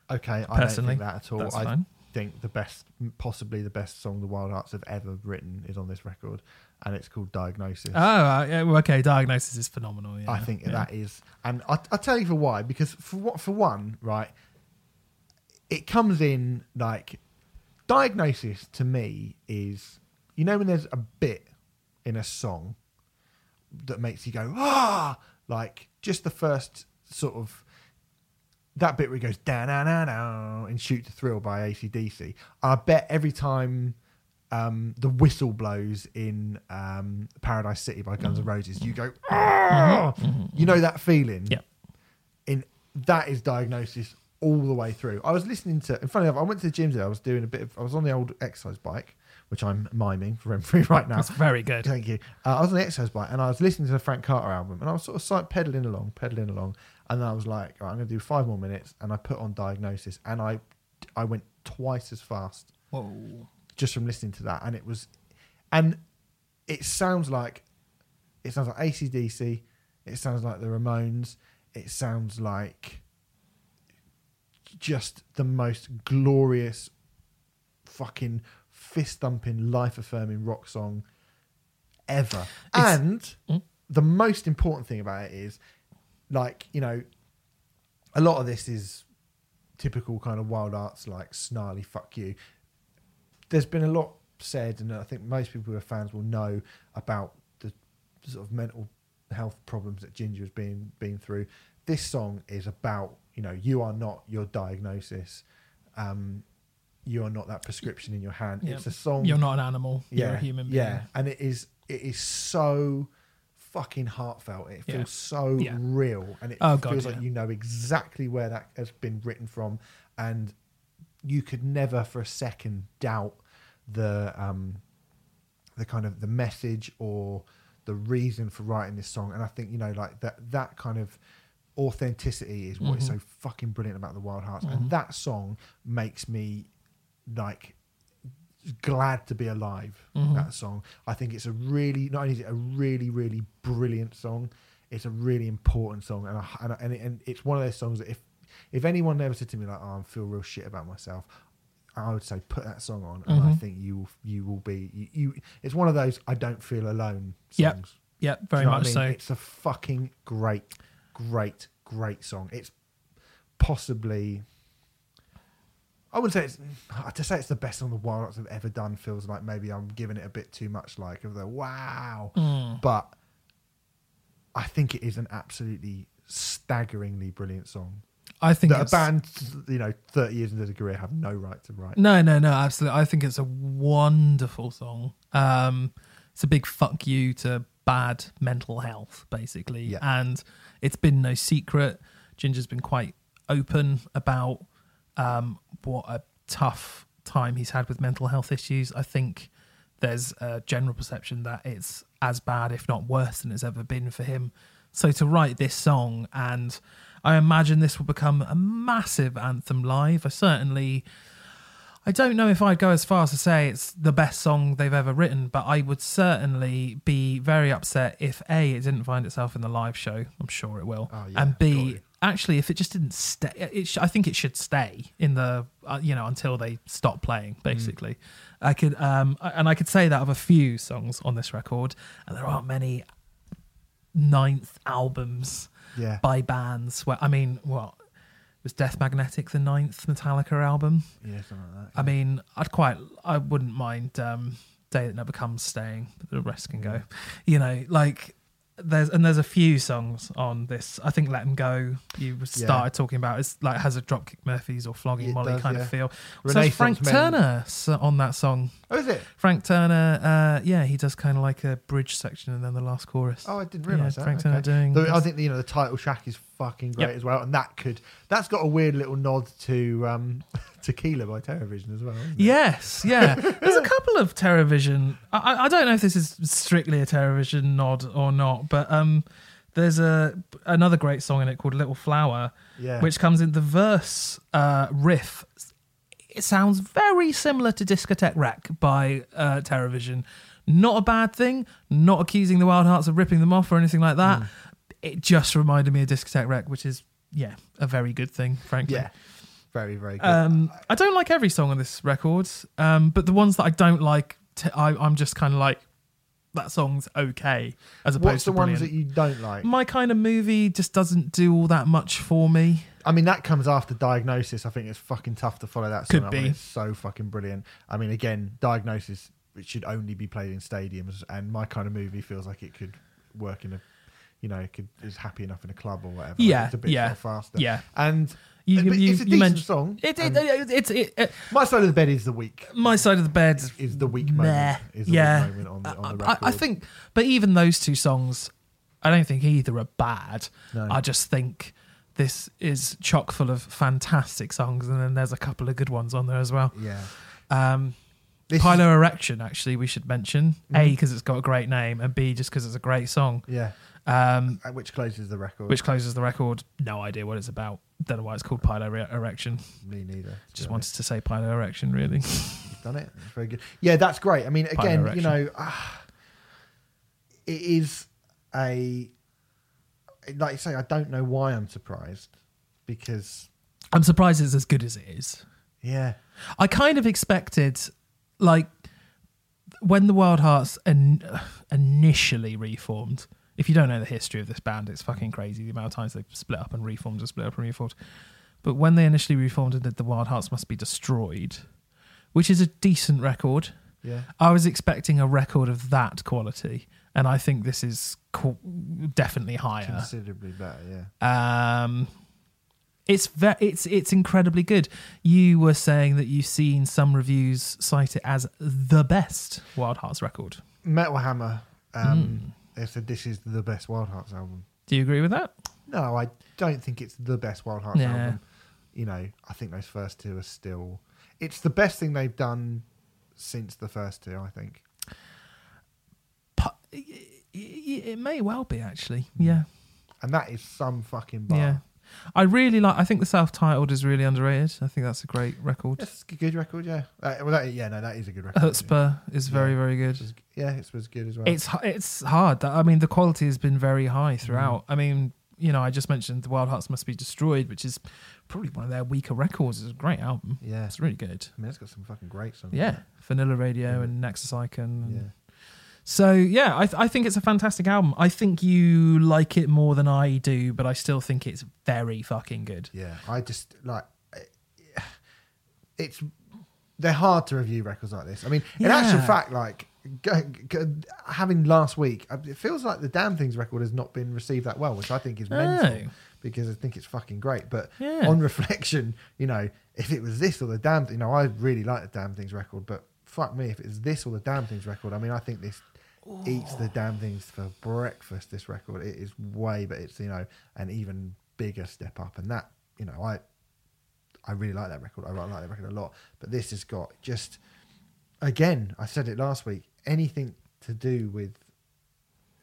okay, I don't think that at all. That's I fine. think the best, possibly the best song the Wild Hearts have ever written is on this record, and it's called Diagnosis. Oh, uh, yeah, well, okay. Diagnosis is phenomenal. Yeah, I think yeah. that is, and I, I'll tell you for why. Because for what, for one, right, it comes in like diagnosis to me is, you know, when there's a bit in a song that makes you go ah, like just the first sort of that bit where it goes da na na na and Shoot to Thrill by ACDC. I bet every time um, the whistle blows in um, Paradise City by Guns N' Roses, you go, "Ah!" you know that feeling. Yep. In that is diagnosis all the way through. I was listening to. And funny enough, I went to the gym today. I was doing a bit of. I was on the old exercise bike, which I'm miming for M3 right now. That's very good. Thank you. Uh, I was on the exercise bike and I was listening to the Frank Carter album and I was sort of side pedaling along, pedaling along, and then I was like, right, I'm going to do five more minutes, and I put on Diagnosis, and I, I went twice as fast Whoa. just from listening to that, and it was, and it sounds like, it sounds like ACDC, it sounds like the Ramones, it sounds like just the most glorious, fucking fist thumping, life affirming rock song ever. It's- and Mm. the most important thing about it is, like, you know, a lot of this is typical kind of Wild Hearts, like snarly fuck you. There's been a lot said, and I think most people who are fans will know about the sort of mental health problems that Ginger has been been through. This song is about, you know, you are not your diagnosis. Um, you are not that prescription in your hand. Yeah. It's a song You're not an animal. You're yeah, a human being. Yeah, and it is it is so fucking heartfelt. It feels Yeah. so Yeah. real, and it Oh, God, feels yeah. like you know exactly where that has been written from, and you could never for a second doubt the um the kind of the message or the reason for writing this song. And I think you know like that that kind of authenticity is what is Mhm. so fucking brilliant about the Wild Hearts, Mhm. and that song makes me like glad to be alive Mhm. that song i think it's a really not only is it a really really brilliant song it's a really important song and I, and, I, and, it, and it's one of those songs that if if anyone ever said to me like oh i feel real shit about myself i would say put that song on and i Mhm. think you will you will be you, you it's one of those i don't feel alone Yep, songs Yeah, you very know much I mean? so. it's a fucking great great great song it's possibly I wouldn't say it's to say it's the best song the Wild have ever done feels like maybe I'm giving it a bit too much like of the wow. Mm. But I think it is an absolutely staggeringly brilliant song. I think That a band, you know, 30 years into their career have no right to write. No, no, no, absolutely. I think it's a wonderful song. Um, It's a big fuck you to bad mental health, basically. Yeah. And it's been no secret. Ginger's been quite open about um, what a tough time he's had with mental health issues. I think there's a general perception that it's as bad, if not worse, than it's ever been for him. So to write this song, and I imagine this will become a massive anthem live. I certainly. I don't know if I'd go as far as to say it's the best song they've ever written, but I would certainly be very upset if A, it didn't find itself in the live show. I'm sure it will. Oh, yeah, and B. actually, if it just didn't stay, it sh- I think it should stay in the, uh, you know, until they stop playing, basically. I could, um, and I could say that of a few songs on this record, and there aren't many ninth albums Yeah. by bands where, I mean, what? Was Death Magnetic the ninth Metallica album? Yeah, something like that. I mean, I'd quite, I wouldn't mind um, Day That Never Comes staying, but the rest can go. You know, like there's and there's a few songs on this. I think Let 'Em Go. You started talking about it's like has a Dropkick Murphys or Flogging It Molly does, kind yeah. of feel. So Frank. Turner on that song. Oh, is it? Frank Turner, uh, yeah, he does kind of like a bridge section and then the last chorus. Oh, I didn't Yeah, realise that. Frank okay. Turner doing. The- I think you know the title track is fucking great Yep. as well, and that could that's got a weird little nod to um, Tequila by Terrorvision as well. isn't it? Yes, yeah. There's a couple of Terrorvision. I, I- don't know if this is strictly a Terrorvision nod or not, but um, there's a another great song in it called "Little Flower," yeah. which comes in the verse uh, riff. It sounds very similar to Discotheque Wreck by uh, Terrorvision. Not a bad thing. Not accusing the Wild Hearts of ripping them off or anything like that. It just reminded me of Discotheque Wreck, which is yeah a very good thing, frankly. yeah, very very good. Um, I don't like every song on this record, um, but the ones that I don't like, t- I, I'm just kind of like, that song's okay, as opposed What's to the ones brilliant. that you don't like? My kind of movie just doesn't do all that much for me. I mean, that comes after Diagnosis. I think it's fucking tough to follow that song Could up. and be. It's so fucking brilliant. I mean, again, Diagnosis it should only be played in stadiums, and my kind of movie feels like it could work in a, you know, it could is happy enough in a club or whatever. Yeah, it's a bit yeah, faster. Yeah, and you, you, it's a you decent mentioned song. it. and it, it's it, it, my side of the bed is the weak. my side of the bed. Is the weak moment? Is the Yeah. weak moment on the, on the I, record? I think, but even those two songs, I don't think either are bad. No. I just think this is chock full of fantastic songs, and then there's a couple of good ones on there as well. Yeah. Um, This is- Pyloerection, actually, we should mention. A, Mhm. because it's got a great name, and B, just because it's a great song. yeah. Um, Uh, Which closes the record. which closes the record. No idea what it's about. Don't know why it's called Pylo Re- Erection. me neither. Just wanted to say Pyloerection, really. You've done it. It's very good. Yeah, that's great. I mean, again, you know, ah, it is a like you say. I don't know why I'm surprised because I'm surprised it's as good as it is. yeah, I kind of expected, like, when the Wild Hearts in, initially reformed. If you don't know the history of this band, it's fucking crazy the amount of times they've split up and reformed and split up and reformed. But when they initially reformed and did The Wild Hearts Must Be Destroyed, which is a decent record, yeah, I was expecting a record of that quality. And I think this is co- definitely higher. considerably better. Yeah, Um, it's ve- it's it's incredibly good. You were saying that you've seen some reviews cite it as the best Wild Hearts record. Metal Hammer. Um, Mm. They said this is the best Wild Hearts album. Do you agree with that? No, I don't think it's the best Wild Hearts Yeah. album. You know, I think those first two are still. It's the best thing they've done since the first two. I think. It it may well be actually. Yeah, and that is some fucking bar. yeah. I really like. I think the self-titled is really underrated. I think that's a great record. It's a good record, yeah. Uh, well, that, yeah, no, that is a good record. Chutzpah is very Yeah. very good. Yeah, it was good as well. It's it's hard. I mean, the quality has been very high throughout. I mean, you know, I just mentioned the Wild Hearts Must Be Destroyed, which is probably one of their weaker records. It's a great album. yeah, It's really good. I mean, it's got some fucking great songs. Yeah, Vanilla Radio Yeah. and Nexus Icon. and- yeah. So yeah, I, th- I think it's a fantastic album. I think you like it more than I do, but I still think it's very fucking good. Yeah, I just like it's. They're hard to review records like this. I mean, in Yeah. actual fact, like go, go, having last week, uh, it feels like the Damn Things record has not been received that well, which I think is mental because I think it's fucking great. But Yeah. on reflection, you know, if it was this or the Damn, you know, I really like the Damn Things record, but fuck me, if it's this or the Damn Things record, I mean, I think this eats the damn things for breakfast. This record, it is way, but it's you know an even bigger step up, and that you know I I really like that record. I really like that record a lot, but this has got just again. I said it last week. Anything to do with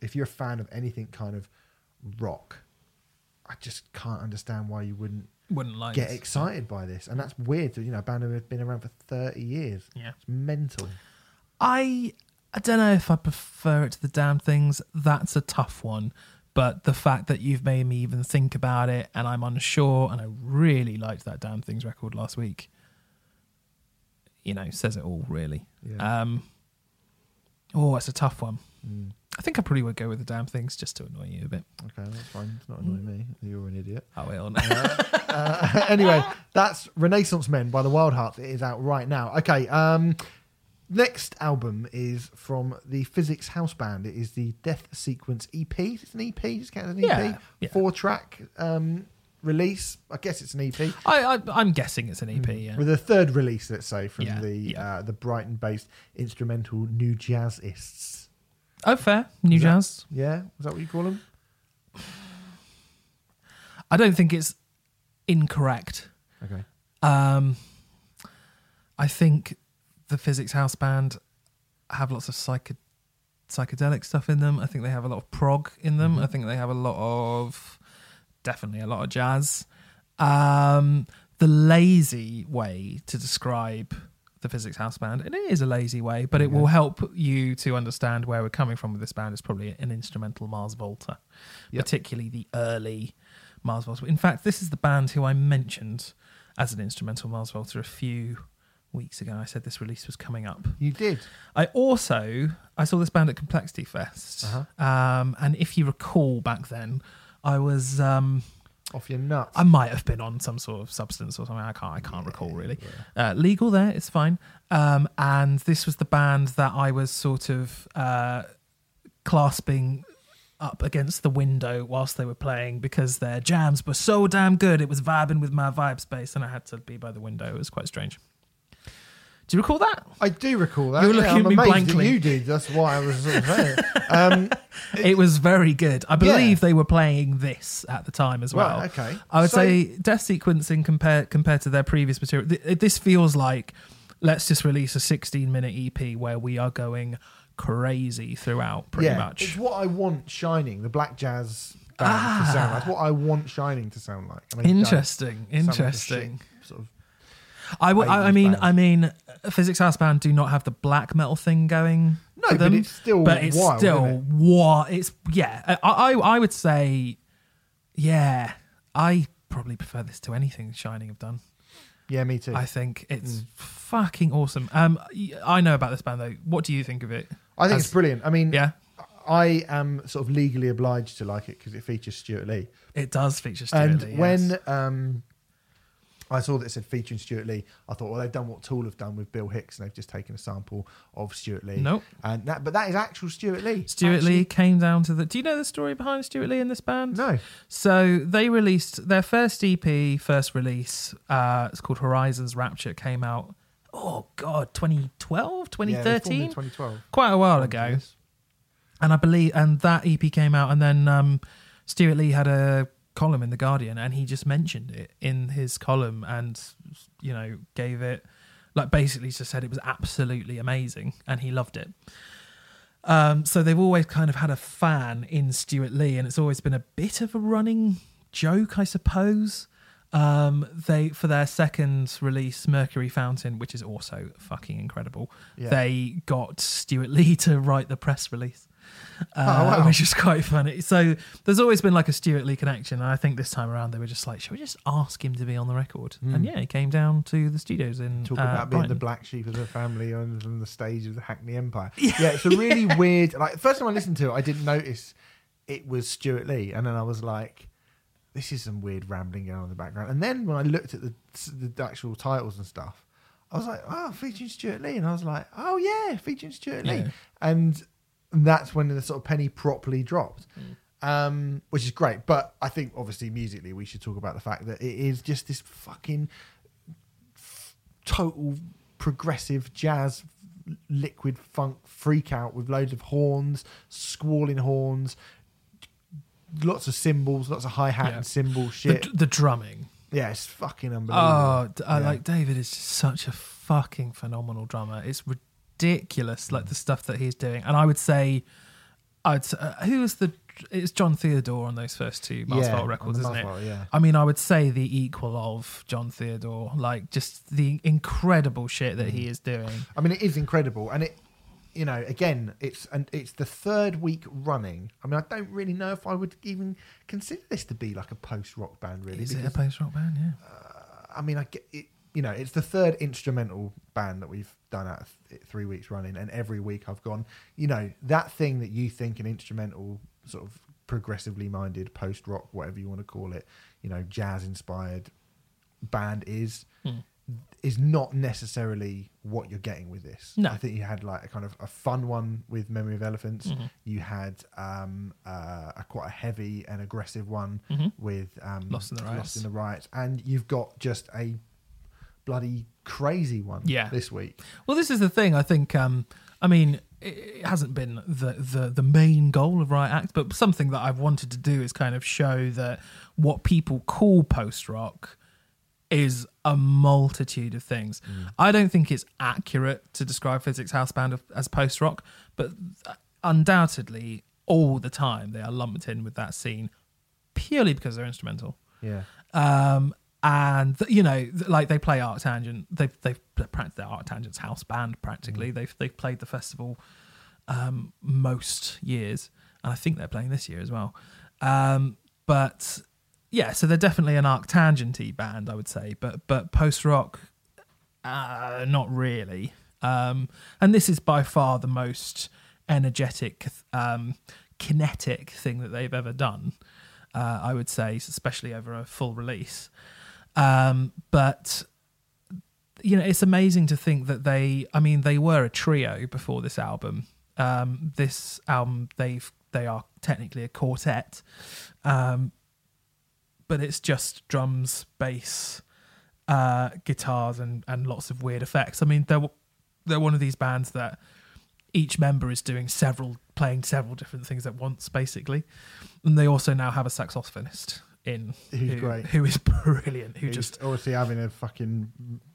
if you're a fan of anything kind of rock, I just can't understand why you wouldn't Wouldn't like get excited by this. And that's weird. You know, a band who have been around for 30 years. Yeah. It's mental. I I don't know if I prefer it to the damn things. That's a tough one. But the fact that you've made me even think about it and I'm unsure and I really liked that damn things record last week. You know, says it all really. Yeah. Um Oh, it's a tough one. Mm. I think I probably would go with the damn things just to annoy you a bit. Okay, that's fine. It's not annoying me. You're an idiot. Oh well. Uh, anyway, that's Renaissance Men by the Wild Hearts. It is out right now. Okay, um, next album is from the Physics House Band. It is the Death Sequence EP. It's an EP? Just count as an EP. Yeah, yeah. Four track um, release. I guess it's an EP. I, I I'm guessing it's an EP, yeah. With a third release, let's say, from Yeah, the. Uh, the Brighton based instrumental New Jazzists. Oh fair. New Is that- jazz. Yeah? Is that what you call them? I don't think it's incorrect. Okay. Um, I think the Physics House Band have lots of psycho- psychedelic stuff in them. I think they have a lot of prog in them. I think they have a lot of, definitely a lot of jazz. Um, the lazy way to describe the Physics House Band, and it is a lazy way, but it will help you to understand where we're coming from with this band. Is probably an instrumental Mars Volta, Yep. particularly the early Mars Volta. In fact, this is the band who I mentioned as an instrumental Mars Volta a few weeks ago. I said this release was coming up. You did. I also I saw this band at Complexity Fest, Uh-huh. um, and if you recall back then, I was um, Off your nuts. I might have been on some sort of substance or something. I can't I can't recall really. Uh, legal there, it's fine. Um, and this was the band that I was sort of uh, clasping up against the window whilst they were playing because their jams were so damn good. It was vibing with my vibe space, and I had to be by the window. It was quite strange. Do you recall that? I do recall that. You were yeah, looking I'm at me amazed blankly. That you did. That's why I was sort of saying. it. Um, It was very good. I believe Yeah. they were playing this at the time as well. Right, okay. I would So- say death sequencing compared compared to their previous material. th- This feels like let's just release a 16 minute EP where we are going crazy throughout, pretty yeah, much. It's what I want Shining, the black jazz band to sound like. It's what I want Shining to sound like. They don't. Ah. Interesting, like interesting. Sort of, I, w- I, I 80s mean, band. I mean, uh, Physics House Band do not have the black metal thing going. No, for but it's still but it's wild, still isn't what it's yeah. I, I I would say, yeah, I probably prefer this to anything Shining have done. yeah, me too. I think it's Mm. fucking awesome. Um, I know about this band though. What do you think of it? I think As- it's brilliant. I mean, Yeah, I am sort of legally obliged to like it because it features Stewart Lee. it does feature Stewart and Lee, yes. when um, I saw that it said featuring Stewart Lee, I thought, well, they've done what Tool have done with Bill Hicks, and they've just taken a sample of Stewart Lee. Nope. and that, but that is actual Stewart Lee. Stewart Actually- Lee came down to the. Do you know the story behind Stewart Lee in this band? No, So they released their first EP, first release. Uh, it's called Horizons Rapture. Came out. Oh God, 2012, Yeah, they in 2013, 2012. quite a while ago. And I believe, and that EP came out, and then um, Stewart Lee had a column in the Guardian, and he just mentioned it in his column, and you know, gave it like basically just said it was absolutely amazing, and he loved it. Um, so they've always kind of had a fan in Stewart Lee, and it's always been a bit of a running joke, I suppose. Um, they for their second release, Mercury Fountain, which is also fucking incredible. Yeah. They got Stewart Lee to write the press release, uh, Oh, wow. which is quite funny. So there's always been like a Stewart Lee connection, and I think this time around they were just like, should we just ask him to be on the record? And yeah, he came down to the studios in. Talk uh, about being the black sheep of the family on, on the stage of the Hackney Empire. Yeah, it's a really weird. Like the first time I listened to it, I didn't notice it was Stewart Lee, and then I was like, "This is some weird rambling going on in the background." And then when I looked at the the actual titles and stuff, I was like, "Oh, featuring Stewart Lee," and I was like, "Oh yeah, featuring Stewart Lee," Yeah. And that's when the sort of penny properly dropped. Um, which is great, but I think obviously musically we should talk about the fact that it is just this fucking total progressive jazz liquid funk freak out with loads of horns, squalling horns, lots of cymbals, lots of hi hat Yeah. and cymbal The, shit. the drumming. yeah, it's fucking unbelievable. Oh, d- I Yeah. like David is such a fucking phenomenal drummer. It's ridiculous, like the stuff that he's doing. And I would say, I'd uh, who was the? It's Jon Theodore on those first two Mars Yeah, records, isn't it? Yeah. I mean, I would say the equal of Jon Theodore, like just the incredible shit that Mm. he is doing. I mean, it is incredible, and it, you know, again, it's and it's the third week running. I mean, I don't really know if I would even consider this to be like a post rock band, really. Is it a post rock band? Yeah. I mean, I get it. You know, it's the third instrumental band that we've done out of th- three weeks running, and every week I've gone. You know, that thing that you think an instrumental sort of progressively minded post rock, whatever you want to call it, you know, jazz inspired band is Hmm. is not necessarily what you're getting with this. No. I think you had like a kind of a fun one with Memory of Elephants. Mhm. You had um, uh, a quite a heavy and aggressive one Mhm. with um, Lost in the Lost in the Riots, and you've got just a bloody crazy one. Yeah. this week. Well, this is the thing. I think. Um, I mean, it, hasn't been the, the the main goal of Riot Act, but something that I've wanted to do is kind of show that what people call post rock is a multitude of things. I don't think it's accurate to describe Physics House Band as post rock, but undoubtedly, all the time they are lumped in with that scene purely because they're instrumental. Yeah, Um, and th- you know, th- like they play art Arctangent. They've they've practiced their art Arctangent's house band practically. They've they've played the festival um, most years, and I think they're playing this year as well. Um, but yeah, so they're definitely an Arctangenty band, I would say. But but post rock, uh, not really. Um, and this is by far the most energetic, um, kinetic thing that they've ever done. Uh, I would say, especially over a full release. Um, but you know, it's amazing to think that they. I mean, they were a trio before this album. Um, this album, they've they are technically a quartet, um, but it's just drums, bass, uh, guitars, and and lots of weird effects. I mean, they're they're one of these bands that each member is doing several playing several different things at once basically and they also now have a saxophonist in Who's who, great. who is brilliant who He's just obviously having a fucking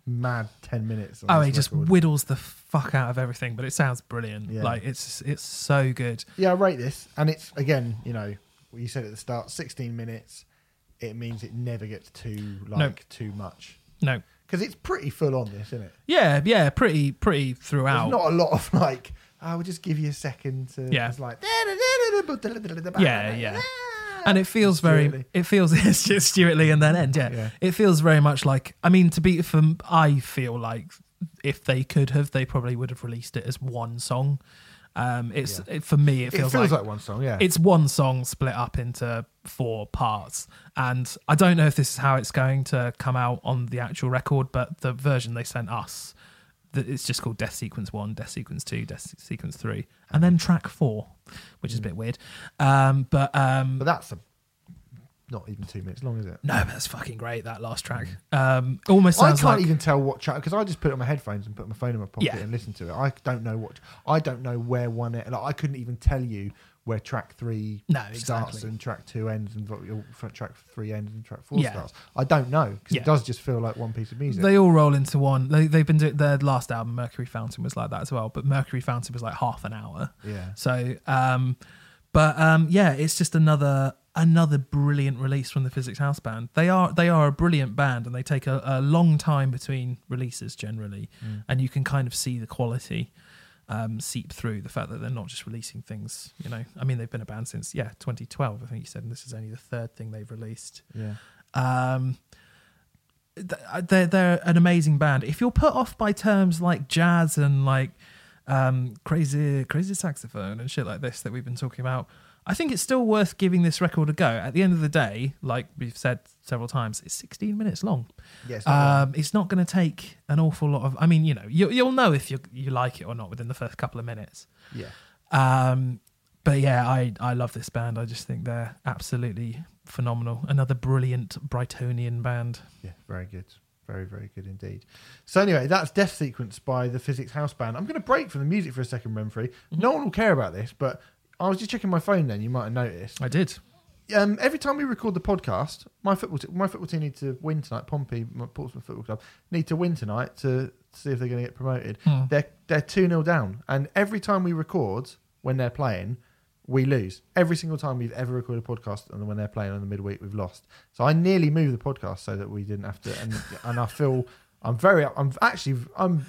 mad ten minutes. On oh he just record. whittles the fuck out of everything but it sounds brilliant Yeah. like it's it's so good Yeah, I rate this, and it's again, you know, what you said at the start, sixteen minutes. It means it never gets too like too much no because it's pretty full on this, isn't it? yeah yeah pretty pretty throughout There's not a lot of like, oh, I will just give you a second to. Yeah. It's like. Yeah, yeah. And it feels very it feels it's just Stewart Lee and then end yeah. Yeah. it feels very much like I mean to be from I feel like if they could have they probably would have released it as one song um it's Yeah. it, for me it It feels, feels, like, like, one song, yeah. it's one song split up into four parts and i don't know if this is how it's going to come out on the actual record but the version they sent us it's just called death sequence 1 death sequence 2 death sequence 3 and then track 4 which is a bit weird um but um but that's a, not even two minutes long, is it? no but that's fucking great that last track um almost I sounds can't like even tell what track because I just put it on my headphones and put my phone in my pocket Yeah. and listen to it. I don't know what I don't know where one like I couldn't even tell you where track three No, starts exactly. and track two ends and track three ends and track four Yeah. starts. I don't know because Yeah. it does just feel like one piece of music. They all roll into one. They, they've been doing their last album, Mercury Fountain, was like that as well. But Mercury Fountain was like half an hour. yeah, So, um, but um, yeah, it's just another another brilliant release from the Physics House Band. They are they are a brilliant band, and they take a, a long time between releases generally, Mm. and you can kind of see the quality um, seep through. The fact that they're not just releasing things, you know. I mean, they've been a band since yeah 2012, I think you said, and this is only the third thing they've released. yeah. Um, th- they're they're an amazing band. If you're put off by terms like jazz and like um, crazy crazy saxophone and shit like this that we've been talking about, I think it's still worth giving this record a go. At the end of the day, like we've said several times, it's 16 minutes long. yeah not. Um, it's not going to take an awful lot of. I mean, you know, you, you'll know if you you like it or not within the first couple of minutes. yeah. Um, but yeah, I I love this band. I just think they're absolutely phenomenal. Another brilliant Brightonian band. Yeah, very good. very, very good indeed. So anyway, that's Death Sequence by the Physics House Band. I'm going to break from the music for a second, Renfrey. No one will care about this, but I was just checking my phone. Then you might have noticed. I did. Um, every time we record the podcast, my football te- my football team need to win tonight. Pompey, my Portsmouth Football Club, need to win tonight to see if they're going to get promoted. Hmm. They're they're two 0 down, and every time we record when they're playing, we lose. Every single time we've ever recorded a podcast, and when they're playing on the midweek, we've lost. So I nearly moved the podcast so that we didn't have to. And and I feel I'm very I'm actually I'm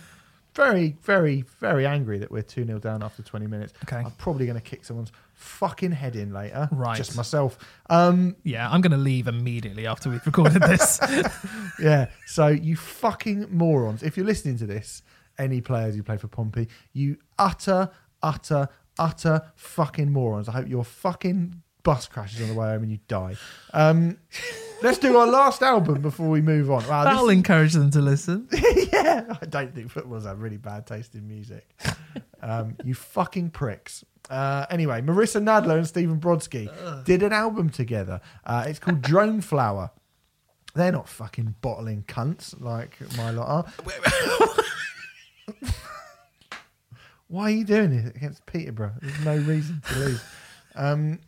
very very very angry that we're two 0 down after 20 minutes. Okay. I'm probably going to kick someone's fucking head in later. Right. Just myself. Um, Yeah, I'm going to leave immediately after we've recorded this. yeah. So you fucking morons. If you're listening to this, any players who play for Pompey, you utter, utter, utter fucking morons. I hope your fucking bus crashes on the way home and you die. Um, let's do our last album before we move on. Wow, That'll encourage them to listen. yeah, I don't think footballers have really bad taste in music. Um, you fucking pricks. Uh, anyway, Marissa Nadler and Stephen Brodsky did an album together. Uh, it's called Drone Flower. They're not fucking bottling cunts like my lot are. Why are you doing it against Peterborough? There's no reason to lose. Um,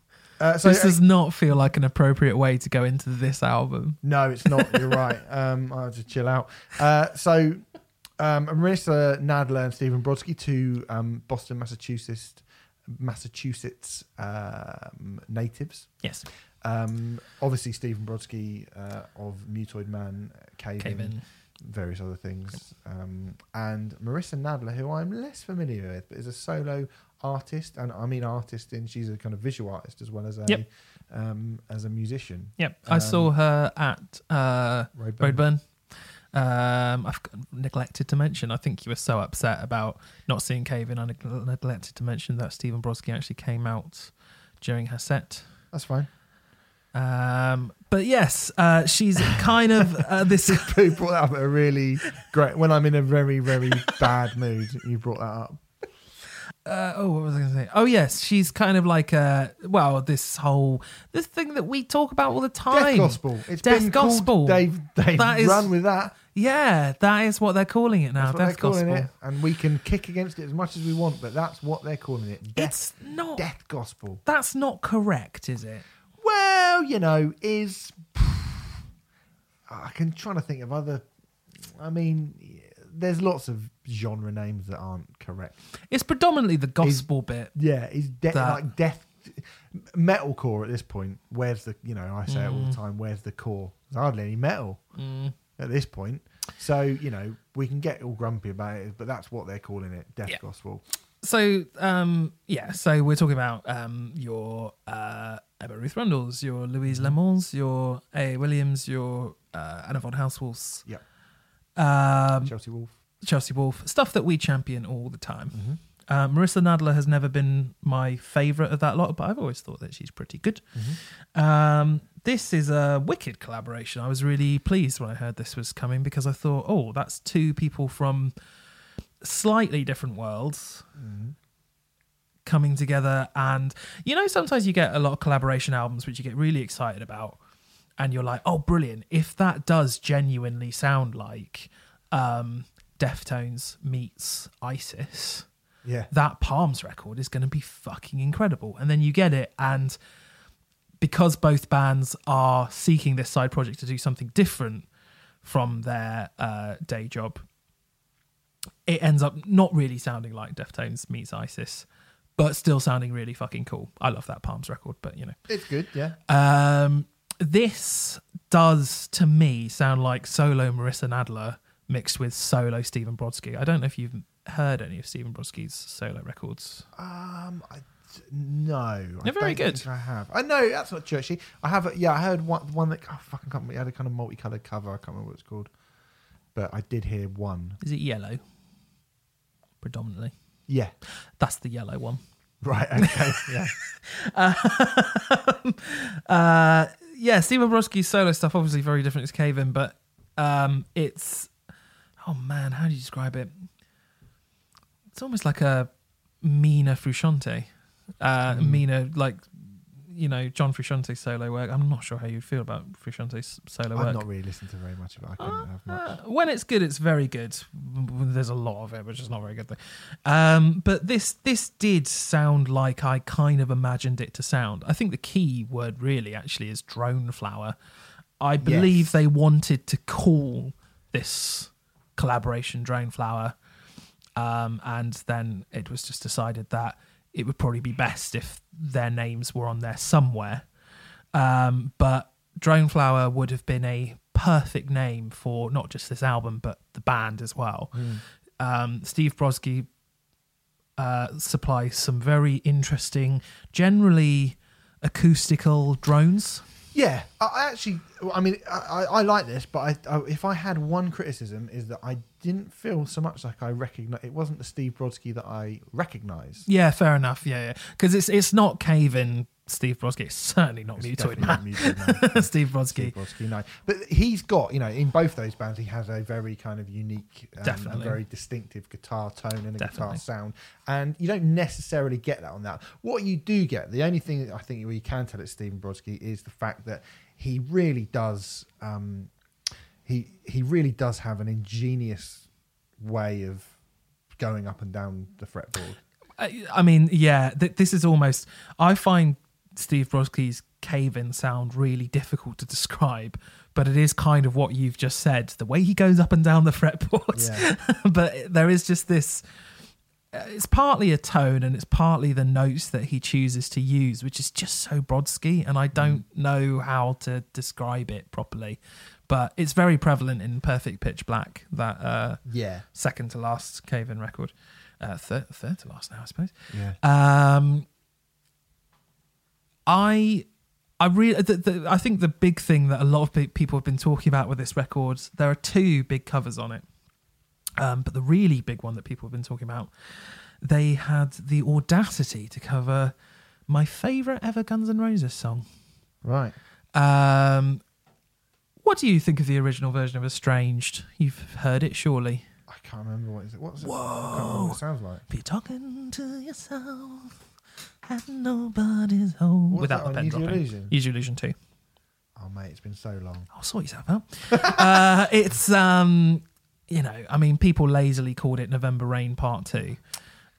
uh, so this does not feel like an appropriate way to go into this album. No, it's not. You're right. Um, I'll just chill out. Uh, so, um, Marissa Nadler and Stephen Brodsky, two um, Boston, Massachusetts, Massachusetts um, natives. Yes, Um, obviously, Stephen Brodsky uh, of Mutoid Man, Cave, cave In, in. various other things, um, and Marissa Nadler, who I'm less familiar with, but is a solo artist, and I mean artist in she's a kind of visual artist as well as a Yep. um, as a musician. Yep, I Um, saw her at uh, Roadburn. Roadburn. Um, I've neglected to mention. I think you were so upset about not seeing Cave in. I neg- neglected to mention that Stephen Brodsky actually came out during her set. That's fine. Um, but yes, uh, she's kind of uh, this. Who brought that up a really great when I'm in a very very bad mood. You brought that up. Uh, oh, what was I going to say? Oh, yes, she's kind of like uh well, this whole this thing that we talk about all the time. Death gospel. It's Death been called- gospel. They've they've That is- run with that. Yeah, that is what they're calling it now. That's what Death they're calling gospel. it, and we can kick against it as much as we want, but that's what they're calling it. Death, It's not. death gospel. That's not correct, is it? Well, you know, is I can trying to think of other. I mean, there's lots of genre names that aren't correct. It's predominantly the gospel bit. Yeah, is de- That- like death metalcore at this point? Where's the you know I say it all Mm. the time. Where's the core? There's hardly any metal at this point. So you know we can get all grumpy about it, but that's what they're calling it, death Yeah. gospel. So, um, yeah, so we're talking about um, your uh, Emma Ruth Rundles, your Louise Mm-hmm. Lemons, your A. Williams, your uh, Anna von Hausswolffs, Yeah, um, Chelsea Wolfe. Chelsea Wolfe, stuff that we champion all the time. Mm-hmm. Uh, Marissa Nadler has never been my favourite of that lot, but I've always thought that she's pretty good. Mm-hmm. Um, this is a wicked collaboration. I was really pleased when I heard this was coming because I thought, oh, that's two people from slightly different worlds Mm-hmm. coming together. And you know, sometimes you get a lot of collaboration albums which you get really excited about, and you're like, oh, brilliant! If that does genuinely sound like um, Deftones meets ISIS Yeah, that Palms record is going to be fucking incredible. And then you get it, and because both bands are seeking this side project to do something different from their uh, day job, it ends up not really sounding like Deftones meets ISIS, but still sounding really fucking cool. I love that Palms record, but you know. it's good. Yeah, Um, this does to me sound like solo Marissa Nadler mixed with solo Stephen Brodsky. I don't know if you've heard any of Stephen Brodsky's solo records. um, I, no, I They're very good. I have. I know that's not churchy. I have. A, yeah, I heard one. One that oh, fucking can't remember. It had a kind of multicolored cover. I can't remember what it's called, but I did hear one. Is it yellow? Predominantly. Yeah, That's the yellow one. right. Okay. yeah. Uh, yeah, Stephen Brodsky's solo stuff obviously very different to Cave In, but um, it's oh man, how do you describe it? It's almost like a Mina Frusciante. Uh, Mina like you know John Frusciante's solo work. I'm not sure how you feel about Frusciante's solo work. I've not really listened to very much of it. I couldn't have much. Uh, when it's good, it's very good. There's a lot of it, which is not very good. Though. Um, but this this did sound like I kind of imagined it to sound. I think the key word really actually is drone flower. I believe Yes. they wanted to call this collaboration drone flower, um, and then it was just decided that it would probably be best if their names were on there somewhere. Um, but Drone Flower would have been a perfect name for not just this album, but the band as well. Um, Steve Brodsky uh, supplies some very interesting, generally acoustical drones. Yeah, I, actually, I mean, I, I, like this, but I, I, if I had one criticism, is that I didn't feel so much like I recognize. It wasn't the Steve Brodsky that I recognised. Yeah, fair enough. Yeah, yeah, because it's it's not Cave in Steve Brodsky. It's certainly not It's Mutoid definitely Man. Mutoid Man. Steve Brodsky. Steve Brodsky, no. But he's got, you know, in both those bands, he has a very kind of unique um, and very distinctive guitar tone and a guitar sound. And you don't necessarily get that on that. What you do get, the only thing that I think you can tell it's Stephen Brodsky is the fact that he really does, um, he he really does have an ingenious way of going up and down the fretboard. I, I mean, yeah, th- this is almost. I find Steve Brodsky's cave in sound really difficult to describe, but it is kind of what you've just said the way he goes up and down the fretboard. Yeah. but there is just this. uh, It's partly a tone and it's partly the notes that he chooses to use, which is just so Brodsky, and I don't know how to describe it properly. But it's very prevalent in Perfect Pitch Black, that uh, Yeah. second to last cave in record. Uh, third, third to last now, I suppose. Yeah. Um, I, I really, the, the, I think the big thing that a lot of people have been talking about with this record, there are two big covers on it. Um, but the really big one that people have been talking about, they had the audacity to cover my favorite ever Guns N' Roses song. Right. Um, what do you think of the original version of Estranged? You've heard it, surely. I can't remember what is it. What's it? Can't what it sounds like. Be talking to yourself and nobody's home. What's Without that the on? pen Use Your dropping. Illusion? Use Your Illusion 2. Oh mate, it's been so long. I'll sort yourself out. uh, it's, um, you know, I mean, people lazily called it November Rain Part 2.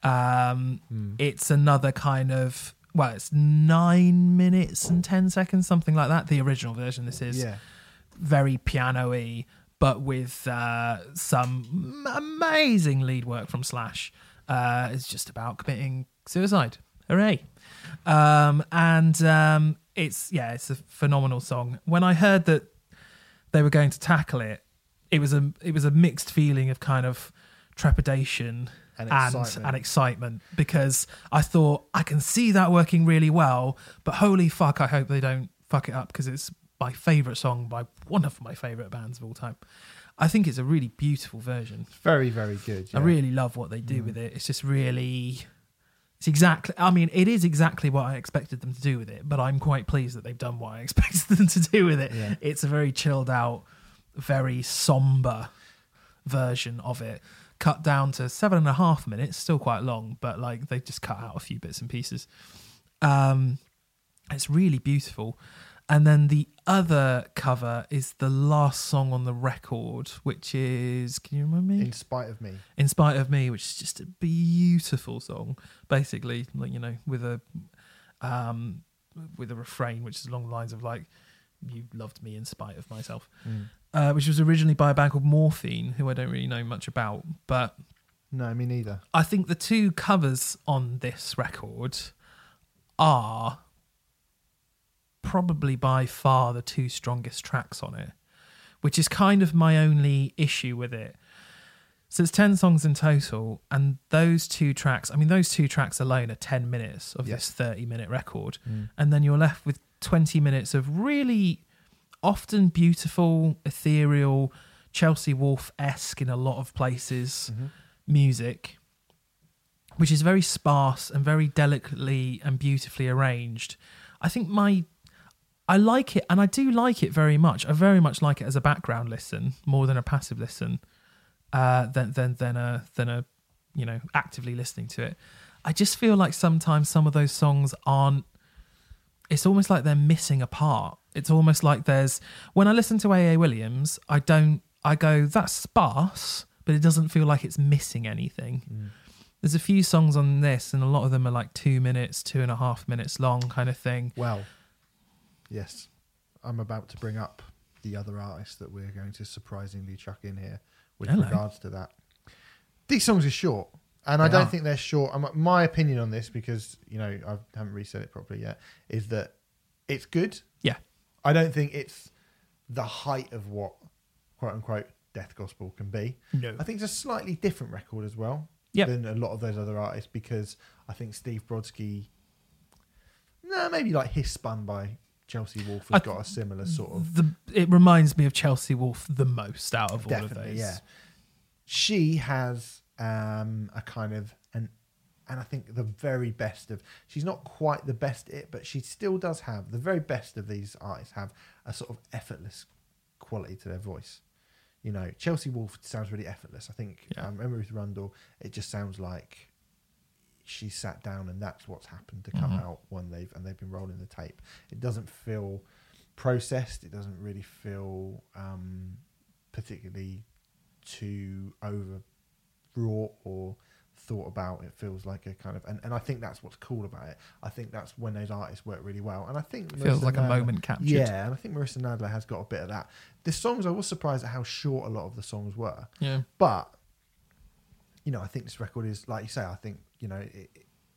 Um, Hmm. It's another kind of, well, it's nine minutes and 10 seconds, something like that. The original version, this is Yeah. very piano-y, but with uh, some m- amazing lead work from Slash. Uh, it's just about committing suicide. Hooray! Um, and um, it's yeah, it's a phenomenal song. When I heard that they were going to tackle it, it was a it was a mixed feeling of kind of trepidation And and excitement. and excitement because I thought I can see that working really well, but holy fuck, I hope they don't fuck it up because it's my favorite song by one of my favorite bands of all time. I think it's a really beautiful version. It's very, very good. I really love what they do with it. It's just really it's exactly I mean, it is exactly what I expected them to do with it, but I'm quite pleased that they've done what I expected them to do with it. Yeah. It's a very chilled out, very somber version of it. Cut down to seven and a half minutes, still quite long, but like they just cut out a few bits and pieces. Um it's really beautiful. And then the other cover is the last song on the record, which is can you remember me? In spite of me. in spite of me which is just a beautiful song basically like you know with a um with a refrain which is along the lines of like you loved me in spite of myself Mm. uh, which was originally by a band called morphine who i don't really know much about but No, me neither. i think the two covers on this record are probably by far the two strongest tracks on it which is kind of my only issue with it so it's 10 songs in total, and those two tracks, I mean, those two tracks alone are 10 minutes of Yeah. this 30 minute record. Mm. And then you're left with 20 minutes of really often beautiful, ethereal, Chelsea Wolfe esque in a lot of places Mhm. music, which is very sparse and very delicately and beautifully arranged. I think my. I like it, and I do like it very much. I very much like it as a background listen more than a passive listen uh, than than than a than a you know actively listening to it. I just feel like sometimes some of those songs aren't it's almost like they're missing a part. It's almost like there's when I listen to AA Williams, I don't I go that's sparse, but it doesn't feel like it's missing anything. Mm. There's a few songs on this, and a lot of them are like two minutes, two and a half minutes long, kind of thing. Well, yes, I'm about to bring up the other artist that we're going to surprisingly chuck in here with Hello. regards to that. These songs are short, and I They don't are. think they're short. Um, My opinion on this, because you know I haven't reset it properly yet, is that it's good. Yeah, I don't think it's the height of what quote unquote death gospel can be. no, I think it's a slightly different record as well Yep. than a lot of those other artists because I think Steve Brodsky, no, maybe like His Spun by Chelsea Wolfe has I- got a similar sort of the it reminds me of Chelsea Wolfe the most out of all of those. yeah. She has um, a kind of an, and I think the very best of. She's not quite the best it, but she still does have the very best of these artists have a sort of effortless quality to their voice. You know, Chelsea Wolfe sounds really effortless. I think Yeah. um, Ruth Rundle, it just sounds like she sat down and that's what's happened to come Mhm. out when they've and they've been rolling the tape. It doesn't feel processed. It doesn't really feel um, particularly too overwrought or thought about. It feels like a kind of and, and I think that's what's cool about it. I think that's when those artists work really well. And I think it feels Marissa like a moment captured. Yeah, and I think Marissa Nadler has got a bit of that. The songs I was surprised at how short a lot of the songs were. yeah. But you know, I think this record is like you say. I think you know it,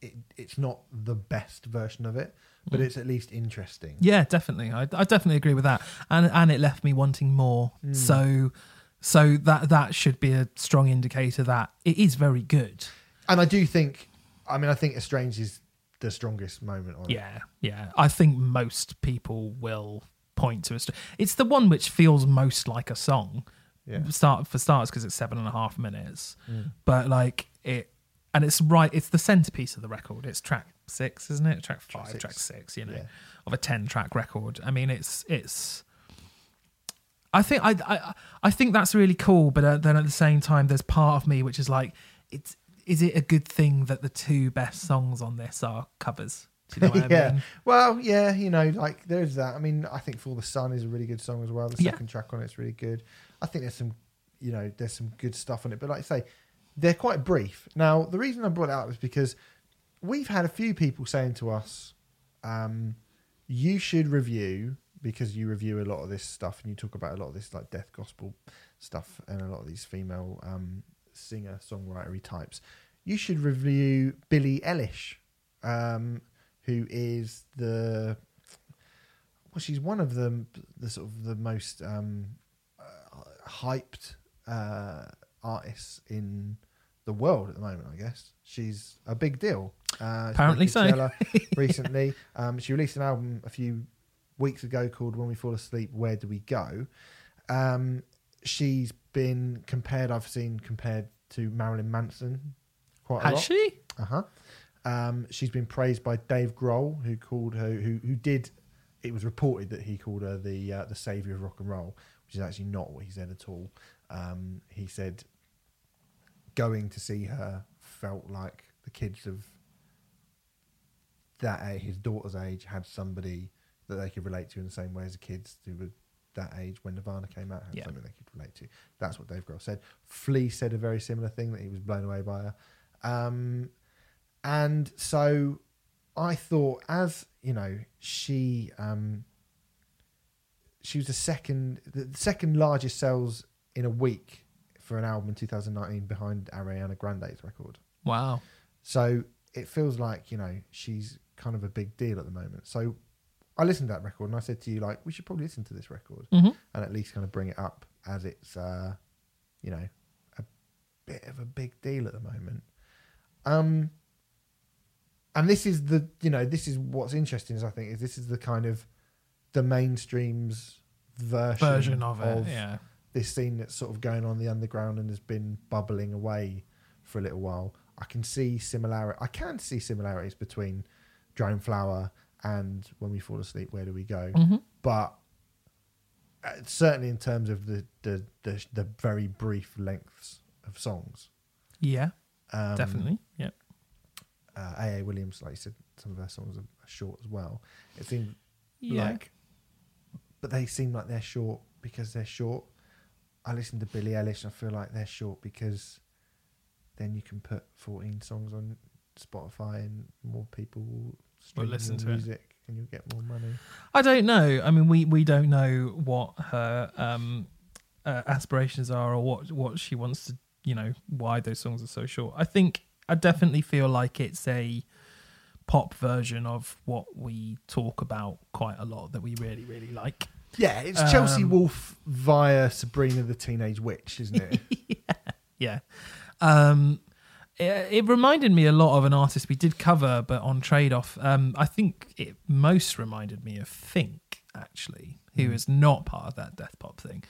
it it's not the best version of it, but Mm. it's at least interesting. Yeah, definitely. I, I definitely agree with that, and and it left me wanting more. Mm. So, so that that should be a strong indicator that it is very good. And I do think, I mean, I think "Estranged" is the strongest moment on it. Yeah, yeah. I think most people will point to it. It's the one which feels most like a song. Yeah. Start for starters because it's seven and a half minutes, Mm. but like it, and it's right. It's the centerpiece of the record. It's track six, isn't it? Track five, six. track six. You know, Yeah. of a ten track record. I mean, it's it's. I think I, I I think that's really cool, but uh, then at the same time, there's part of me which is like, it's is it a good thing that the two best songs on this are covers? Do you know what I yeah. mean? Well, yeah, you know, like there's that. I mean, I think "For the Sun" is a really good song as well. The Yeah. second track on it's really good. I think there's some, you know, there's some good stuff on it. But like I say, they're quite brief. Now, the reason I brought it up is because we've had a few people saying to us, um, "You should review." Because you review a lot of this stuff and you talk about a lot of this like death gospel stuff and a lot of these female um, singer songwritery types. You should review Billie Eilish, um, who is the well, she's one of the the sort of the most um, uh, hyped uh, artists in the world at the moment. I guess she's a big deal. Uh, Apparently so. Recently, um, she released an album a few weeks ago called "When We Fall Asleep, Where Do We Go." Um, she's been compared. I've seen compared to Marilyn Manson quite a Has lot. she? Uh huh. Um, she's been praised by Dave Grohl, who called her, who who did. It was reported that he called her the uh, the savior of rock and roll, which is actually not what he said at all. Um, he said going to see her felt like the kids of that age, his daughter's age, had somebody that they could relate to in the same way as the kids who were that age when Nirvana came out had Yeah. something they could relate to. That's what Dave Grohl said. Flea said a very similar thing that he was blown away by her. Um, and so I thought, as you know, she um, she was the second the second largest sales in a week for an album in 2019 behind Ariana Grande's record. Wow. So it feels like you know she's kind of a big deal at the moment. So I listened to that record and I said to you like we should probably listen to this record hmm and at least kind of bring it up as it's uh, you know a bit of a big deal at the moment. Um, and this is the you know this is what's interesting is I think is this is the kind of the mainstream's version, Version of it. yeah. this scene that's sort of going on the underground and has been bubbling away for a little while. I can see similarity. I can see similarities between Drone Flower and When We Fall Asleep. Where do we go? hmm but uh, certainly in terms of the the the, the very brief lengths of songs, Yeah. um, definitely. Yeah. Uh, A.A. Williams, like you said, some of her songs are, short as well. It seemed Yeah. like, but they seem like they're short because they're short. I listen to Billie Eilish and I feel like they're short because then you can put 14 songs on Spotify and more people will stream listen your to it. music and you'll get more money. I don't know. I mean, we we don't know what her um, uh, aspirations are or what what she wants to. You know, why those songs are so short. I think I definitely feel like it's a pop version of what we talk about quite a lot that we really really like. Yeah, it's Chelsea Um, Wolfe via Sabrina the Teenage Witch, isn't it? Yeah. Um, it, it reminded me a lot of an artist we did cover, but on trade off. Um, I think it most reminded me of Fink, actually, who Mm. is not part of that death pop thing.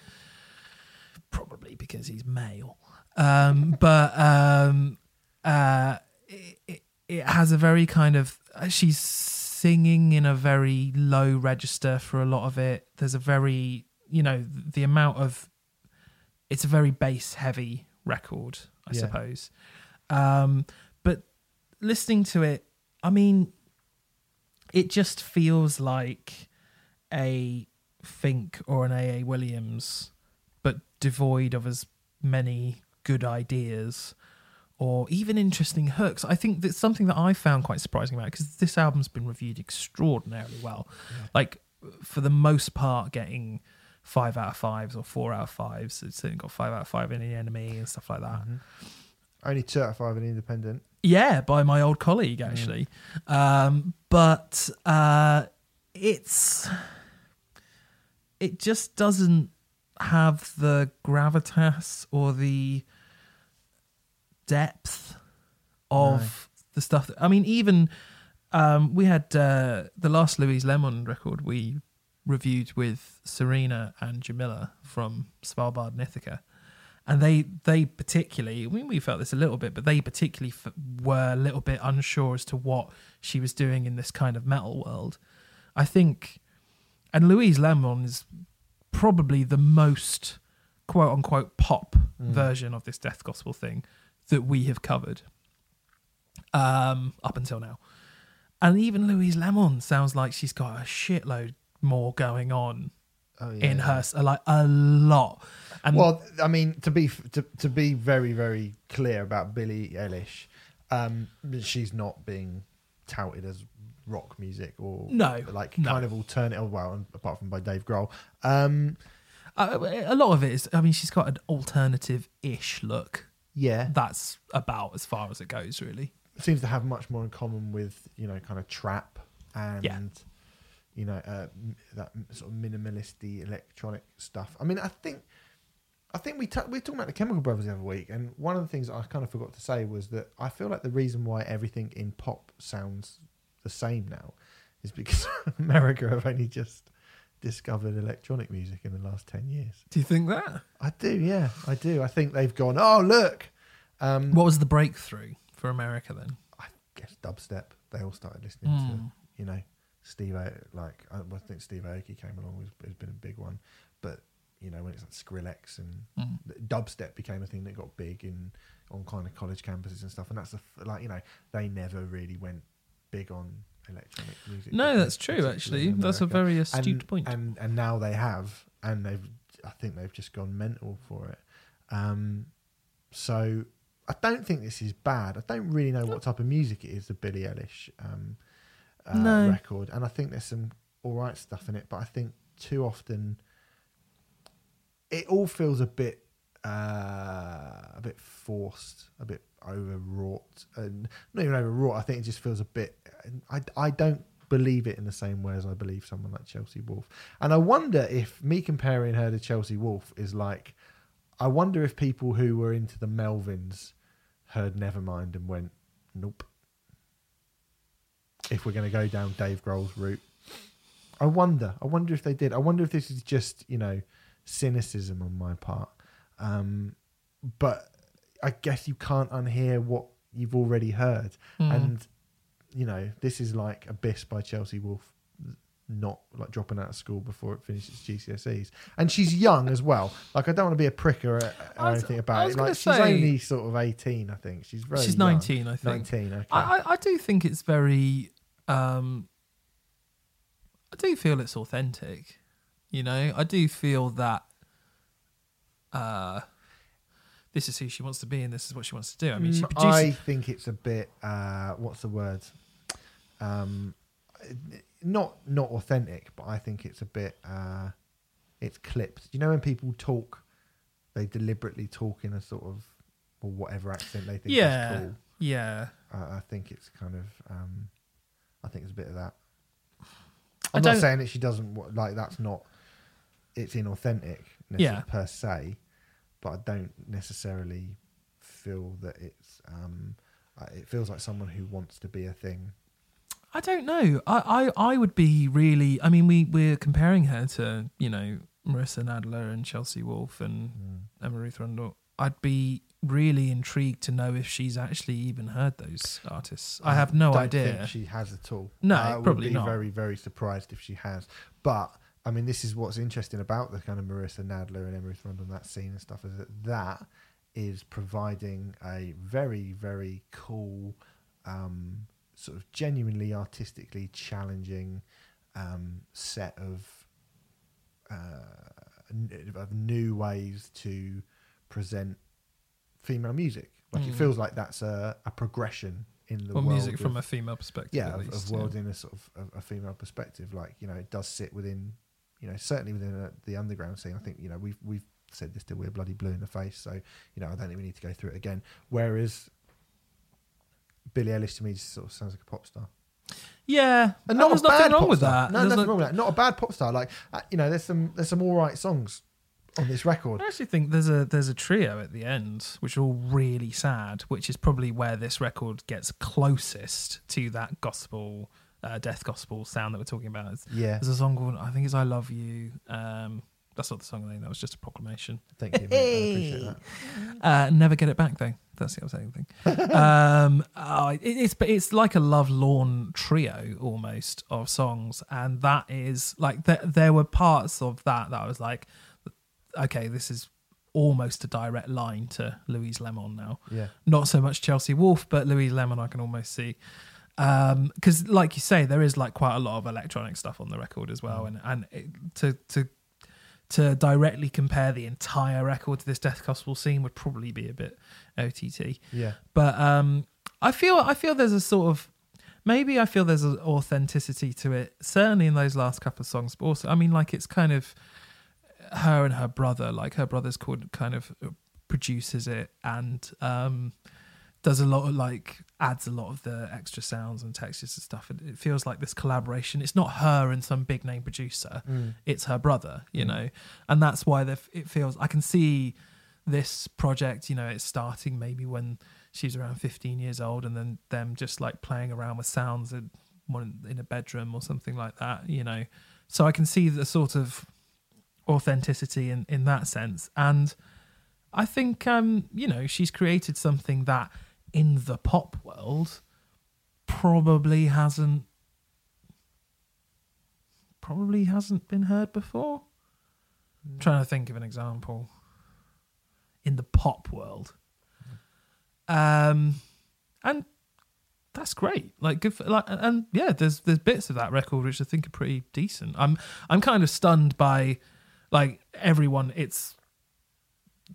Probably because he's male. Um, but um, uh, it, it, has a very kind of. She's singing in a very low register for a lot of it. There's a very, you know, the amount of. It's a very bass heavy record, I Yeah. suppose. Um, but listening to it, I mean, it just feels like a Fink or an AA Williams, but devoid of as many good ideas or even interesting hooks. I think that's something that I found quite surprising about because this album's been reviewed extraordinarily well. Like for the most part, getting five out of fives or four out of fives. It's certainly got five out of five in the NME and stuff like that. Only two out of five in independent. Yeah, by my old colleague actually. Um, but uh, it's it just doesn't have the gravitas or the depth of the stuff. That, I mean, even um, we had uh, the last Louise Lemon record we reviewed with Serena and Djamila from Svalbard and Ithaca. And they they particularly I mean we felt this a little bit but they particularly f- were a little bit unsure as to what she was doing in this kind of metal world. I think and louise lemon is probably the most quote unquote pop version of this death gospel thing that we have covered um up until now and even louise lemon sounds like she's got a shitload more going on Oh, yeah. in her like a lot and Well, I mean, to be to, to be very very clear about Billie Eilish, um, she's not being touted as rock music or No, like no. kind of alternative. Well, apart from by Dave Grohl. Um, Uh, a lot of it is. I mean, she's got an alternative-ish look. Yeah, That's about as far as it goes, really. It seems to have much more in common with you know kind of trap and Yeah. you know uh, that sort of minimalisty electronic stuff. I mean, I think I think we t- we were talking about the Chemical Brothers the other week, and one of the things I kind of forgot to say was that I feel like the reason why everything in pop sounds the same now is because America have only just discovered electronic music in the last ten years. Do you think that? I do, yeah, I do. I think they've gone. Oh, look. Um, What was the breakthrough for America then? I guess dubstep. They all started listening Mm. to, you know, Steve. Aoki, Like I, I think Steve Aoki came along was has been a big one, but you know when it's like Skrillex and Mm. dubstep became a thing that got big in on kind of college campuses and stuff, and that's the like you know they never really went big on electronic music. No, that's true. Actually, that's a very astute and, point. And and now they have, and they've. I think they've just gone mental for it. Um, so I don't think this is bad. I don't really know what type of music it is, the Billie Eilish um, uh, No. record, and I think there's some all right stuff in it. But I think too often it all feels a bit uh, a bit forced, a bit overwrought, and not even overwrought. I think it just feels a bit. I I don't believe it in the same way as I believe someone like Chelsea Wolfe, and I wonder if me comparing her to Chelsea Wolfe is like. I wonder if people who were into the Melvins heard Nevermind and went, nope. If we're going to go down Dave Grohl's route, I wonder. I wonder if they did. I wonder if this is just you know cynicism on my part. Um, but I guess you can't unhear what you've already heard, Mm. and you know this is like Abyss by Chelsea Wolfe, not like dropping out of school before it finishes GCSEs, and she's young as well. Like I don't want to be a prick or, or was- anything about it. Like she's only sort of eighteen, I think. She's very. She's young. 19, I think. Nineteen. Okay. I, I, I do think it's very um, I do feel it's authentic. You know, I do feel that uh, this is who she wants to be and this is what she wants to do. I mean, she Mm, produces. I think it's a bit. Uh, what's the word? Um, not not authentic, but I think it's a bit. Uh, it's clipped. You know when people talk, they deliberately talk in a sort of or whatever accent they think Yeah. is cool. yeah, I, I think it's kind of. Um, I think it's a bit of that. I'm not saying that she doesn't like. That's not. It's inauthentic, Yeah. per se, but I don't necessarily feel that it's. Um, uh, it feels like someone who wants to be a thing. I don't know. I, I, I would be really. I mean, we we're comparing her to you know Marissa Nadler and Chelsea Wolfe and Emma Ruth Rundle. I'd be really intrigued to know if she's actually even heard those artists. I have no don't idea. Think she has at all. No, I probably would be not. Very, very surprised if she has. But I mean, this is what's interesting about the kind of Marissa Nadler and Ruth Rundle and that scene and stuff is that that is providing a very, very cool, um, sort of genuinely artistically challenging um, set of uh, n- of new ways to present female music. Like it Mm. feels like that's a, a progression in the Well, music of, from a female perspective. yeah of, least, of world in a sort of a, a female perspective. Like you know, it does sit within you know certainly within uh the underground scene. I think you know we've we've said this till we're bloody blue in the face. So you know I don't think we need to go through it again. Whereas Billie Eilish to me just sort of sounds like a pop star. Yeah, And not there's a bad nothing wrong pop with star. that. No, There's nothing no- wrong with that. Not a bad pop star. Like uh, you know, there's some there's some all right songs on this record. I actually think there's a there's a trio at the end, which are all really sad, which is probably where this record gets closest to that gospel, uh, death gospel sound that we're talking about. There's, Yeah, there's a song called I think it's "I Love You." Um, that's not the song name. That was just a proclamation. thank you. Mate. I appreciate that. Uh, never get it back though. That's the upsetting thing. um, oh, it, it's but it's like a love lawn trio almost of songs, and that is like there, there were parts of that that I was like, okay, this is almost a direct line to Louise Lemon now. Yeah, Not so much Chelsea Wolfe, but Louise Lemon I can almost see. Because, like you say, there is like quite a lot of electronic stuff on the record as well, and and it, to to to directly compare the entire record to this Death Gospel scene would probably be a bit OTT. yeah, But um, I feel I feel there's a sort of maybe I feel there's an authenticity to it. Certainly in those last couple of songs, but also I mean like it's kind of her and her brother. Like her brother's called kind of produces it and um, does a lot of like adds a lot of the extra sounds and textures and stuff. It, it feels like this collaboration. It's not her and some big name producer Mm. it's her brother, you Mm. know, and that's why the it feels. I can see this project, you know, it's starting maybe when she's around 15 years old, and then them just like playing around with sounds in one in a bedroom or something like that, you know. So I can see the sort of authenticity in in that sense, and I think um, you know she's created something that in the pop world probably hasn't probably hasn't been heard before. I'm trying to think of an example in the pop world. Um, and that's great. Like good for like and yeah, there's there's bits of that record which I think are pretty decent. I'm I'm kind of stunned by like everyone it's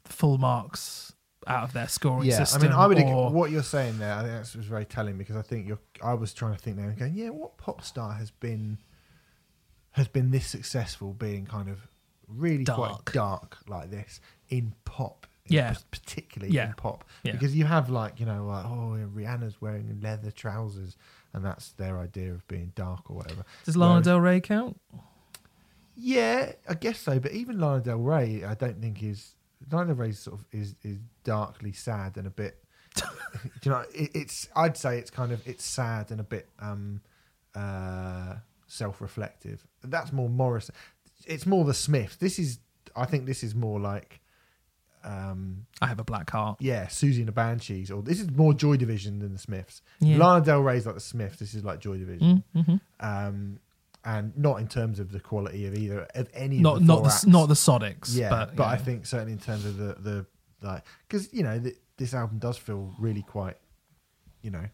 full marks out of their scoring yeah. system. I mean, I would. ag- or- what you're saying there, I think that's was very telling because I think you're. I was trying to think there and going, yeah, what pop star has been has been this successful, being kind of really Dark. quite dark like this in pop. in Yeah. p- particularly Yeah. in pop Yeah. because you have like you know like oh Rihanna's wearing leather trousers and that's their idea of being dark or whatever. Does Lana Whereas- Del Rey count? Yeah, I guess so. But even Lana Del Rey, I don't think is Lana Rey sort of is is darkly sad and a bit. you know? It, it's I'd say it's kind of it's sad and a bit um uh self-reflective. That's more Morris. It's more the Smiths. This is I think this is more like um I have a black heart. yeah Siouxsie and the Banshees or this is more Joy Division than the Smiths. Yeah. Lana Del Rey's like the Smiths. This is like Joy Division. Mm, mhm. Um, and not in terms of the quality of either of any Not of the not the not the Sonics. yeah, but, but, you I think certainly in terms of the the like because you know th this album does feel really quite you know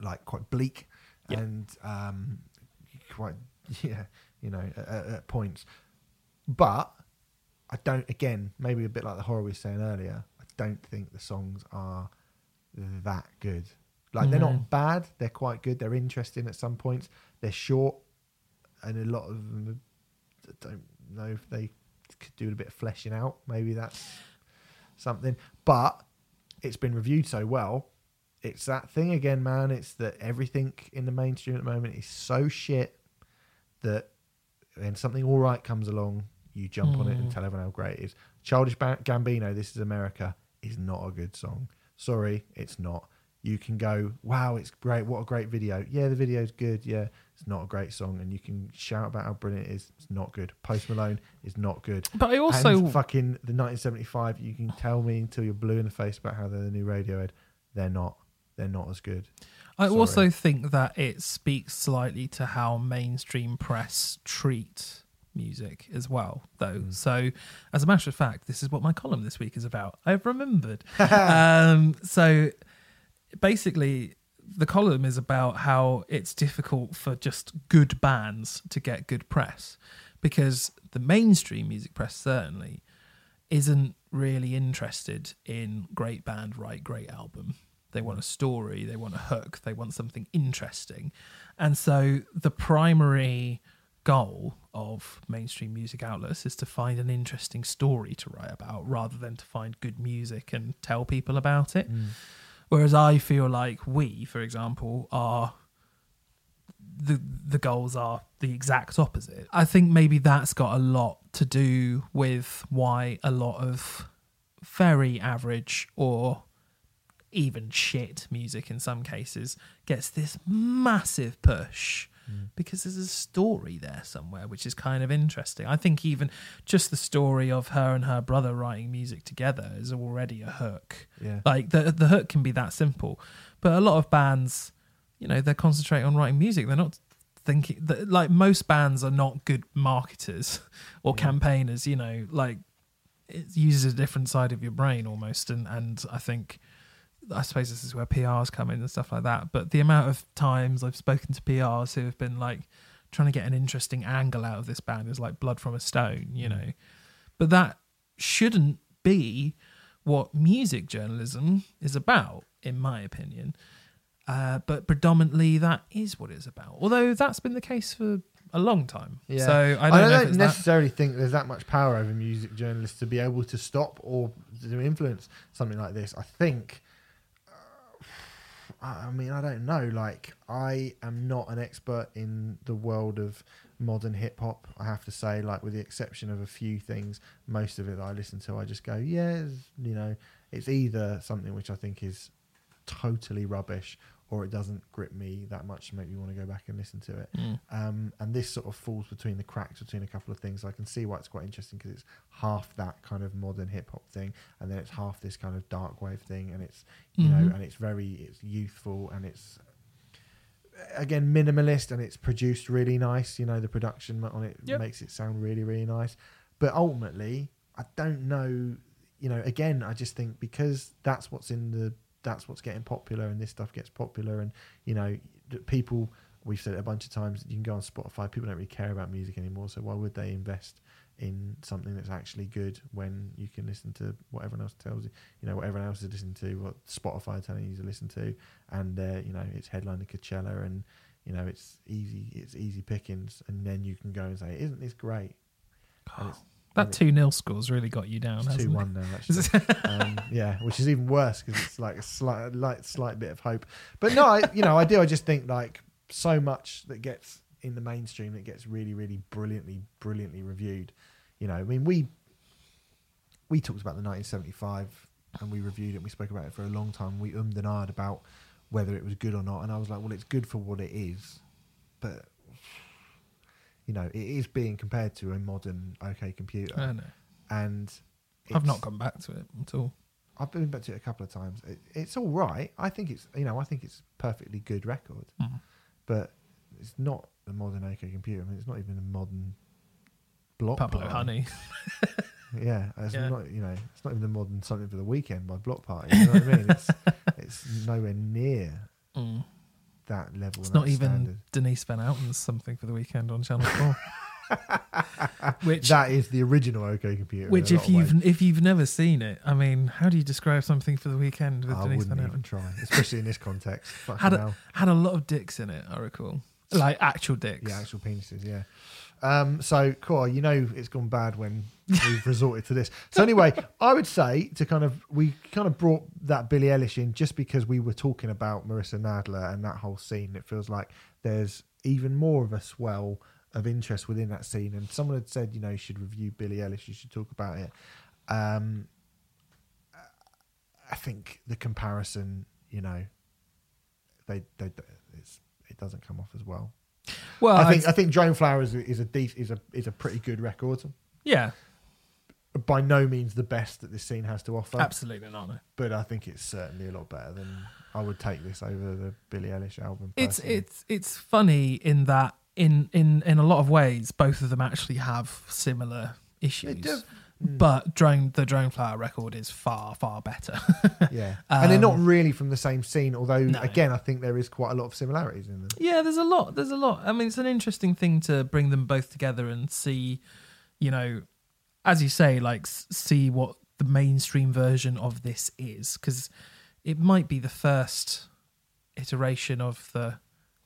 like quite bleak Yeah. and um quite yeah, you know, at, at- points. But I don't. Again, maybe a bit like the horror we were saying earlier. I don't think the songs are that good. Like they're not bad. They're quite good. They're interesting at some points. They're short, and a lot of them. Don't know if they could do a bit of fleshing out. Maybe that's something. But it's been reviewed so well. It's that thing again, man. It's that everything in the mainstream at the moment is so shit that when something all right comes along, you jump on it and Mm. tell everyone how great it is. Childish Gambino, "This Is America," is not a good song. Sorry, it's not. You can go, "Wow, it's great! What a great video!" Yeah, the video's good. Yeah, it's not a great song, and you can shout about how brilliant it is. It's not good. Post Malone is not good. But I also and fucking the 1975. You can tell me until you're blue in the face about how they're the new Radiohead. They're not. They're not as good. I Sorry. also think that it speaks slightly to how mainstream press treat music as well, though. Mm. So, as a matter of fact, this is what my column this week is about. I've remembered. um, so, basically, the column is about how it's difficult for just good bands to get good press because the mainstream music press certainly isn't really interested in great band write great album. They want a story, they want a hook, they want something interesting. And so the primary goal of mainstream music outlets is to find an interesting story to write about rather than to find good music and tell people about it. Mm. Whereas I feel like we, for example, are the the goals are the exact opposite. I think maybe that's got a lot to do with why a lot of very average or even shit music in some cases gets this massive push Mm. because there's a story there somewhere which is kind of interesting. I think even just the story of her and her brother writing music together is already a hook. Yeah. Like the the hook can be that simple, but a lot of bands, you know, they're concentrating on writing music. They're not thinking that like most bands are not good marketers or Yeah. campaigners. You know, like it uses a different side of your brain almost, and and I think. I suppose this is where PRs come in and stuff like that. But the amount of times I've spoken to PRs who have been like trying to get an interesting angle out of this band is like blood from a stone, you know. But that shouldn't be what music journalism is about, in my opinion. Uh, but predominantly, that is what it's about. Although that's been the case for a long time. Yeah. So I don't, know don't it's that. necessarily think there's that much power over music journalists to be able to stop or to influence something like this. I think. I mean, I don't know. Like, I am not an expert in the world of modern hip hop. I have to say, like, with the exception of a few things, most of it that I listen to, I just go, yeah, you know, it's either something which I think is totally rubbish or it doesn't grip me that much to make me want to go back and listen to it. Mm. Um, and this sort of falls between the cracks between a couple of things. I can see why it's quite interesting because it's half that kind of modern hip hop thing, and then it's half this kind of dark wave thing, and it's you know, Mhm. and it's very it's youthful and it's again minimalist and it's produced really nice. You know, the production on it Yep. makes it sound really really nice. But ultimately, I don't know. You know, again, I just think because that's what's in the that's what's getting popular, and this stuff gets popular, and you know, people. We've said it a bunch of times. You can go on Spotify. People don't really care about music anymore. So why would they invest in something that's actually good when you can listen to what everyone else tells you? You know, what everyone else is listening to, what Spotify telling you to listen to, and you know, it's headline to Coachella, and you know, it's easy. It's easy pickings, and then you can go and say, "Isn't this great?" And it's, That and two 0 score's really got you down, it's two one now. Actually, um, yeah, which is even worse because it's like a slight, light, slight bit of hope. But no, I, you know, I do. I just think like so much that gets in the mainstream that gets really, really brilliantly, brilliantly reviewed. You know, I mean, we we talked about the 1975 and we reviewed it. and We spoke about it for a long time. We ummed and ahed about whether it was good or not, and I was like, well, it's good for what it is, but you know, it is being compared to a modern OK computer, I know. and I've not gone back to it at all. I've been back to it a couple of times. It, it's all right. I think it's you know I think it's a perfectly good record, Mhm. but it's not a modern OK computer. I mean, it's not even a modern block Pablo party. Honey. Yeah, it's Yeah. not you know it's not even the modern something for the weekend by Bloc Party. You know what I mean? It's it's nowhere near. Mm. That level. It's not even standard. Denise Van Outen's something for the weekend on Channel Four. which, That is the original OK Computer. which, if you've if you've never seen it, I mean, how do you describe something for the weekend with I Denise Van Outen? try, especially in this context. Had hell. a, had a lot of dicks in it. I recall, like actual dicks. Yeah, actual penises. Yeah. Um, so, cool. You know, it's gone bad when we've resorted to this. So, anyway, I would say to kind of we kind of brought that Billie Eilish in just because we were talking about Marissa Nadler and that whole scene. It feels like there's even more of a swell of interest within that scene. And someone had said, you know, you should review Billie Eilish. You should talk about it. Um, I think the comparison, you know, they they it's, it doesn't come off as well. Well, I think I- I think Drone Flower is a, is a dec- is a is a pretty good record. yeah, By no means the best that this scene has to offer, absolutely not. No. but I think it's certainly a lot better than I would take this over the Billie Eilish album. It's personally. it's it's funny in that in in in a lot of ways both of them actually have similar issues. They do. Mm. But drone the drone flower record is far far better. yeah, and they're not Um, really from the same scene. Although No. again, I think there is quite a lot of similarities in them. yeah, there's a lot. There's a lot. I mean, it's an interesting thing to bring them both together and see, you know, as you say, like see what the mainstream version of this is because it might be the first iteration of the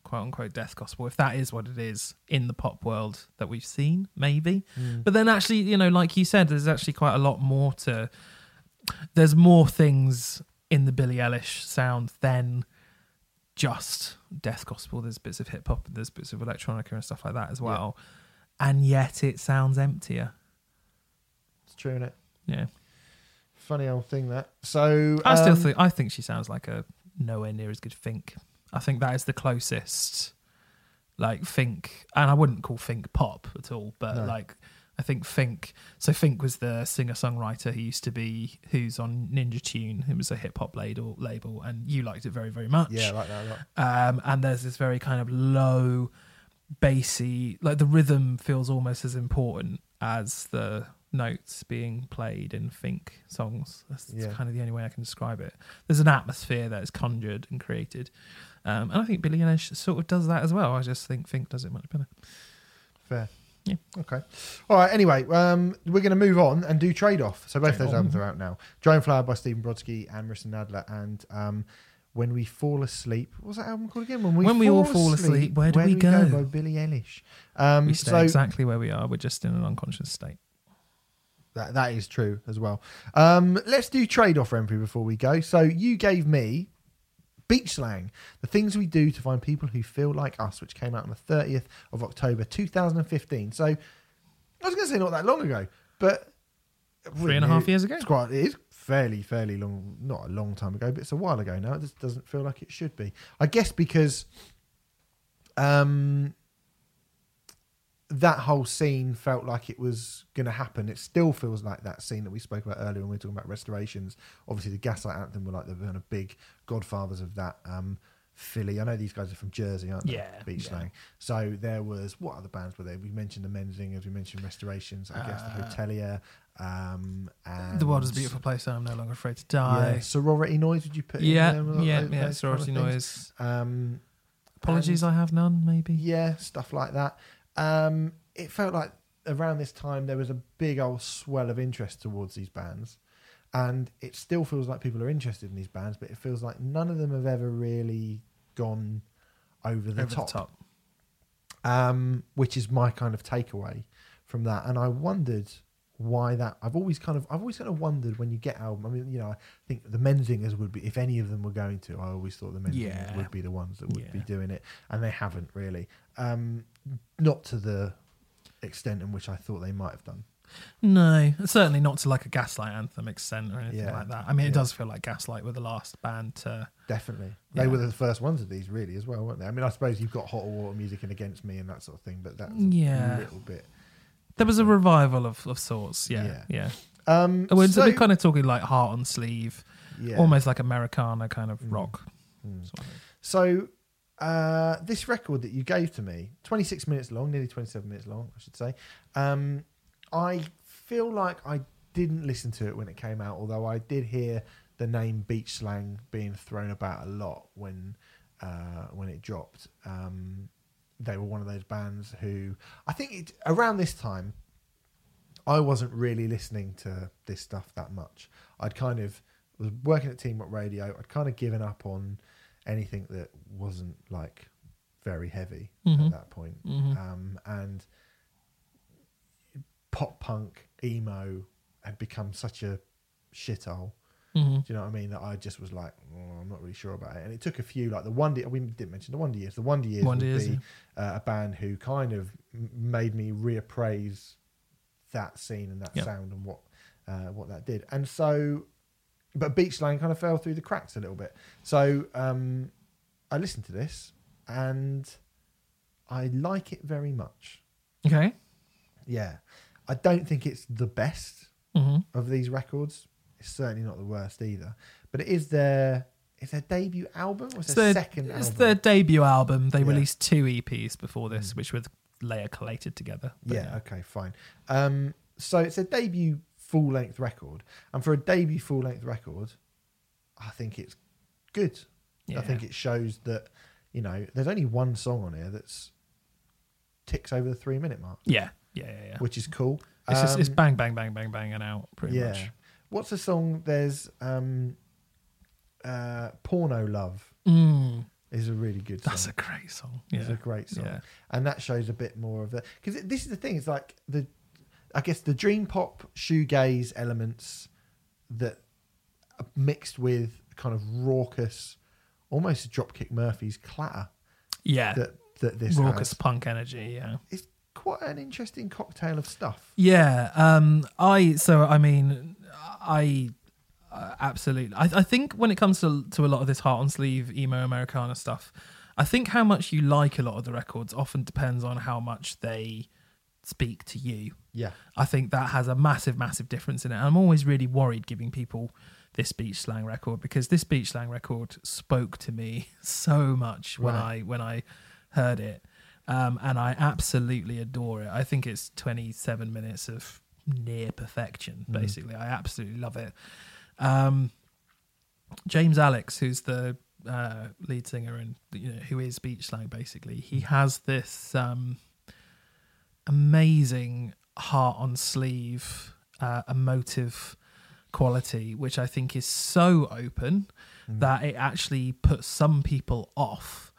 quote unquote death gospel if that is what it is in the pop world that we've seen maybe. Mm. But then actually you know like you said there's actually quite a lot more to there's more things in the billie eilish sound than just death gospel. There's bits of hip hop and there's bits of electronica and stuff like that as well. And yet it sounds emptier true, is it? yeah Funny old thing that. So i still um, think i think she sounds like a nowhere near as good fink i think that is the closest like fink and i wouldn't call fink pop at all but No. like i think fink so fink was the singer songwriter who used to be who's on ninja tune who was a hip-hop label label and you liked it very very much yeah, I like that a lot. um, and there's this very kind of low, bassy, like the rhythm feels almost as important as the notes being played in Fink songs. That's, that's Yeah. kind of the only way I can describe it. There's an atmosphere that is conjured and created, um, and I think Billie Eilish sort of does that as well. I just think Fink does it much better. Fair. Yeah. Okay. All right. Anyway, um, we're going to move on and do trade off. So both Trade those on. albums are out now. Drone Flower by Stephen Brodsky and Marissa Nadler, and um, When We Fall Asleep. What was that album called again? When we When We All Fall Asleep, Where Do We Go? by Billie Eilish. Um, we stay so exactly where we are. We're just in an unconscious state. That that is true as well. Um, let's do trade off, Renfrew, before we go. So you gave me Beach Slang, the things we do to find people who feel like us, which came out on the 30th of October 2015. So I was going to say not that long ago, but Three and a half years ago. It's quite. It is fairly, fairly long. Not a long time ago, but it's a while ago now. It just doesn't feel like it should be. I guess because, um, that whole scene felt like it was going to happen. It still feels like that scene that we spoke about earlier when we were talking about restorations. Obviously, the Gaslight Anthem were like the kind of big godfathers of that. Um, Philly. I know these guys are from Jersey, aren't they? Yeah, Beach yeah. Slang. So there was what other bands were there? We mentioned the Menzingers. We mentioned Restorations. I guess the Uh, Hotelier. Um, and The world is a beautiful place. and I'm no longer afraid to die. yeah, sorority noise. Would you put? Yeah, in there? yeah, Those- yeah. those kind Sorority of noise. Um, Apologies, I have none. Maybe. yeah, stuff like that. Um, it felt like around this time there was a big old swell of interest towards these bands, and it still feels like people are interested in these bands, but it feels like none of them have ever really gone over the Over top. the top. um, which is my kind of takeaway from that. And I wondered why that. I've always kind of, I've always kind of wondered when you get album. I mean, you know, I think the Menzingers would be, if any of them were going to, I always thought the Menzingers Yeah. would be the ones that would be doing it, and they haven't really. Um, not to the extent in which I thought they might have done. No, certainly not to like a Gaslight anthem extent or anything Yeah, like that. I mean, it yeah. does feel like Gaslight were the last band to. Definitely, Yeah. they were the first ones of these, really, as well, weren't they? I mean, I suppose you've got Hot Water Music and Against Me and that sort of thing, but that's Yeah. a little bit. There was a revival of, of sorts. Yeah, Yeah. Um, and so, so- we're kind of talking like heart on sleeve, yeah. almost like Americana kind of Mm. rock. Mm. sort of. So uh, this record that you gave to me, 26 minutes long, nearly 27 minutes long, I should say. Um, I feel like I didn't listen to it when it came out, although I did hear the name Beach Slang being thrown about a lot when uh, when it dropped. Um, they were one of those bands who I think it, around this time I wasn't really listening to this stuff that much. I'd kind of was working at Team Rock Radio. I'd kind of given up on anything that wasn't like very heavy Mhm. at that point. Mhm. Um, and pop punk emo had become such a shithole. Mhm. Do you know what I mean? That I just was like, oh, I'm not really sure about it. And it took a few, like the Wonder. We didn't mention the Wonder Years. The Wonder Years Wonder would Years, be uh, a band who kind of made me reappraise that scene and that Yep. sound and what uh, what that did. And so, but Beach Slang kind of fell through the cracks a little bit. So um, I listened to this and I like it very much. Okay. Yeah, I don't think it's the best hmm of these records. It's certainly not the worst either. But it is their is their debut album or is It's their second it's album? their debut album. They Yeah. released two EPs before this, Mm. which were layer collated together. But yeah, okay, fine. Um, so it's a debut full length record, and for a debut full length record, I think it's good. yeah. I think it shows that you know there's only one song on here that's ticks over the three minute mark, Yeah, yeah, yeah, yeah. which is cool. It's just it's Um, bang, bang, bang, bang, bang, and out pretty yeah. much. What's a song? There's um, uh, "Porno Love" Mm, is a really good song. that's a great song. It's a great song, yeah, and that shows a bit more of the because this is the thing. It's like the, I guess the dream pop shoegaze elements that are mixed with kind of raucous, almost Dropkick Murphys clatter yeah. that that this Raucous has. punk energy. Yeah. It's quite an interesting cocktail of stuff. Yeah, um, I so I mean, I uh, absolutely. I, I think when it comes to to a lot of this heart on sleeve emo Americana stuff, I think how much you like a lot of the records often depends on how much they speak to you. Yeah, I think that has a massive, massive difference in it. I'm always really worried giving people this beach slang record because this beach slang record spoke to me so much when Right. I when I heard it, um, and I absolutely adore it. I think it's 27 minutes of near perfection. Mm. Basically, I absolutely love it. Um, James Alex, who's the uh, lead singer and you know who is beach slang, basically, he has this. Um, amazing heart on sleeve, uh, emotive quality, which I think is so open Mm. that it actually puts some people off.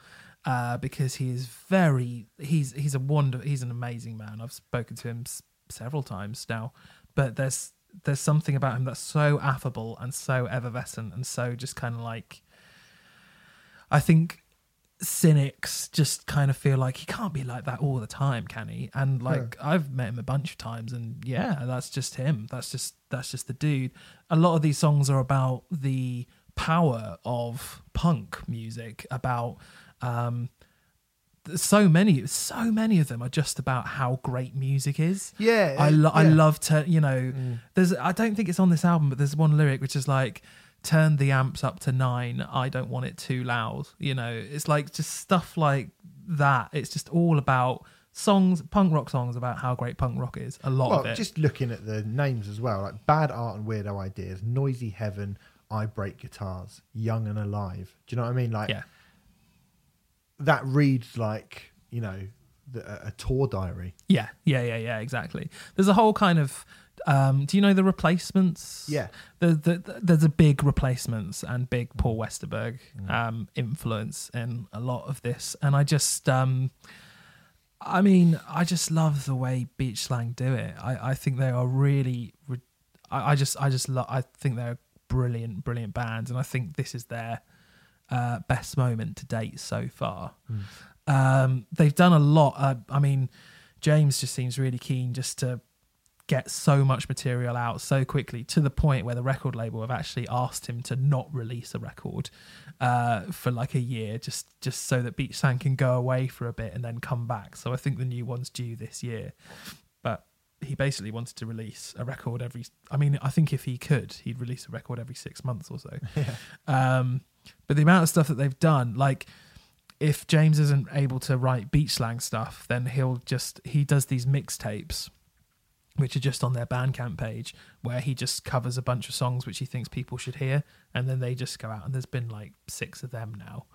Uh, because he is very he's he's a wonder he's an amazing man. I've spoken to him several times now, but there's there's something about him that's so affable and so effervescent and so just kind of like I think cynics just kind of feel like he can't be like that all the time, can he? And like I've met him a bunch of times, and yeah, that's just him. That's just that's just the dude. A lot of these songs are about the power of punk music, about um so many so many of them are just about how great music is. yeah. I, lo- I love to you know Mm. there's I don't think it's on this album, but there's one lyric which is like turn the amps up to nine. I don't want it too loud. You know, it's like just stuff like that. It's just all about songs, punk rock songs about how great punk rock is. A lot Well, of it. just looking at the names as well, like Bad Art and Weirdo Ideas, Noisy Heaven, I Break Guitars, Young and Alive. Do you know what I mean? Like yeah, that reads like you know the, a, tour diary. yeah, yeah, yeah, yeah. Exactly. There's a whole kind of. Um, do you know the replacements? Yeah. the, the, there's a big replacements and big Paul Westerberg Mm. um, influence in a lot of this, and I just, um, I mean, I just love the way Beach Slang do it. I, I think they are really, re- I, I just, I just love. I think they're a brilliant, brilliant bands, and I think this is their uh, best moment to date so far. Um, they've done a lot. Uh, I mean, James just seems really keen just to get so much material out so quickly to the point where the record label have actually asked him to not release a record uh, for like a year, just just so that Beach Slang can go away for a bit and then come back. So I think the new one's due this year, but he basically wanted to release a record every. I mean, I think if he could, he'd release a record every six months or so. Um, but the amount of stuff that they've done, like if James isn't able to write beach slang stuff, then he'll just he does these mixtapes, which are just on their Bandcamp page, where he just covers a bunch of songs which he thinks people should hear, and then they just go out. And there's been like six of them now.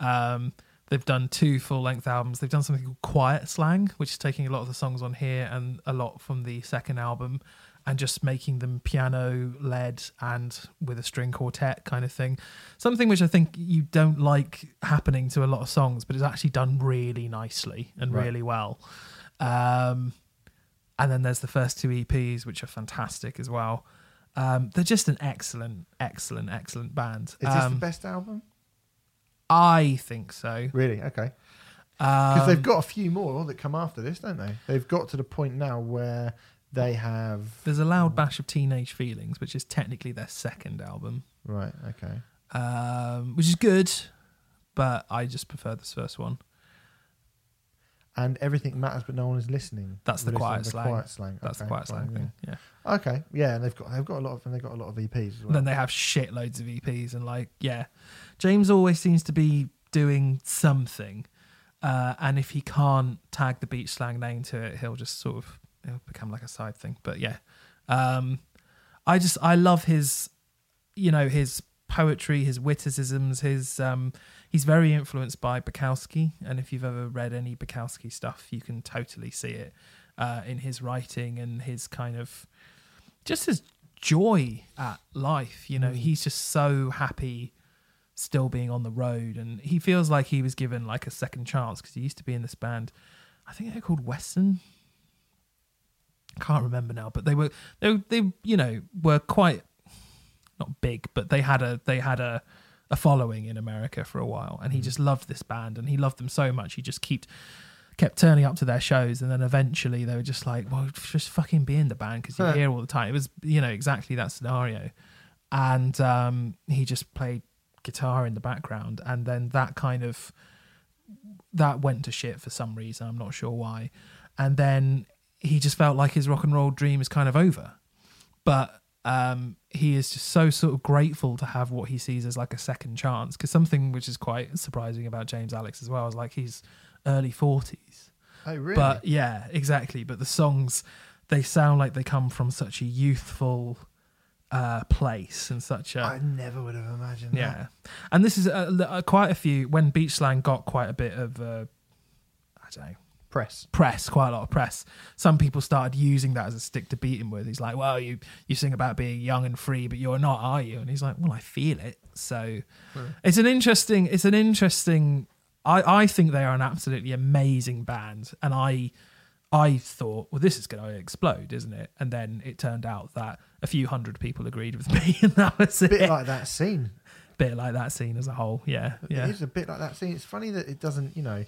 Um, they've done two full length albums. They've done something called Quiet Slang, which is taking a lot of the songs on here and a lot from the second album and just making them piano led and with a string quartet kind of thing. Something which I think you don't like happening to a lot of songs, but it's actually done really nicely and Right. really well. Um, and then there's the first two EPs, which are fantastic as well. Um, they're just an excellent, excellent, excellent band. Is this the Um, best album? I think so. Really? Okay. Because Um, they've got a few more that come after this, don't they? They've got to the point now where they have. there's a loud bash of Teenage Feelings, which is technically their second album, Right. Okay. um, which is good, but I just prefer this first one. And everything matters, but no one is listening. That's the quiet slang. Quiet slang. That's the Okay, quiet slang fine, thing. Yeah. yeah. Okay. Yeah, and they've got they've got a lot of and they've got a lot of EPs as well. Then they have shitloads of EPs and like yeah, James always seems to be doing something, uh, and if he can't tag the beach slang name to it, he'll just sort of it'll become like a side thing. But yeah, um, I just I love his, you know, his poetry, his witticisms, his um, he's very influenced by Bukowski, and if you've ever read any Bukowski stuff, you can totally see it uh, in his writing and his kind of just his joy at life. You know, Mm. he's just so happy still being on the road, and he feels like he was given like a second chance because he used to be in this band. I think they're called Weston. Can't remember now, but they were they they you know were quite not big, but they had a they had a a following in America for a while, and he Mm. just loved this band, and he loved them so much he just kept kept turning up to their shows, and then eventually they were just like, well, just fucking be in the band because you're Huh. here all the time. It was you know exactly that scenario, and um, he just played guitar in the background, and then that kind of that went to shit for some reason. I'm not sure why, and then he just felt like his rock and roll dream is kind of over, but um, he is just so sort of grateful to have what he sees as like a second chance. Because something which is quite surprising about James Alex as well is like he's early forties. oh really? But yeah, exactly. But the songs they sound like they come from such a youthful uh, place and such a I never would have imagined. yeah. And this is uh, uh, quite a few when Beach Slang got quite a bit of uh, I don't know Press. press, quite a lot of press. Some people started using that as a stick to beat him with. He's like, "Well, you you sing about being young and free, but you're not, are you?" And he's like, "Well, I feel it." So hmm. it's an interesting. It's an interesting. I I think they are an absolutely amazing band, and I I thought, well, this is going to explode, isn't it? And then it turned out that a few hundred people agreed with me, and that was A it. bit like that scene. bit like that scene as a whole. Yeah, yeah. It is a bit like that scene. It's funny that it doesn't, you know,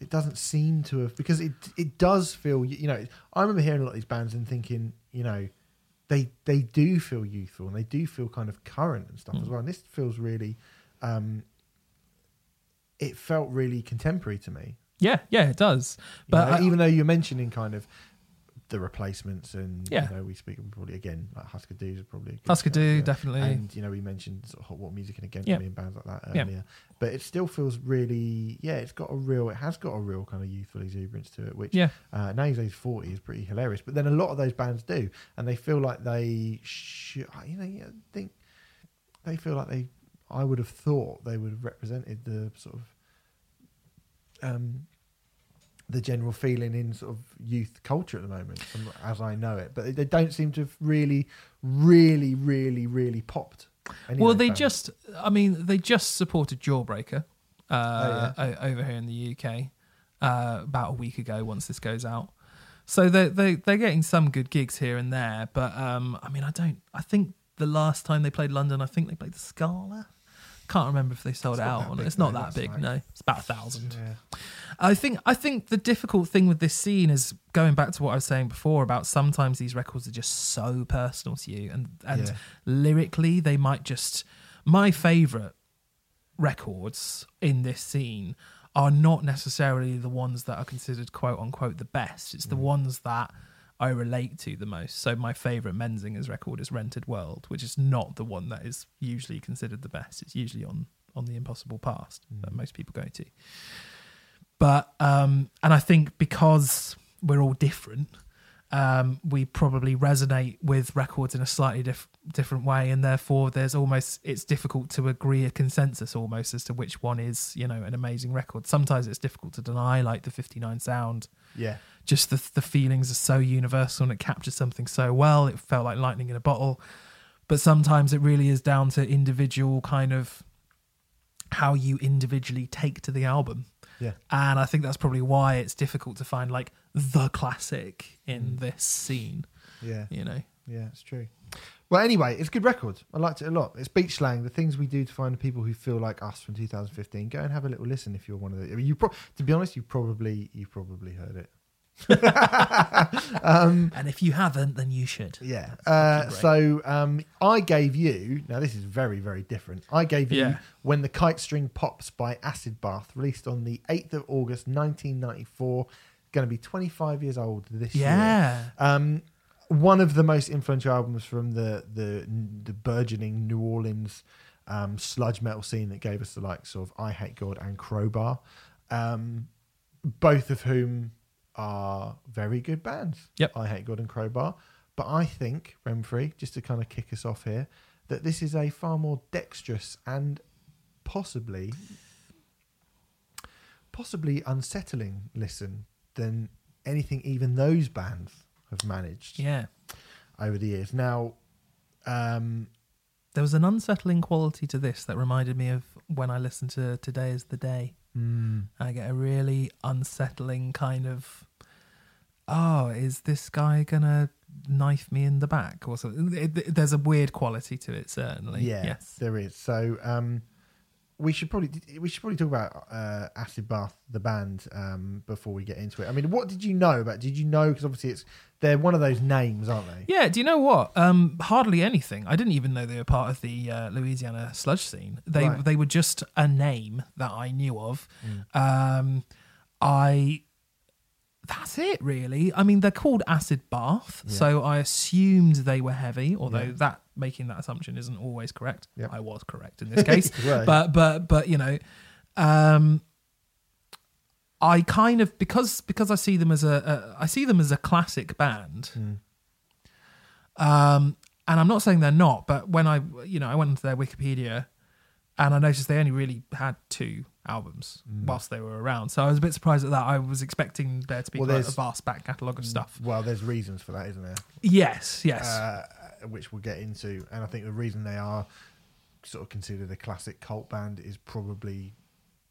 it doesn't seem to have because it it does feel, you know. I remember hearing a lot of these bands and thinking, you know, they they do feel youthful and they do feel kind of current and stuff as Mm. well. And this feels really, um, it felt really contemporary to me. Yeah, yeah, it does. You But know, I- even though you're mentioning kind of the replacements and Yeah. you know we speak probably again like Husker Du is probably a good Husker Du, definitely. and you know we mentioned sort of Hot Water Music and Against Yeah. Me and bands like that earlier but it still feels really yeah it's got a real it has got a real kind of youthful exuberance to it which yeah, uh, now he's age 40 is pretty hilarious but then a lot of those bands do and they feel like they should you know you think they feel like they I would have thought they would have represented the sort of um the general feeling in sort of youth culture at the moment as I know it but they don't seem to have really really really really popped any of well, they just, I mean, they just supported Jawbreaker uh, Oh, o- over here in the UK uh, about a week ago. Once this goes out, so they they they're getting some good gigs here and there. But um, I mean, I don't. I think the last time they played London, I think they played the Scala. Can't remember if they sold It's out. or not. big, It's not no, that big. like- No, it's about a thousand. yeah. I think I think the difficult thing with this scene is going back to what I was saying before about sometimes these records are just so personal to you and and Yeah. lyrically they might just my favorite records in this scene are not necessarily the ones that are considered quote unquote the best it's the Mm. ones that I relate to the most. So my favorite Menzingers record is Rented World, which is not the one that is usually considered the best. It's usually on on the Impossible Past that Mm. most people go to. But um, and I think because we're all different, um, we probably resonate with records in a slightly diff- different way, and therefore there's almost it's difficult to agree a consensus almost as to which one is you know an amazing record. Sometimes it's difficult to deny, like the '59 sound. Yeah. Just the the feelings are so universal and it captures something so well. It felt like lightning in a bottle. But sometimes it really is down to individual kind of how you individually take to the album. Yeah. And I think that's probably why it's difficult to find like the classic in Mm. this scene, Yeah. you know. Yeah, it's true. Well, anyway, it's a good record. I liked it a lot. It's beach slang, the things we do to find the people who feel like us from 2015. Go and have a little listen if you're one of the. I mean, you pro- to be honest, you probably you probably heard it. um, And if you haven't, then you should. yeah. Uh, so um, I gave you. Now this is very very different. I gave you Yeah. when the kite string pops by Acid Bath, released on the 8th of August 1994. Going to be 25 years old this year. Yeah. Um, one of the most influential albums from the the the burgeoning New Orleans um, sludge metal scene that gave us the likes of I Hate God and Crowbar, um, both of whom are very good bands. Yep. I Hate God and Crowbar, but I think Remfree, just to kind of kick us off here, that this is a far more dexterous and possibly possibly unsettling listen than anything even those bands have managed Yeah. over the years. Now, um, There was an unsettling quality to this that reminded me of when I listened to Today is the Day. mm, I get a really unsettling kind of, oh, is this guy gonna knife me in the back or something? It- it- there's a weird quality to it, certainly. yeah, Yes. there is. So um, we should probably we should probably talk about uh, Acid Bath, the band, um, before we get into it. I mean, what did you know about? Did you know? Because obviously, it's they're one of those names, aren't they? Yeah, do you know what? Um, hardly anything. I didn't even know they were part of the uh, Louisiana sludge scene. They Right. they were just a name that I knew of. Mm. Um, I that's it really. I mean, they're called Acid Bath, Yeah. so I assumed they were heavy. Although Yeah. that making that assumption isn't always correct. Yep. I was correct in this case, Right. but but but you know, um, I kind of because because I see them as a, a I see them as a classic band. Mm. Um, and I'm not saying they're not, but when I, you know, I went into their Wikipedia and I noticed they only really had two albums Mm. whilst they were around. So I was a bit surprised at that. I was expecting there to be Well, quite a vast back catalogue of stuff. Well, there's reasons for that, isn't there? Yes, yes. uh, which we'll get into. And I think the reason they are sort of considered a classic cult band is probably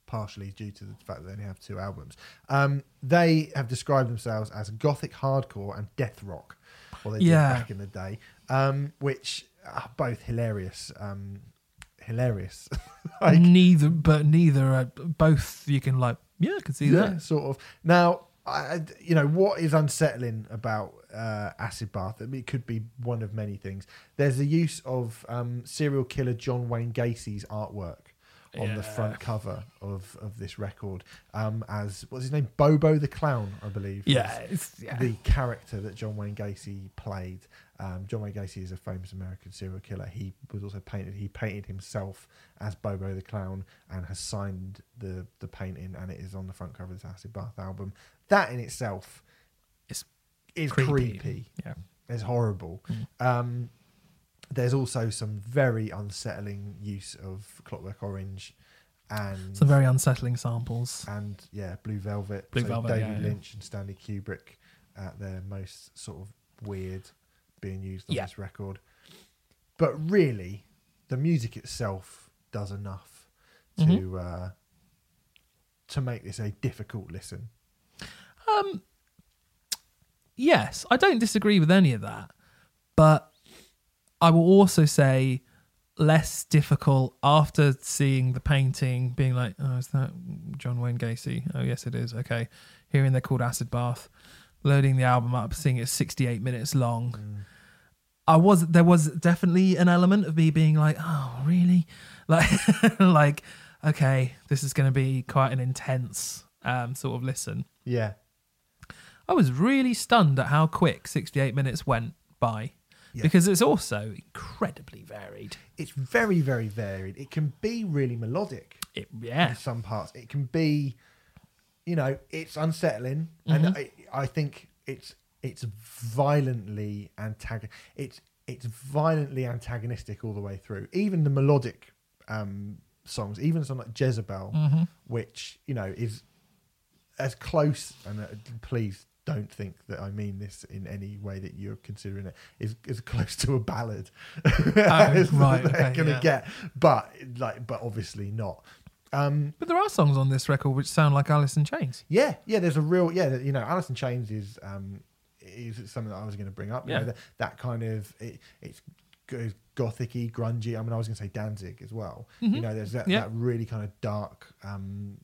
partially due to the fact that they only have two albums. Um, they have described themselves as gothic hardcore and death rock, or they Yeah. did back in the day, um, which are both hilarious. Um, hilarious. like, neither, but neither are both. You can like, yeah, I can see yeah, that. sort of. Now, I, you know, what is unsettling about uh, Acid Bath? I mean, it could be one of many things. There's the use of um, serial killer John Wayne Gacy's artwork on the front cover of, of this record um, as, what's his name? Bobo the Clown, I believe. Yeah, it's, yeah. The character that John Wayne Gacy played. Um, John Wayne Gacy is a famous American serial killer. He was also painted. He painted himself as Bobo the Clown and has signed the the painting, and it is on the front cover of this Acid Bath album. That in itself It's is creepy. creepy. yeah. It's horrible. Mm. Um, there's also some very unsettling use of Clockwork Orange and Some very unsettling samples. and yeah, Blue Velvet. Blue so Velvet, David yeah, yeah. Lynch and Stanley Kubrick at their most sort of weird being used on Yeah. this record. But really, the music itself does enough to Mhm. uh, to make this a difficult listen. Um, yes, I don't disagree with any of that, but I will also say less difficult after seeing the painting, being like, "Oh, is that John Wayne Gacy?" Oh, yes, it is. Okay, hearing they're called Acid Bath, loading the album up, seeing it's sixty-eight minutes long. I was there was definitely an element of me being like, "Oh, really?" Like, like, okay, this is going to be quite an intense um, sort of listen. Yeah, I was really stunned at how quick 68 minutes went by Yeah. because it's also incredibly varied. it's very very varied. It can be really melodic. It, in yeah. some parts. It can be, you know, it's unsettling, Mhm. and I, I think it's it's violently antag- it's it's violently antagonistic all the way through. Even the melodic um, songs, even something like Jezebel, Mm-hmm. which you know is as close and uh, please don't think that I mean this in any way that you're considering it is as close to a ballad as Oh, right, they're okay, gonna yeah. get, but like, but obviously not. Um, But there are songs on this record which sound like Alice in Chains. yeah, yeah. There's a real yeah. You know, Alice in Chains is um, is something that I was going to bring up. You Yeah. know, that, that kind of it, it's gothicy, grungy. I mean, I was going to say Danzig as well. You know, there's that, Mm-hmm. Yeah. that really kind of dark um,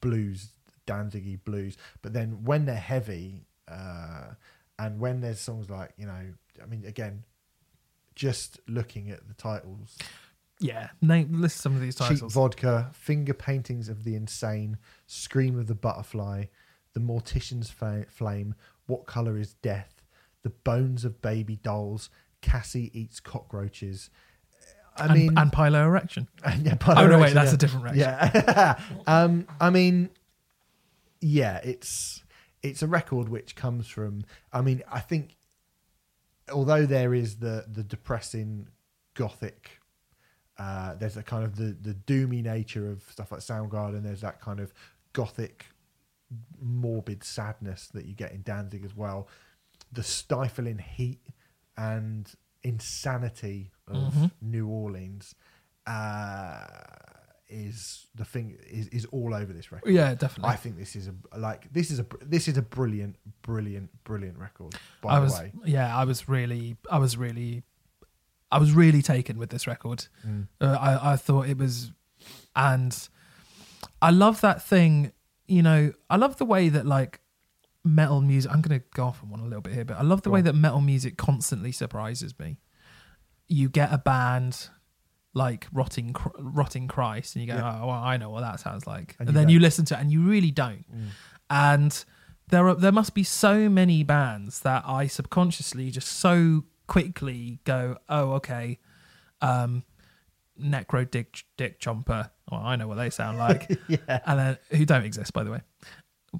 blues, Danziggy blues. But then when they're heavy, uh, and when there's songs like you know, I mean, again, just looking at the titles, Yeah, name list some of these titles. cheap vodka, finger paintings of the insane, scream of the butterfly, the mortician's fa- flame, what color is death, the bones of baby dolls, Cassie eats cockroaches. I and, mean, and Pylo Erection. yeah, pilo Oh no, wait, that's yeah. a different reaction. Yeah. um, I mean, yeah, it's it's a record which comes from. I mean, I think although there is the the depressing gothic, uh, there's a kind of the the doomy nature of stuff like Soundgarden. There's that kind of gothic, morbid sadness that you get in Danzig as well. The stifling heat and insanity of Mhm. New Orleans uh, is the thing is, is all over this record. Yeah, definitely. I think this is a like this is a this is a brilliant, brilliant, brilliant record. By I the was way, yeah, I was really, I was really, I was really taken with this record. Mm. Uh, I I thought it was, and I love that thing. You know, I love the way that like metal music. I'm going to go off on one a little bit here, but I love the Go way on. that metal music constantly surprises me. You get a band like rotting rotting christ and you go Yeah. oh well, i know what that sounds like And and, you then don't. you listen to it and you really don't Mm. and there are there must be so many bands that I subconsciously just so quickly go, oh okay, um, Necro Dick Dick Chomper. Well, I know what they sound like, yeah, and then who don't exist by the way,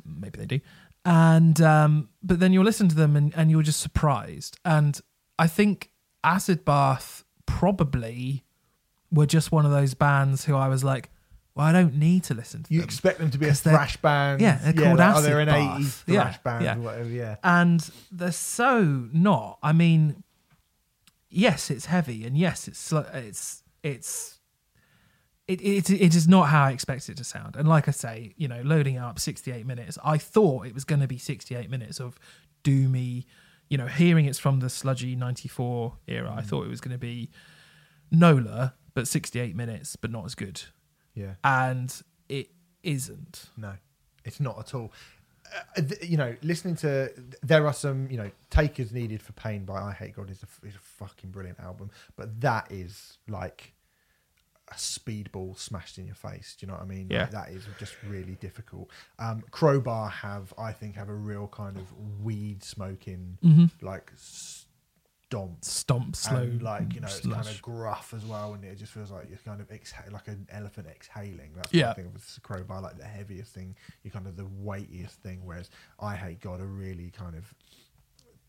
maybe they do. And um, but then you'll listen to them and, and you're just surprised. And I think Acid Bath probably were just one of those bands who I was like, well, I don't need to listen to you them. expect them to be a they're- thrash band. yeah, they're called like, oh, they're an Acid eighties Bath. Yeah, thrash band, yeah. or whatever. Yeah, and they're so not. I mean, yes, it's heavy, and yes, it's sl- it's it's it, it it is not how I expected it to sound. And like I say, you know, loading up sixty eight minutes, I thought it was going to be sixty eight minutes of doomy. You know, hearing it's from the sludgy ninety four era, I mm. thought it was going to be Nola, but sixty eight minutes, but not as good, yeah. and it isn't. No, it's not at all. Uh, th- you know, listening to there are some you know takers needed for pain by I Hate God is a, is a fucking brilliant album, but that is like a speedball smashed in your face. Do you know what I mean? Yeah. Like, that is just really difficult. Um, Crowbar have I think have a real kind of weed smoking Mm-hmm. like stomp. Stomp slow, and like you know, it's kind of gruff as well, and it just feels like you're kind of exha- like an elephant exhaling. That's Yeah. I think of with crowbar, like the heaviest thing, you're kind of the weightiest thing. Whereas I hate God are really kind of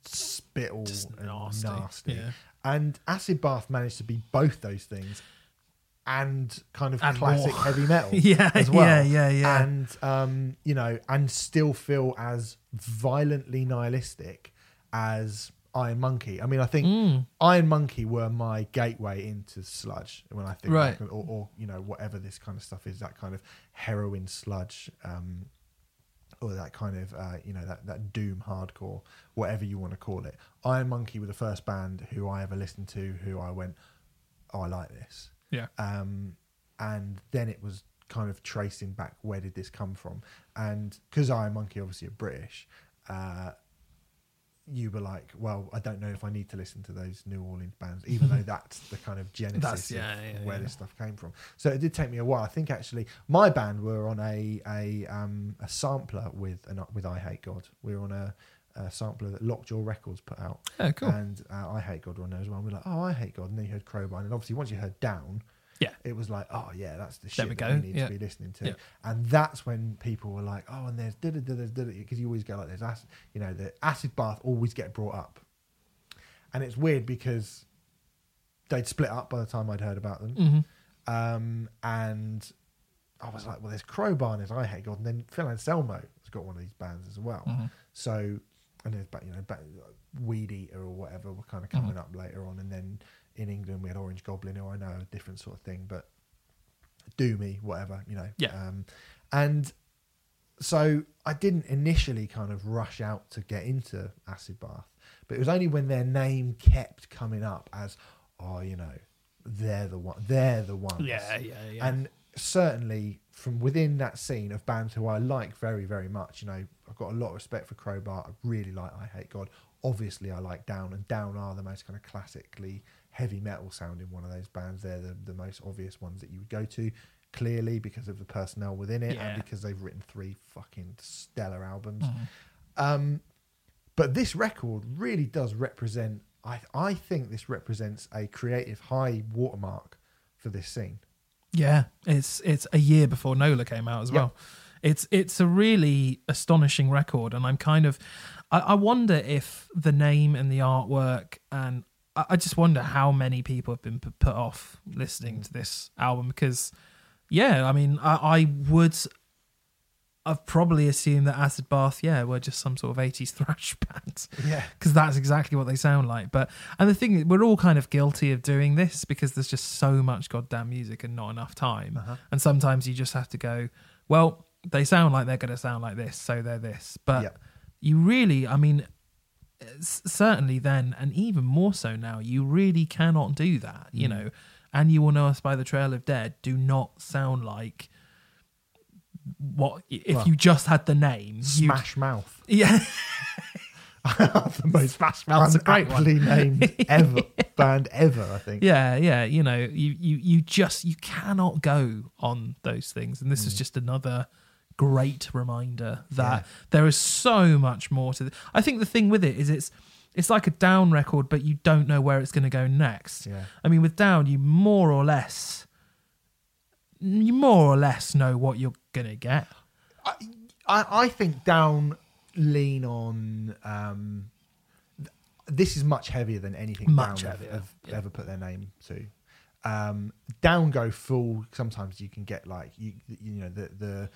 spittle Just and nasty, nasty. yeah. And Acid Bath managed to be both those things and kind of And classic more. heavy metal Yeah, as well. yeah, yeah, yeah. And um, you know, and still feel as violently nihilistic as Iron Monkey. I mean, I think Mm. Iron Monkey were my gateway into sludge when I think, Right. like, or, or you know, whatever this kind of stuff is, that kind of heroin sludge, um, or that kind of, uh, you know, that that doom hardcore, whatever you want to call it. Iron Monkey were the first band who I ever listened to, who I went, oh, I like this. Yeah. Um, and then it was kind of tracing back where did this come from, and because Iron Monkey obviously are British. Uh, you were like, well, I don't know if I need to listen to those New Orleans bands, even though that's the kind of genesis of yeah, where yeah. this stuff came from. So it did take me a while. I think actually my band were on a a um, a sampler with an, with I Hate God. We were on a, a sampler that Lockjaw Records put out, Oh, cool. and uh, I Hate God were on there as well. And we are like, oh, I Hate God, and then you heard Crowbar, and obviously once you heard Down, Yeah. it was like, oh yeah, that's the shit we that we need Yeah. to be listening to. Yeah. And that's when people were like, oh, and there's because you always go like, there's acid, you know, the acid bath always get brought up, and it's weird because they'd split up by the time I'd heard about them, hmm um, and I was like, well, there's Crowbar and there's I Hate God, and then Phil Anselmo has got one of these bands as well. hmm So, and there's you know, ba- Weed Eater or whatever were kind of coming up later on, and then in England we had Orange Goblin, who I know a different sort of thing, but Doomy, whatever, you know. Yeah. Um, and so I didn't initially kind of rush out to get into Acid Bath, but it was only when their name kept coming up as, oh, you know, they're the one, they're the ones. Yeah, yeah, yeah. And certainly from within that scene of bands who I like very, very much, you know, I've got a lot of respect for Crowbar. I really like I Hate God. Obviously, I like Down, and Down are the most kind of classically heavy metal sounding one of those bands. They're the, the most obvious ones that you would go to, clearly because of the personnel within it Yeah. and because they've written three fucking stellar albums. Mhm. Um, but this record really does represent. I I think this represents a creative high watermark for this scene. Yeah, it's it's a year before Nola came out as Yeah. well. It's it's a really astonishing record, and I'm kind of I, I wonder if the name and the artwork, and I, just wonder how many people have been put off listening to this album because, yeah, I mean, I, I would. I've probably assumed that Acid Bath, yeah, were just some sort of 80s thrash band Yeah. because that's exactly what they sound like. But and the thing is, we're all kind of guilty of doing this because there's just so much goddamn music and not enough time. Uh-huh. And sometimes you just have to go, well, they sound like they're going to sound like this, so they're this. But Yep. you really, I mean, certainly then, and even more so now, you really cannot do that. You Mm. know, and you will know us by the Trail of Dead. Do not sound like what if Well, you just had the name. you'd- Smash Mouth. yeah. the most Smash Mouth's a great one. named ever band ever, I think. Yeah, yeah, you know, you you you just you cannot go on those things, and this is just another great reminder that Yeah. there is so much more to. The, I think the thing with it is it's it's like a down record, but you don't know where it's going to go next. Yeah. I mean, with down, you more or less you more or less know what you're going to get. I, I I think down lean on um th- this is much heavier than anything Much down heavier, have yeah. ever put their name to. Um down go full sometimes you can get like you you know the the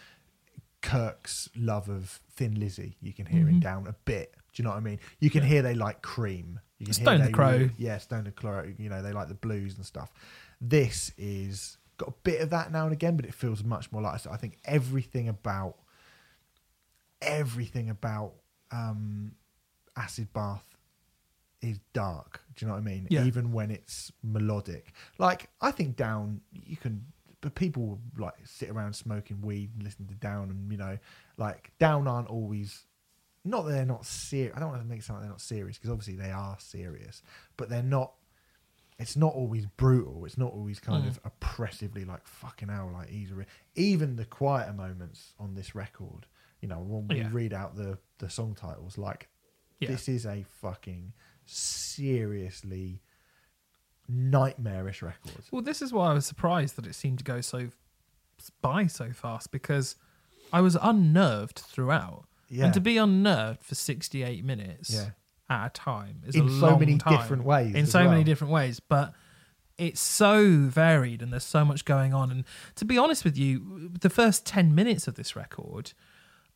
Kirk's love of Thin Lizzy you can hear in Mhm. down a bit. Do you know what I mean? You can Yeah. hear they like cream. You can Stone the Crow. really- yeah, Stone the Crow. You know, they like the blues and stuff. This is got a bit of that now and again, but it feels much more like I think everything about everything about um, Acid Bath is dark. Do you know what I mean? Yeah. Even when it's melodic. Like I think Down, you can, but people will, like sit around smoking weed and listen to Down, and you know, like Down aren't always. Not that they're not serious. I don't want to make it sound like they're not serious because obviously they are serious, but they're not. It's not always brutal. It's not always kind Mm. of oppressively like fucking hell. Like he's re- even the quieter moments on this record. You know, when we Yeah. read out the the song titles, like Yeah. this is a fucking seriously nightmarish record. Well, this is why I was surprised that it seemed to go so by so fast because I was unnerved throughout. Yeah, And to be unnerved for 68 minutes Yeah. at a time is in so many time. different ways. In so many different ways. But it's so varied and there's so much going on. And to be honest with you, the first 10 minutes of this record,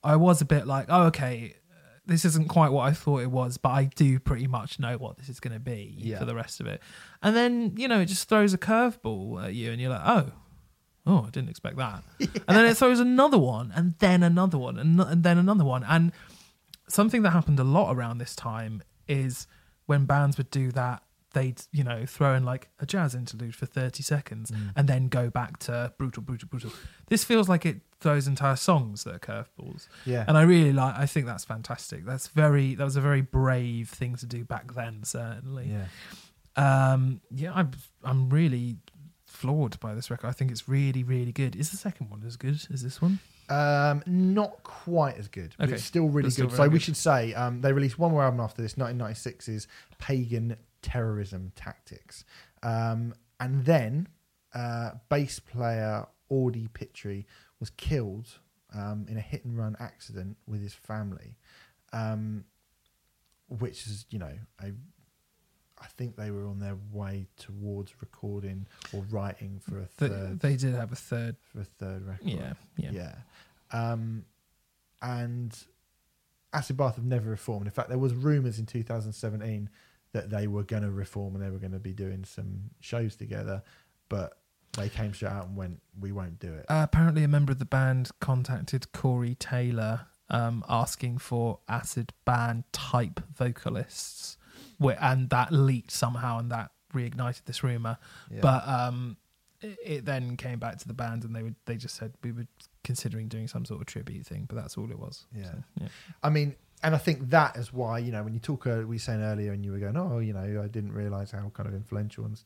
I was a bit like, oh, okay, this isn't quite what I thought it was, but I do pretty much know what this is going to be Yeah. for the rest of it. And then, you know, it just throws a curveball at you and you're like, oh, oh, I didn't expect that. And then it throws another one and then another one and, and then another one. And something that happened a lot around this time is when bands would do that, they'd, you know, throw in like a jazz interlude for 30 seconds Mm. and then go back to brutal, brutal, brutal. This feels like it throws entire songs that are curveballs. Yeah, And I really like, I think that's fantastic. That's very, that was a very brave thing to do back then, certainly. yeah. Um, yeah, I'm, I'm really floored by this record. I think it's really, really good. Is the second one as good as this one? Um, not quite as good, but Okay. it's still really still good. so very we should say um, they released one more album after this, 1996's Pagan Terrorism Tactics, um, and then uh, bass player Audie Pitre was killed um, in a hit and run accident with his family, um, which is you know a. I think they were on their way towards recording or writing for a Th- third they did have a third. for a third record. Yeah, yeah. Yeah. Um, and Acid Bath have never reformed. In fact, there was rumours in 2017 that they were going to reform and they were going to be doing some shows together, but they came straight out and went, "We won't do it." Uh, apparently, a member of the band contacted Corey Taylor um, asking for Acid Bath type vocalists, and that leaked somehow, and that reignited this rumor. Yeah. But um, it, it then came back to the band, and they would they just said we were considering doing some sort of tribute thing, but that's all it was. Yeah. So, yeah. I mean, and I think that is why you know when you talk, uh, we were saying earlier, and you were going, "Oh, you know, I didn't realize how kind of influential and." s-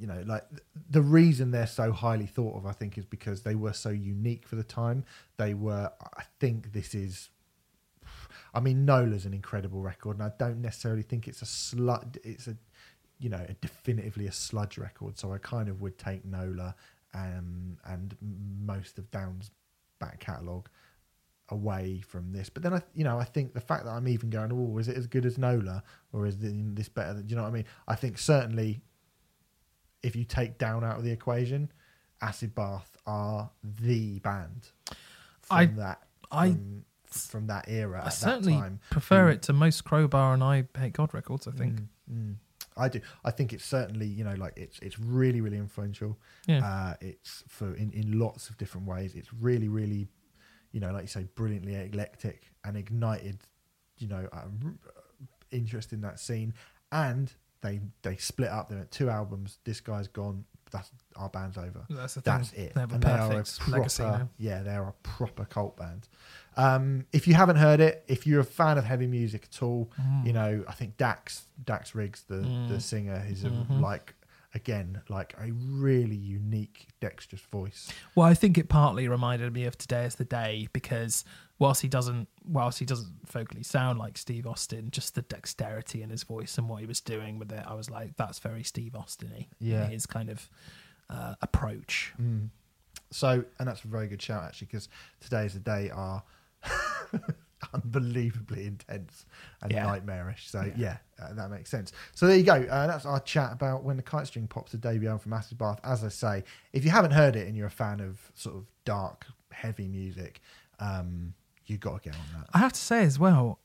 You know, like th- the reason they're so highly thought of, I think, is because they were so unique for the time. They were, I think, this is. I mean, Nola's an incredible record, and I don't necessarily think it's a slut. It's a, you know, a definitively a sludge record. So I kind of would take Nola um, and most of Down's back catalogue away from this. But then I, you know, I think the fact that I'm even going, oh, is it as good as Nola, or is this better? Than, do you know what I mean? I think certainly, if you take Down out of the equation, Acid Bath are the band from I- that. I- from, from that era. I at certainly that time. prefer Mm. it to most Crowbar and I Hate God records. I think. Mm, mm. I do. I think it's certainly you know like it's it's really really influential. Yeah. Uh, it's for in in lots of different ways. It's really really, you know, like you say, brilliantly eclectic and ignited, you know, uh, interest in that scene. And they they split up. They went two albums. This guy's gone. That's our band's over. That's the thing. That's it. They have a And they are a proper, legacy now. yeah, they're a proper cult band. Um, if you haven't heard it, if you're a fan of heavy music at all, Mm. you know, I think Dax Dax Riggs, the Mm. the singer, is a, Mhm. like again like a really unique, dexterous voice. Well, I think it partly reminded me of Today is the Day because whilst he doesn't, whilst he doesn't vocally sound like Steve Austin, just the dexterity in his voice and what he was doing with it, I was like, that's very Steve Austin-y. Yeah. his kind of uh, approach. Mm. So, and that's a very good shout actually, because today is the day are unbelievably intense and Yeah. nightmarish. So, yeah, Yeah. uh, that makes sense. So, there you go. Uh, that's our chat about when the kite string pops the debut album from Acid Bath. As I say, if you haven't heard it and you're a fan of sort of dark, heavy music, um, you got to get on that. I have to say as well,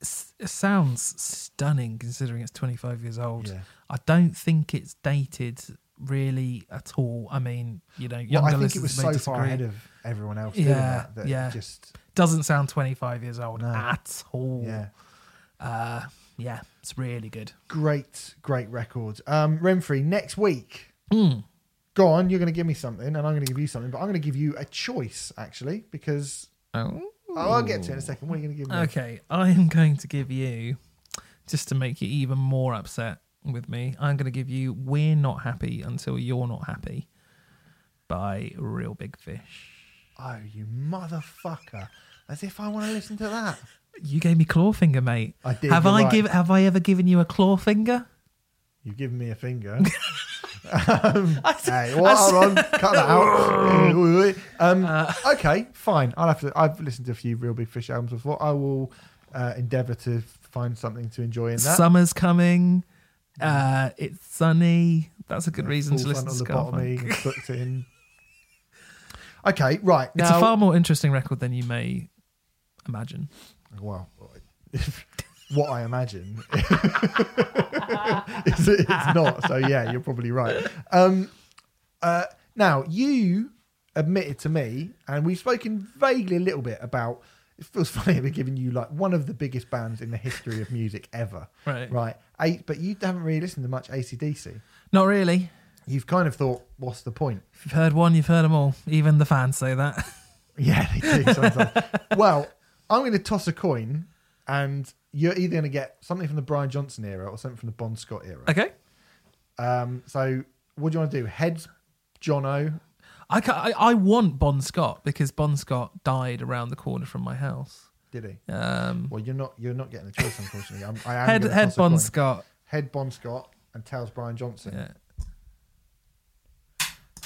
it sounds stunning considering it's 25 years old. Yeah. I don't think it's dated really at all. I mean, you know, Well, I think it was so far ahead of everyone else doing Yeah, that that yeah. just Doesn't sound 25 years old No. at all. yeah. Uh, yeah, it's really good. Great, great record. Um, Renfrey, next week, Mm. go on, you're going to give me something and I'm going to give you something, but I'm going to give you a choice actually because Oh. oh, I'll get to it in a second. What are you going to give me? Okay, I am going to give you, just to make you even more upset with me, I'm going to give you We're Not Happy Until You're Not Happy by Reel Big Fish. Oh, you motherfucker. As if I want to listen to that. You gave me Clawfinger, mate. I did. have I right. give have I ever given you a Clawfinger? You've given me a finger. um, I- hey, well, hold on. Cut that out. um, Uh, okay, fine. I'll have to. I've listened to a few Reel Big Fish albums before. I will uh, endeavour to find something to enjoy in that. Summer's coming. Uh, it's sunny. That's a good reason to listen to ska-punk. booked in. Okay, right. It's now, a far more interesting record than you may imagine. well, what I imagine is it- it's not. So yeah, you're probably right. Um, uh, now you admitted to me, and we've spoken vaguely a little bit about. It feels funny we're giving you like one of the biggest bands in the history of music ever, Right. right? Eight, but you haven't really listened to much ACDC. Not really. You've kind of thought, what's the point? If you've heard one, you've heard them all. Even the fans say that. Yeah, they do sometimes. well, I'm going to toss a coin, and you're either going to get something from the Brian Johnson era or something from the Bon Scott era. okay. Um, so, what do you want to do? Heads, Jono. I, I I want Bon Scott because Bon Scott died around the corner from my house. Did he? Um, Well, you're not. You're not getting the choice, unfortunately. I'm, I am head head Bon coin. Scott. Head Bon Scott and tails Brian Johnson. Yeah.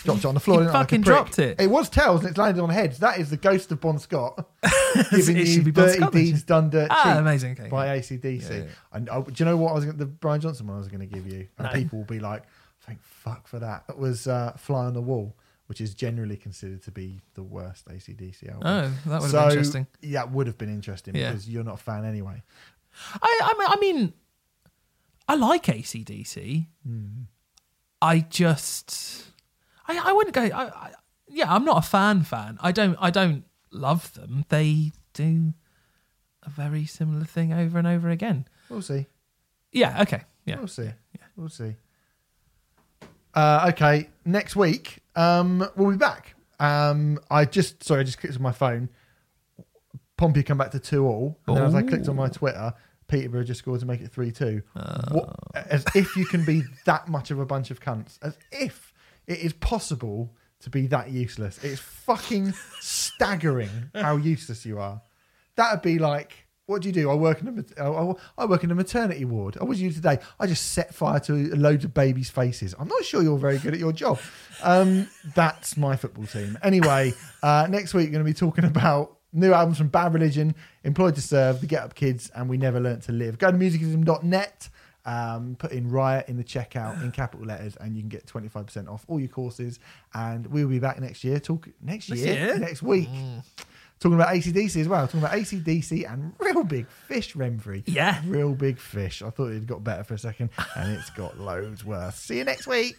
Dropped it on the floor. He didn't like fucking dropped it. It was tails and it's landed on heads. That is the ghost of Bon Scott giving It you be Bon dirty Scott, deeds done dirt Ah, amazing. Okay. by ACDC. Yeah, yeah. And oh, do you know what I was gonna, the Brian Johnson one I was going to give you? And No. people will be like, "Thank fuck for that." That was uh, "Fly on the Wall," which is generally considered to be the worst ACDC album. Oh, that would have been interesting. Yeah, it would have been interesting Yeah. because you're not a fan anyway. I, I mean, I mean, I like ACDC. Hmm. I just, I, I wouldn't go. I, I, yeah, I'm not a fan. Fan. I don't. I don't love them. They do a very similar thing over and over again. We'll see. Yeah. Okay. Yeah. We'll see. Yeah. We'll see. Uh, okay, next week um, we'll be back. Um, I just sorry, I just clicked on my phone. Pompey come back to two all, and then as I clicked on my Twitter, Peterborough just scored to make it three two. What, as if you can be that much of a bunch of cunts. As if it is possible to be that useless. It's fucking staggering how useless you are. That would be like, what do you do? I work in a I- work in a maternity ward. I was you today. I just set fire to loads of babies' faces. I'm not sure you're very good at your job. Um, that's my football team. Anyway, uh, next week we're going to be talking about new albums from Bad Religion, Employed to Serve, The Get Up Kids, and We Never Learnt to Live. Go to musicism.net. Um, put in riot in the checkout in capital letters, and you can get 25% off all your courses. And we'll be back next year. Talk next Next year, year? next week. Talking about ACDC as well. Talking about ACDC and Reel Big Fish Renfrey. Yeah. Reel Big Fish. I thought it got better for a second, and it's got loads worse. See you next week.